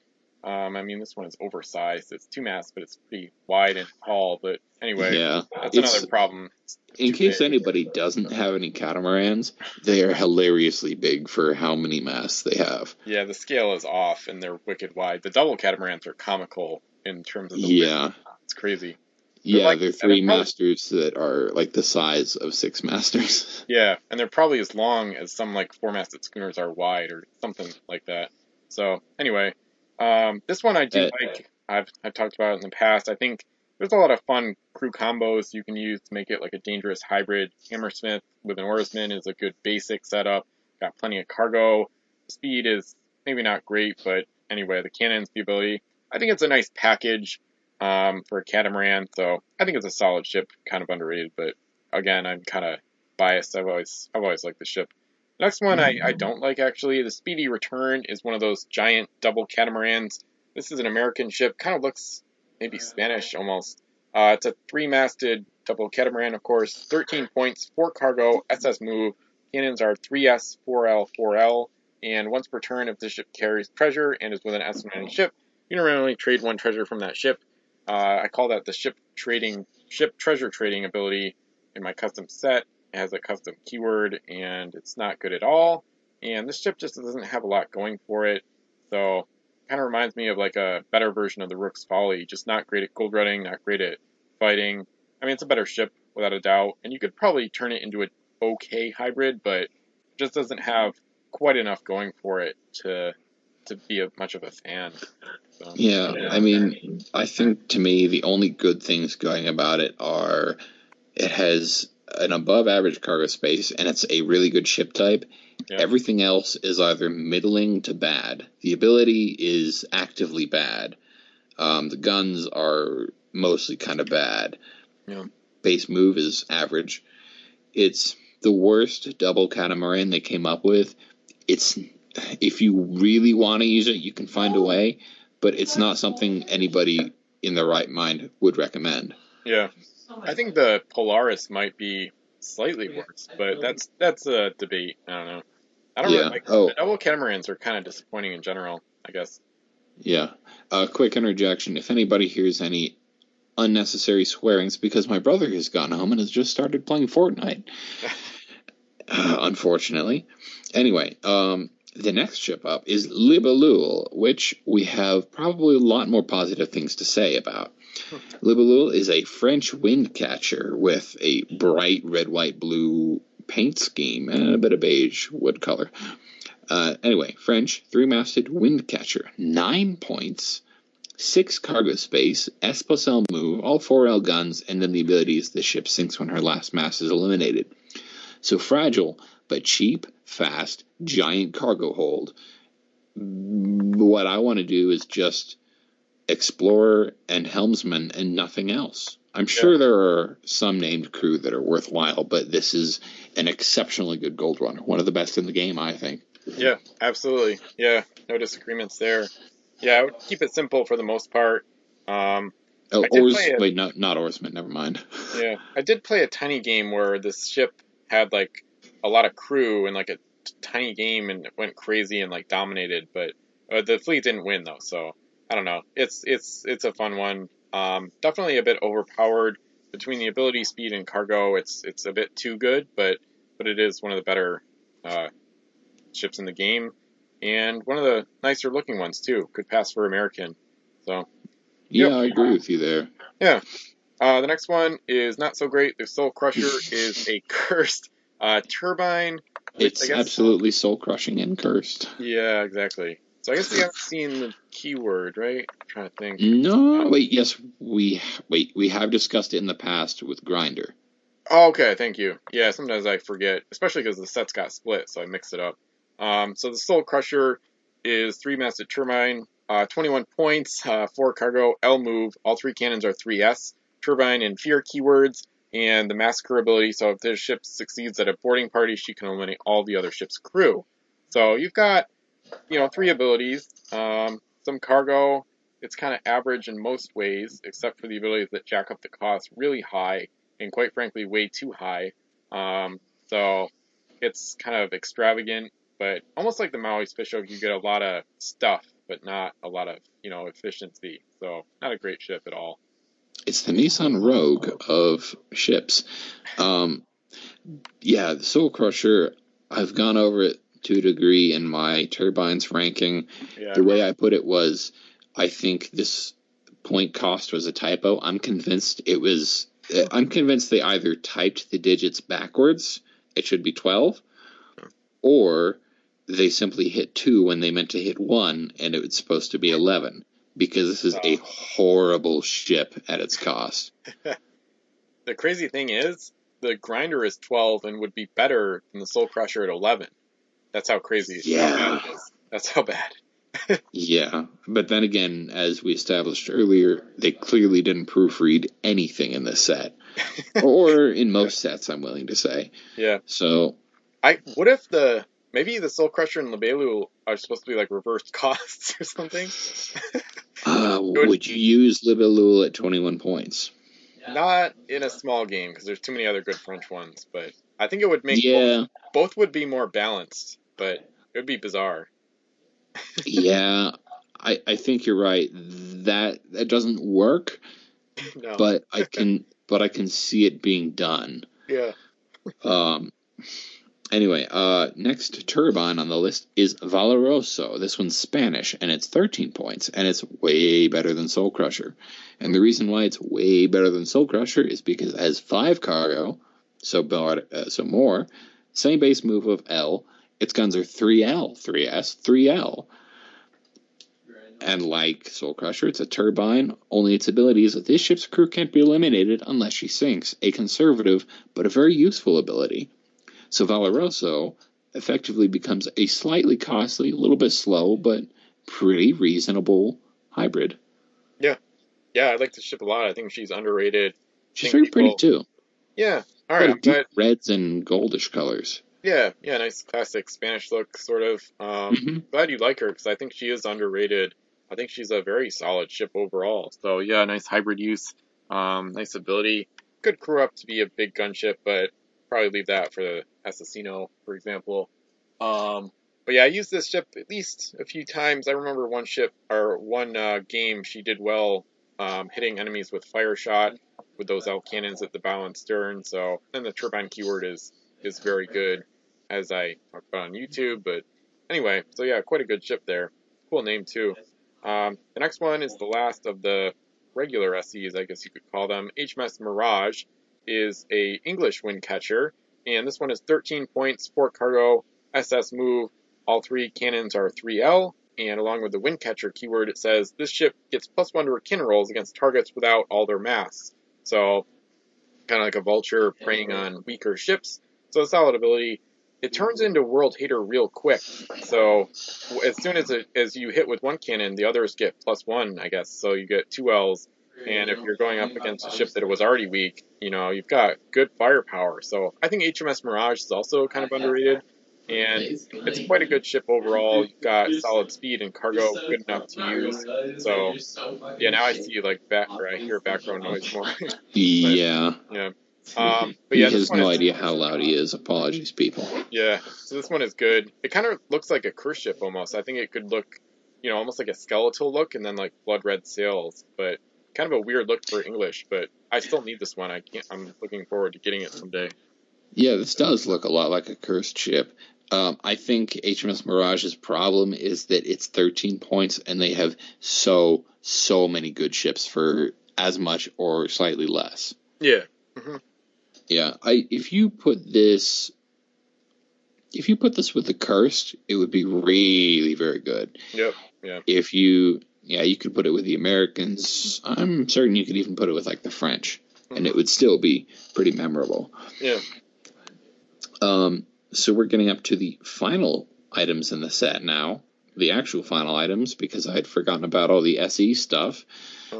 um, I mean this one is oversized. It's two masts, but it's pretty wide and tall. But anyway, Yeah. that's It's- another problem. In case big. anybody doesn't have any catamarans, they are hilariously big for how many masts they have. Yeah, the scale is off and they're wicked wide. The double catamarans are comical in terms of the Yeah. width. It's crazy. Yeah, like- they're three they're probably- masters that are like the size of six masters. Yeah, and they're probably as long as some like four-masted schooners are wide or something like that. So anyway, um, this one I do Uh, like. I've I've talked about it in the past. I think there's a lot of fun crew combos you can use to make it like a dangerous hybrid. Hammersmith with an oarsman is a good basic setup. Got plenty of cargo. Speed is maybe not great, but anyway, the cannons, the ability. I think it's a nice package um, for a catamaran. So I think it's a solid ship, kind of underrated, but again, I'm kind of biased. I've always I've always liked the ship. Next one I, I don't like actually. The Speedy Return is one of those giant double catamarans. This is an American ship, kind of looks maybe Spanish almost. Uh, it's a three-masted double catamaran, of course. 13 points, four cargo, SS move. Cannons are 3S, 4L, 4L, and once per turn, if the ship carries treasure and is with an on ship, you normally trade one treasure from that ship. Uh, I call that the ship trading ship treasure trading ability in my custom set. Has a custom keyword and it's not good at all. And this ship just doesn't have a lot going for it. So kind of reminds me of like a better version of the Rook's Folly. Just not great at gold running, not great at fighting. I mean, it's a better ship without a doubt. And you could probably turn it into an okay hybrid, but just doesn't have quite enough going for it to to be a, much of a fan. So, Yeah, I mean, I think to me the only good things going about it are it has an above average cargo space and it's a really good ship type. Yeah. Everything else is either middling to bad. The ability is actively bad. Um, the guns are mostly kind of bad. Yeah. Base move is average. It's the worst double catamaran they came up with. It's if you really want to use it, you can find a way, but it's not something anybody in their right mind would recommend. yeah. I think the Polaris might be slightly worse, but that's that's a debate. I don't know. I don't Yeah. really like Oh. the double catamarans are kind of disappointing in general. I guess. Yeah. A quick interjection: if anybody hears any unnecessary swearings because my brother has gone home and has just started playing Fortnite. uh, unfortunately. Anyway, um, the next ship up is Libellule, which we have probably a lot more positive things to say about. Libellule is a French wind catcher with a bright red, white, blue paint scheme and a bit of beige wood color. Uh, anyway, French three masted wind catcher, nine points, six cargo space, S move, all four L guns, and then the abilities the ship sinks when her last mast is eliminated. So fragile, but cheap, fast, giant cargo hold. What I want to do is just explorer and helmsman and nothing else. I'm sure yeah. there are some named crew that are worthwhile, but this is an exceptionally good gold runner, one of the best in the game, I think. Yeah, absolutely. Yeah, no disagreements there. Yeah, I would keep it simple for the most part. Um, oh, oars, a, wait, not not oarsman. Never mind. yeah, I did play a tiny game where this ship had like a lot of crew and like a t- tiny game and it went crazy and like dominated, but uh, the fleet didn't win though. So I don't know. It's it's it's a fun one. Um, definitely a bit overpowered between the ability, speed, and cargo. It's it's a bit too good, but but it is one of the better uh, ships in the game, and one of the nicer looking ones too. Could pass for American. So yeah, yep. I agree with you there. Yeah. Uh, the next one is not so great. The Soul Crusher is a cursed uh, turbine. It's guess, absolutely soul crushing and cursed. Yeah, exactly. So I guess we haven't seen the keyword, right? I'm trying to think. No, wait. Yes, we wait. We have discussed it in the past with Grinder. Oh, okay. Thank you. Yeah, sometimes I forget, especially because the sets got split, so I mixed it up. Um, so the Soul Crusher is three masted turbine, uh, 21 points, uh, four cargo, L move. All three cannons are 3S. Turbine and fear keywords and the massacre ability. So if this ship succeeds at a boarding party, she can eliminate all the other ship's crew. So you've got, you know, three abilities. Um, some cargo. It's kind of average in most ways, except for the abilities that jack up the cost really high, and quite frankly, way too high. Um, so it's kind of extravagant, but almost like the Maui Special, you get a lot of stuff, but not a lot of, you know, efficiency. So not a great ship at all it's the Nissan Rogue of ships. Um, yeah, the Soul Crusher. I've gone over it to a degree in my turbines ranking. Yeah. The way I put it was, I think this point cost was a typo. I'm convinced it was. Uh, I'm convinced they either typed the digits backwards. It should be twelve, or they simply hit two when they meant to hit one, and it was supposed to be eleven because this is oh. a horrible ship at its cost. the crazy thing is, the grinder is 12 and would be better than the Soul Crusher at 11. That's how crazy yeah. That's how bad. yeah, but then again, as we established earlier, they clearly didn't proofread anything in this set, or in most sets. I'm willing to say. Yeah. So, I what if the maybe the Soul Crusher and Libellule are supposed to be like reversed costs or something? Uh, would, you use Libellule at 21 points? Not in a small game because there's too many other good French ones, but I think it would make yeah. both, both would be more balanced, but it would be bizarre. yeah, I I think you're right. That that doesn't work. No. But I can but I can see it being done. Yeah. um Anyway, uh, next turbine on the list is Valoroso. This one's Spanish, and it's 13 points, and it's way better than Soul Crusher. And the reason why it's way better than Soul Crusher is because it has five cargo, so uh, so more, same base move of L. Its guns are 3L, 3S, 3L. And like Soul Crusher, it's a turbine. Only its ability is that this ship's crew can't be eliminated unless she sinks. A conservative, but a very useful ability. So Valoroso effectively becomes a slightly costly, a little bit slow, but pretty reasonable hybrid. Yeah. Yeah, I like the ship a lot. I think she's underrated. She's very people... pretty too. Yeah. All right. Deep reds and goldish colors. Yeah, yeah, nice classic Spanish look, sort of. Um, mm-hmm. Glad you like her because I think she is underrated. I think she's a very solid ship overall. So yeah, nice hybrid use, um, nice ability. Could crew up to be a big gunship, but probably leave that for the Assassino, for example. Um, but yeah, I used this ship at least a few times. I remember one ship or one uh, game she did well um, hitting enemies with fire shot with those L cannons at the bow and stern. So, and the turbine keyword is is very good, as I talked about on YouTube. But anyway, so yeah, quite a good ship there. Cool name too. Um, the next one is the last of the regular SEs, I guess you could call them. HMS Mirage is a English wind catcher, and this one is 13 points, 4 cargo, SS move. All three cannons are 3L, and along with the wind catcher keyword, it says this ship gets plus one to cannon rolls against targets without all their mass. So, kind of like a vulture preying on weaker ships. So, a solid ability. It turns into World Hater real quick. So, as soon as it, as you hit with one cannon, the others get plus one, I guess. So you get two L's. And if you're going up against a ship that was already weak, you know, you've got good firepower. So I think HMS Mirage is also kind of underrated and it's quite a good ship overall. You've got solid speed and cargo good enough to use. So yeah, now I see like back or I hear background noise more. yeah. Yeah. Um, but yeah, he has no is, idea how loud he is. Apologies, people. Yeah. So this one is good. It kind of looks like a cruise ship almost. I think it could look, you know, almost like a skeletal look and then like blood red sails, but kind of a weird look for English. But I still need this one. I can't. I'm looking forward to getting it someday. Yeah, this does look a lot like a cursed ship. Um, I think HMS Mirage's problem is that it's 13 points and they have so, so many good ships for as much or slightly less. Yeah. Mm-hmm. Yeah. I if you put this if you put this with the cursed, it would be really very good. Yep. Yeah. If you yeah, you could put it with the Americans. I'm certain you could even put it with like the French, mm-hmm. and it would still be pretty memorable. Yeah. Um so we're getting up to the final items in the set now. The actual final items, because I had forgotten about all the SE stuff.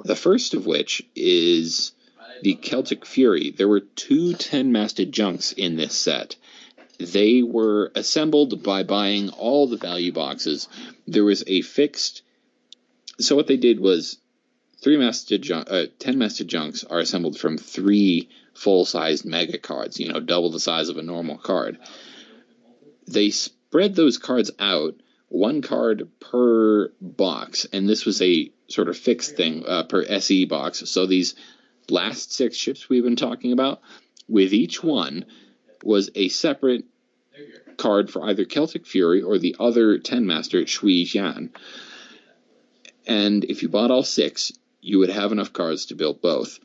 The first of which is the Celtic Fury. There were two 10 masted junks in this set. They were assembled by buying all the value boxes. There was a fixed. So what they did was three masted junk, uh, 10 masted junks are assembled from three full sized mega cards, you know, double the size of a normal card they spread those cards out, one card per box, and this was a sort of fixed thing uh, per SE box. So these last six ships we've been talking about, with each one was a separate card for either Celtic Fury or the other Ten Master Shui Jian. And if you bought all six, you would have enough cards to build both.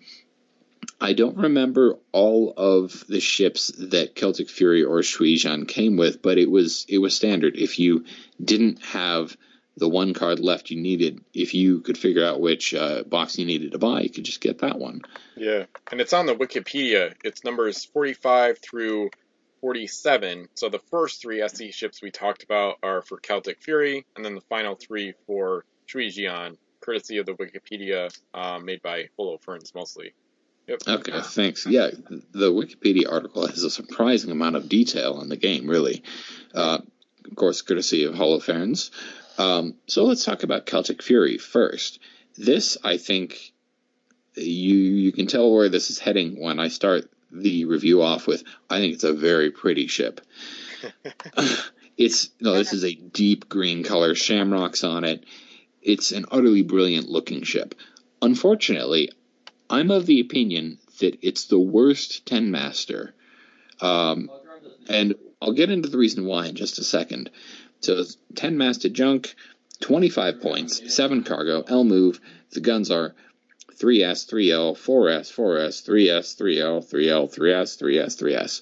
I don't remember all of the ships that Celtic Fury or Shuijian came with, but it was it was standard. If you didn't have the one card left you needed, if you could figure out which uh, box you needed to buy, you could just get that one. Yeah, and it's on the Wikipedia. It's numbers 45 through 47. So the first three SE ships we talked about are for Celtic Fury, and then the final three for Shuijian, courtesy of the Wikipedia uh, made by Holofernes mostly. Yep. Okay, thanks. Yeah, the Wikipedia article has a surprising amount of detail on the game, really. Uh, of course, courtesy of Holofernes. Um, so let's talk about Celtic Fury first. This, I think, you you can tell where this is heading when I start the review off with. I think it's a very pretty ship. it's no, this is a deep green color, shamrocks on it. It's an utterly brilliant looking ship. Unfortunately, I'm of the opinion that it's the worst 10 master. Um, and I'll get into the reason why in just a second. So 10 masted junk, 25 points, 7 cargo, L move. The guns are 3S, 3L, 4S, 4S, 3S, 3L, 3L, 3S, 3S, 3S.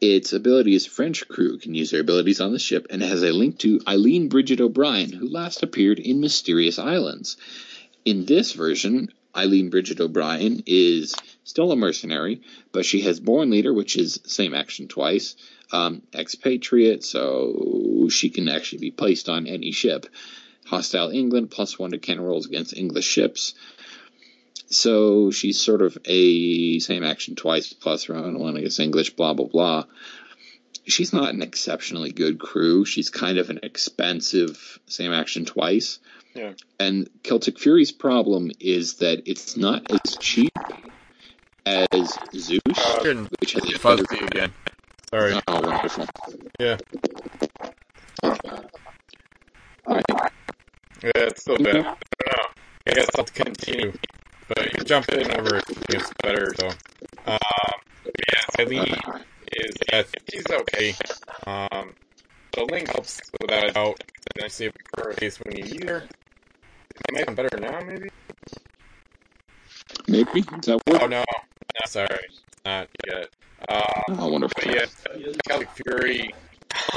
Its abilities French crew can use their abilities on the ship and it has a link to Eileen Bridget O'Brien, who last appeared in Mysterious Islands. In this version, Eileen Bridget O'Brien is still a mercenary, but she has Born Leader, which is same action twice, um, expatriate, so she can actually be placed on any ship. Hostile England, plus one to cannon rolls against English ships. So she's sort of a same action twice, plus one against English, blah, blah, blah. She's not an exceptionally good crew. She's kind of an expensive same action twice. Yeah. And Celtic Fury's problem is that it's not as cheap as Zeus, uh, which has a fuzzy better... again. Sorry. Oh, wonderful. Yeah. All right. Yeah, it's still bad. I guess I'll continue. But you jump in over it's better. So, um, yeah, Eileen is yeah, she's okay. Um, the link helps without a doubt. And I see if her case when you need her. It might be better now, maybe. Maybe is that Oh no, no, sorry, not yet. Um, Oh, wonderful. but yeah, Celtic Fury.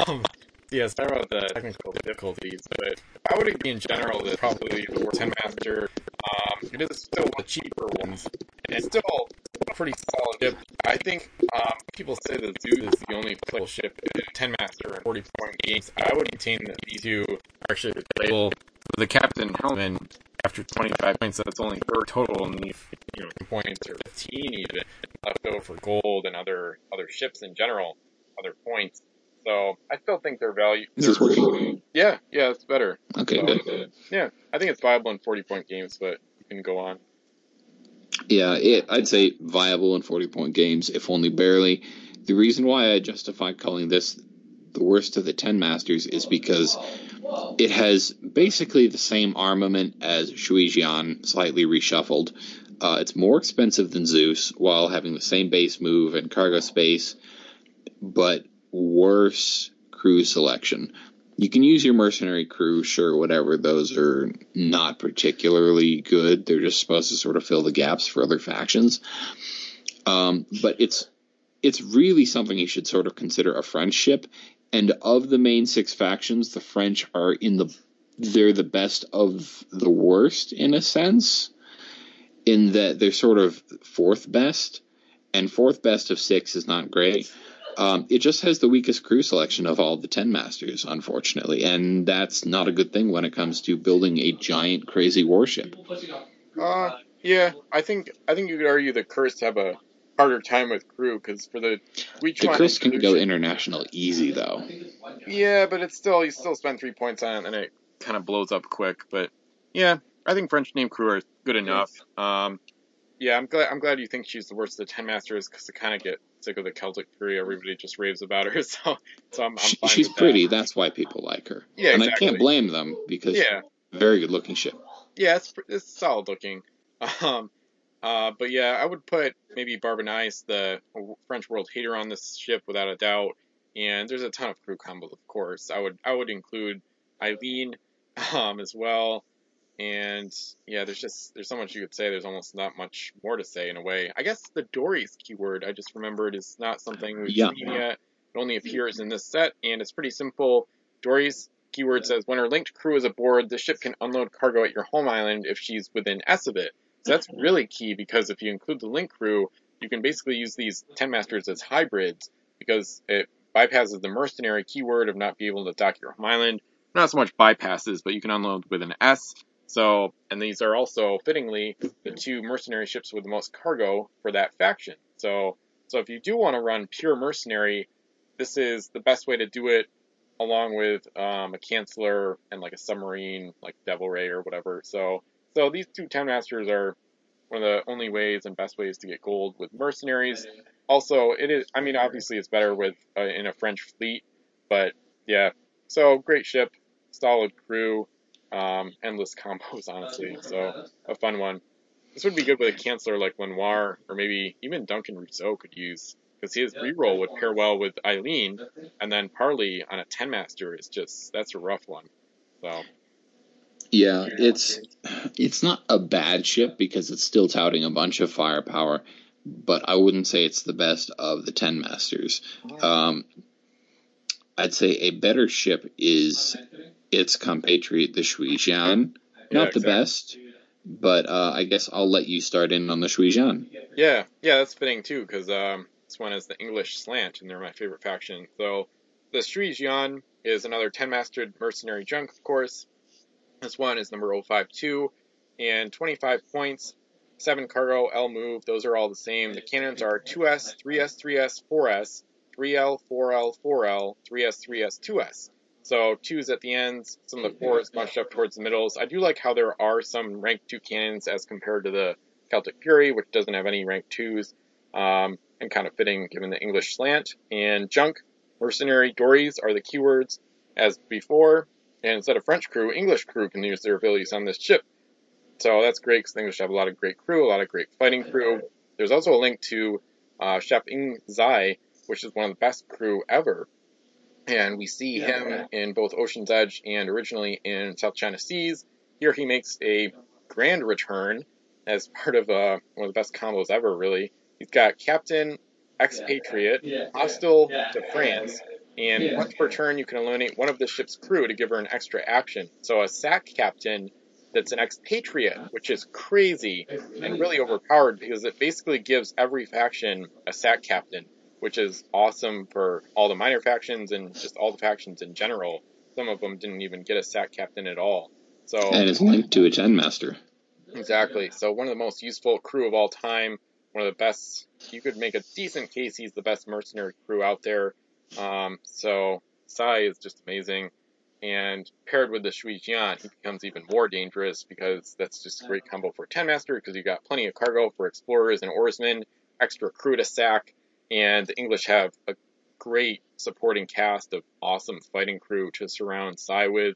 Um, yeah, sorry about the technical difficulties, but I would agree in general that probably the War 10 Master, um, it is still one the cheaper ones, and it's still a pretty solid ship. I think um, people say that Zeus is the only playable ship in 10 Master and 40 point games. I would maintain that these two are actually playable. The Captain Hellman, after 25 points, that's only third total, and these, you know, points or 15 even left over for gold and other other ships in general, other points. So I still think they're value. Is this working? Yeah, yeah, it's better. Okay, So, good. Yeah, I think it's viable in 40 point games, but you can go on. Yeah, it, I'd say viable in 40 point games, if only barely. The reason why I justify calling this the worst of the 10 Masters is because it has basically the same armament as Shuijian, slightly reshuffled. Uh, it's more expensive than Zeus while having the same base move and cargo space, but worse crew selection. You can use your mercenary crew, sure, whatever. Those are not particularly good. They're just supposed to sort of fill the gaps for other factions. Um, but it's it's really something you should sort of consider a French ship. And of the main six factions, the French are in the they're the best of the worst in a sense, in that they're sort of fourth best, and fourth best of six is not great. Um, it just has the weakest crew selection of all the ten masters, unfortunately, and that's not a good thing when it comes to building a giant, crazy warship. Uh, yeah, I think I think you could argue the Curse have a harder time with crew because for the we The Weechman Chris can go international easy though. Yeah, but it's still you still spend three points on it and it kind of blows up quick. But yeah, I think French name crew are good enough. Um, yeah, I'm glad I'm glad you think she's the worst of the ten masters because I kind of get sick of the Celtic Fury. Everybody just raves about her, so so I'm, I'm She, fine she's with that. pretty. That's why people like her. Yeah, and I can't blame them because Yeah, very good looking ship. yeah, it's it's solid looking. Um, uh, but yeah, I would put maybe Barbanice, the French world hater, on this ship without a doubt. And there's a ton of crew combos, of course. I would I would include Eileen um, as well. And yeah, there's just there's so much you could say. There's almost not much more to say in a way. I guess the Dory's keyword I just remembered is not something we've Yeah. seen yet. It only appears in this set, and it's pretty simple. Dory's keyword says when her linked crew is aboard, the ship can unload cargo at your home island if she's within S of it. So that's really key because if you include the link crew, you can basically use these 10 masters as hybrids because it bypasses the mercenary keyword of not being able to dock your home island. Not so much bypasses, but you can unload with an S. So, and these are also fittingly the two mercenary ships with the most cargo for that faction. So, so if you do want to run pure mercenary, this is the best way to do it along with um, a canceller and like a submarine, like Devil Ray or whatever. So, so these two Ten Masters are one of the only ways and best ways to get gold with mercenaries. Also, it is. I mean, obviously, it's better with uh, in a French fleet, but yeah. So great ship, solid crew, um, endless combos, honestly. So a fun one. This would be good with a canceller like Lenoir, or maybe even Duncan Rousseau could use because his reroll would pair well with Eileen, and then Parley on a ten master is just that's a rough one. So Yeah, it's it's not a bad ship because it's still touting a bunch of firepower, but I wouldn't say it's the best of the ten masters. Um, I'd say a better ship is its compatriot, the Shuijian. Yeah, Not the exactly. best, but uh, I guess I'll let you start in on the Shuijian. Yeah, yeah, that's fitting too, because um, this one is the English slant, and they're my favorite faction. So, the Shuijian is another 10 mastered mercenary junk, of course. This one is number 052, and 25 points, 7 cargo, L move, those are all the same. The cannons are 2S, 3S, 3S, 4S, 3L, 4L, 4L, 3S, 3S, 2S. So twos at the ends, some of the fours bunched up towards the middles. I do like how there are some rank two cannons as compared to the Celtic Fury, which doesn't have any rank twos, um, and kind of fitting given the English slant. And junk, mercenary, dories are the keywords as before. And instead of French crew, English crew can use their abilities on this ship. so that's great because the English have a lot of great crew, a lot of great fighting crew. There's also a link to uh, Chef Ing Zai, which is one of the best crew ever. And we see yeah, him yeah. in both Ocean's Edge and originally in South China Seas. Here he makes a grand return as part of uh, one of the best combos ever, really. He's got Captain Expatriate, hostile to France, and once per turn you can eliminate one of the ship's crew to give her an extra action. So a SAC captain that's an expatriate, which is crazy and really overpowered because it basically gives every faction a SAC captain, which is awesome for all the minor factions and just all the factions in general. Some of them didn't even get a SAC captain at all. So and it's linked to a Ten Master. Exactly. So one of the most useful crew of all time. One of the best. You could make a decent case he's the best mercenary crew out there. Um, so Sai is just amazing. And paired with the Shui Jian, he becomes even more dangerous because that's just a great combo for Ten Master because you got plenty of cargo for explorers and oarsmen, extra crew to sack, and the English have a great supporting cast of awesome fighting crew to surround Sai with.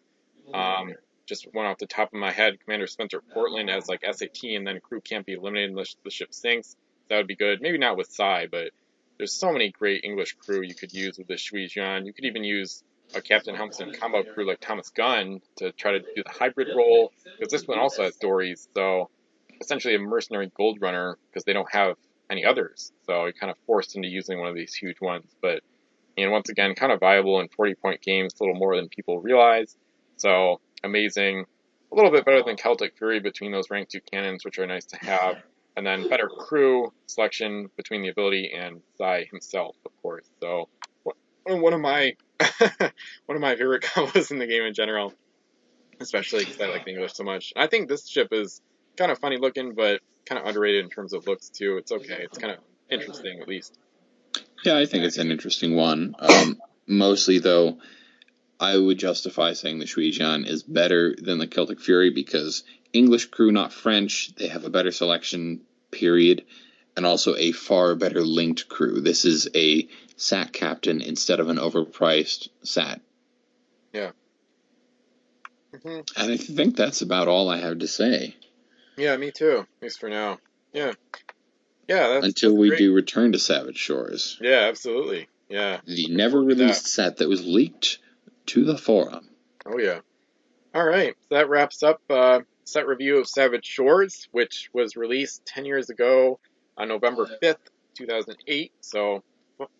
Um, just one off the top of my head, Commander Spencer Portland as like SAT, and then crew can't be eliminated unless the ship sinks. That would be good. Maybe not with Sai, but there's so many great English crew you could use with the Shui Jian. You could even use a Captain Helmsman combo crew like Thomas Gunn to try to do the hybrid role, because this one also has dories. so essentially a mercenary gold runner because they don't have any others. So you're kind of forced into using one of these huge ones. But and once again, kind of viable in 40 point games, a little more than people realize. So amazing, a little bit better than Celtic Fury between those rank two cannons, which are nice to have. And then better crew selection between the ability and Sai himself, of course. So one of my one of my favorite combos in the game in general, especially because I like the English so much. I think this ship is kind of funny looking, but kind of underrated in terms of looks too. It's okay. It's kind of interesting at least. Yeah, I think it's an interesting one. Um, mostly though, I would justify saying the Shuijian is better than the Celtic Fury because English crew, not French, they have a better selection period and also a far better linked crew. This is a SAT captain instead of an overpriced SAT. Yeah. Mm-hmm. And I think that's about all I have to say. Yeah, me too. At least for now. Yeah. Yeah. Until we great. do return to Savage Shores. Yeah, absolutely. Yeah. The never released set that was leaked to the forum. Oh yeah. All right. So that wraps up uh, set review of Savage Shores, which was released ten years ago on November 5th, 2008. So,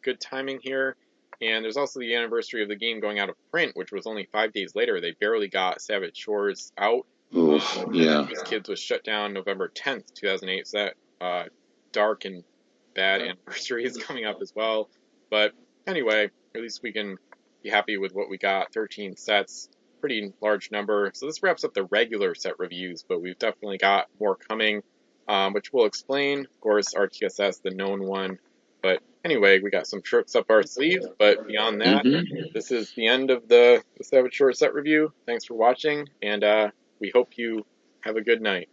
good timing here. And there's also the anniversary of the game going out of print, which was only five days later. They barely got Savage Shores out. Oof, yeah. WizKids was shut down November 10th, 2008. So that uh, dark and bad anniversary is coming up as well. But anyway, at least we can be happy with what we got. 13 sets, pretty large number. So this wraps up the regular set reviews, but we've definitely got more coming um, which we'll explain. Of course, RTSS, the known one. But anyway, we got some tricks up our sleeve. But beyond that, mm-hmm. this is the end of the, the Savage Shore set review. Thanks for watching, and uh, we hope you have a good night.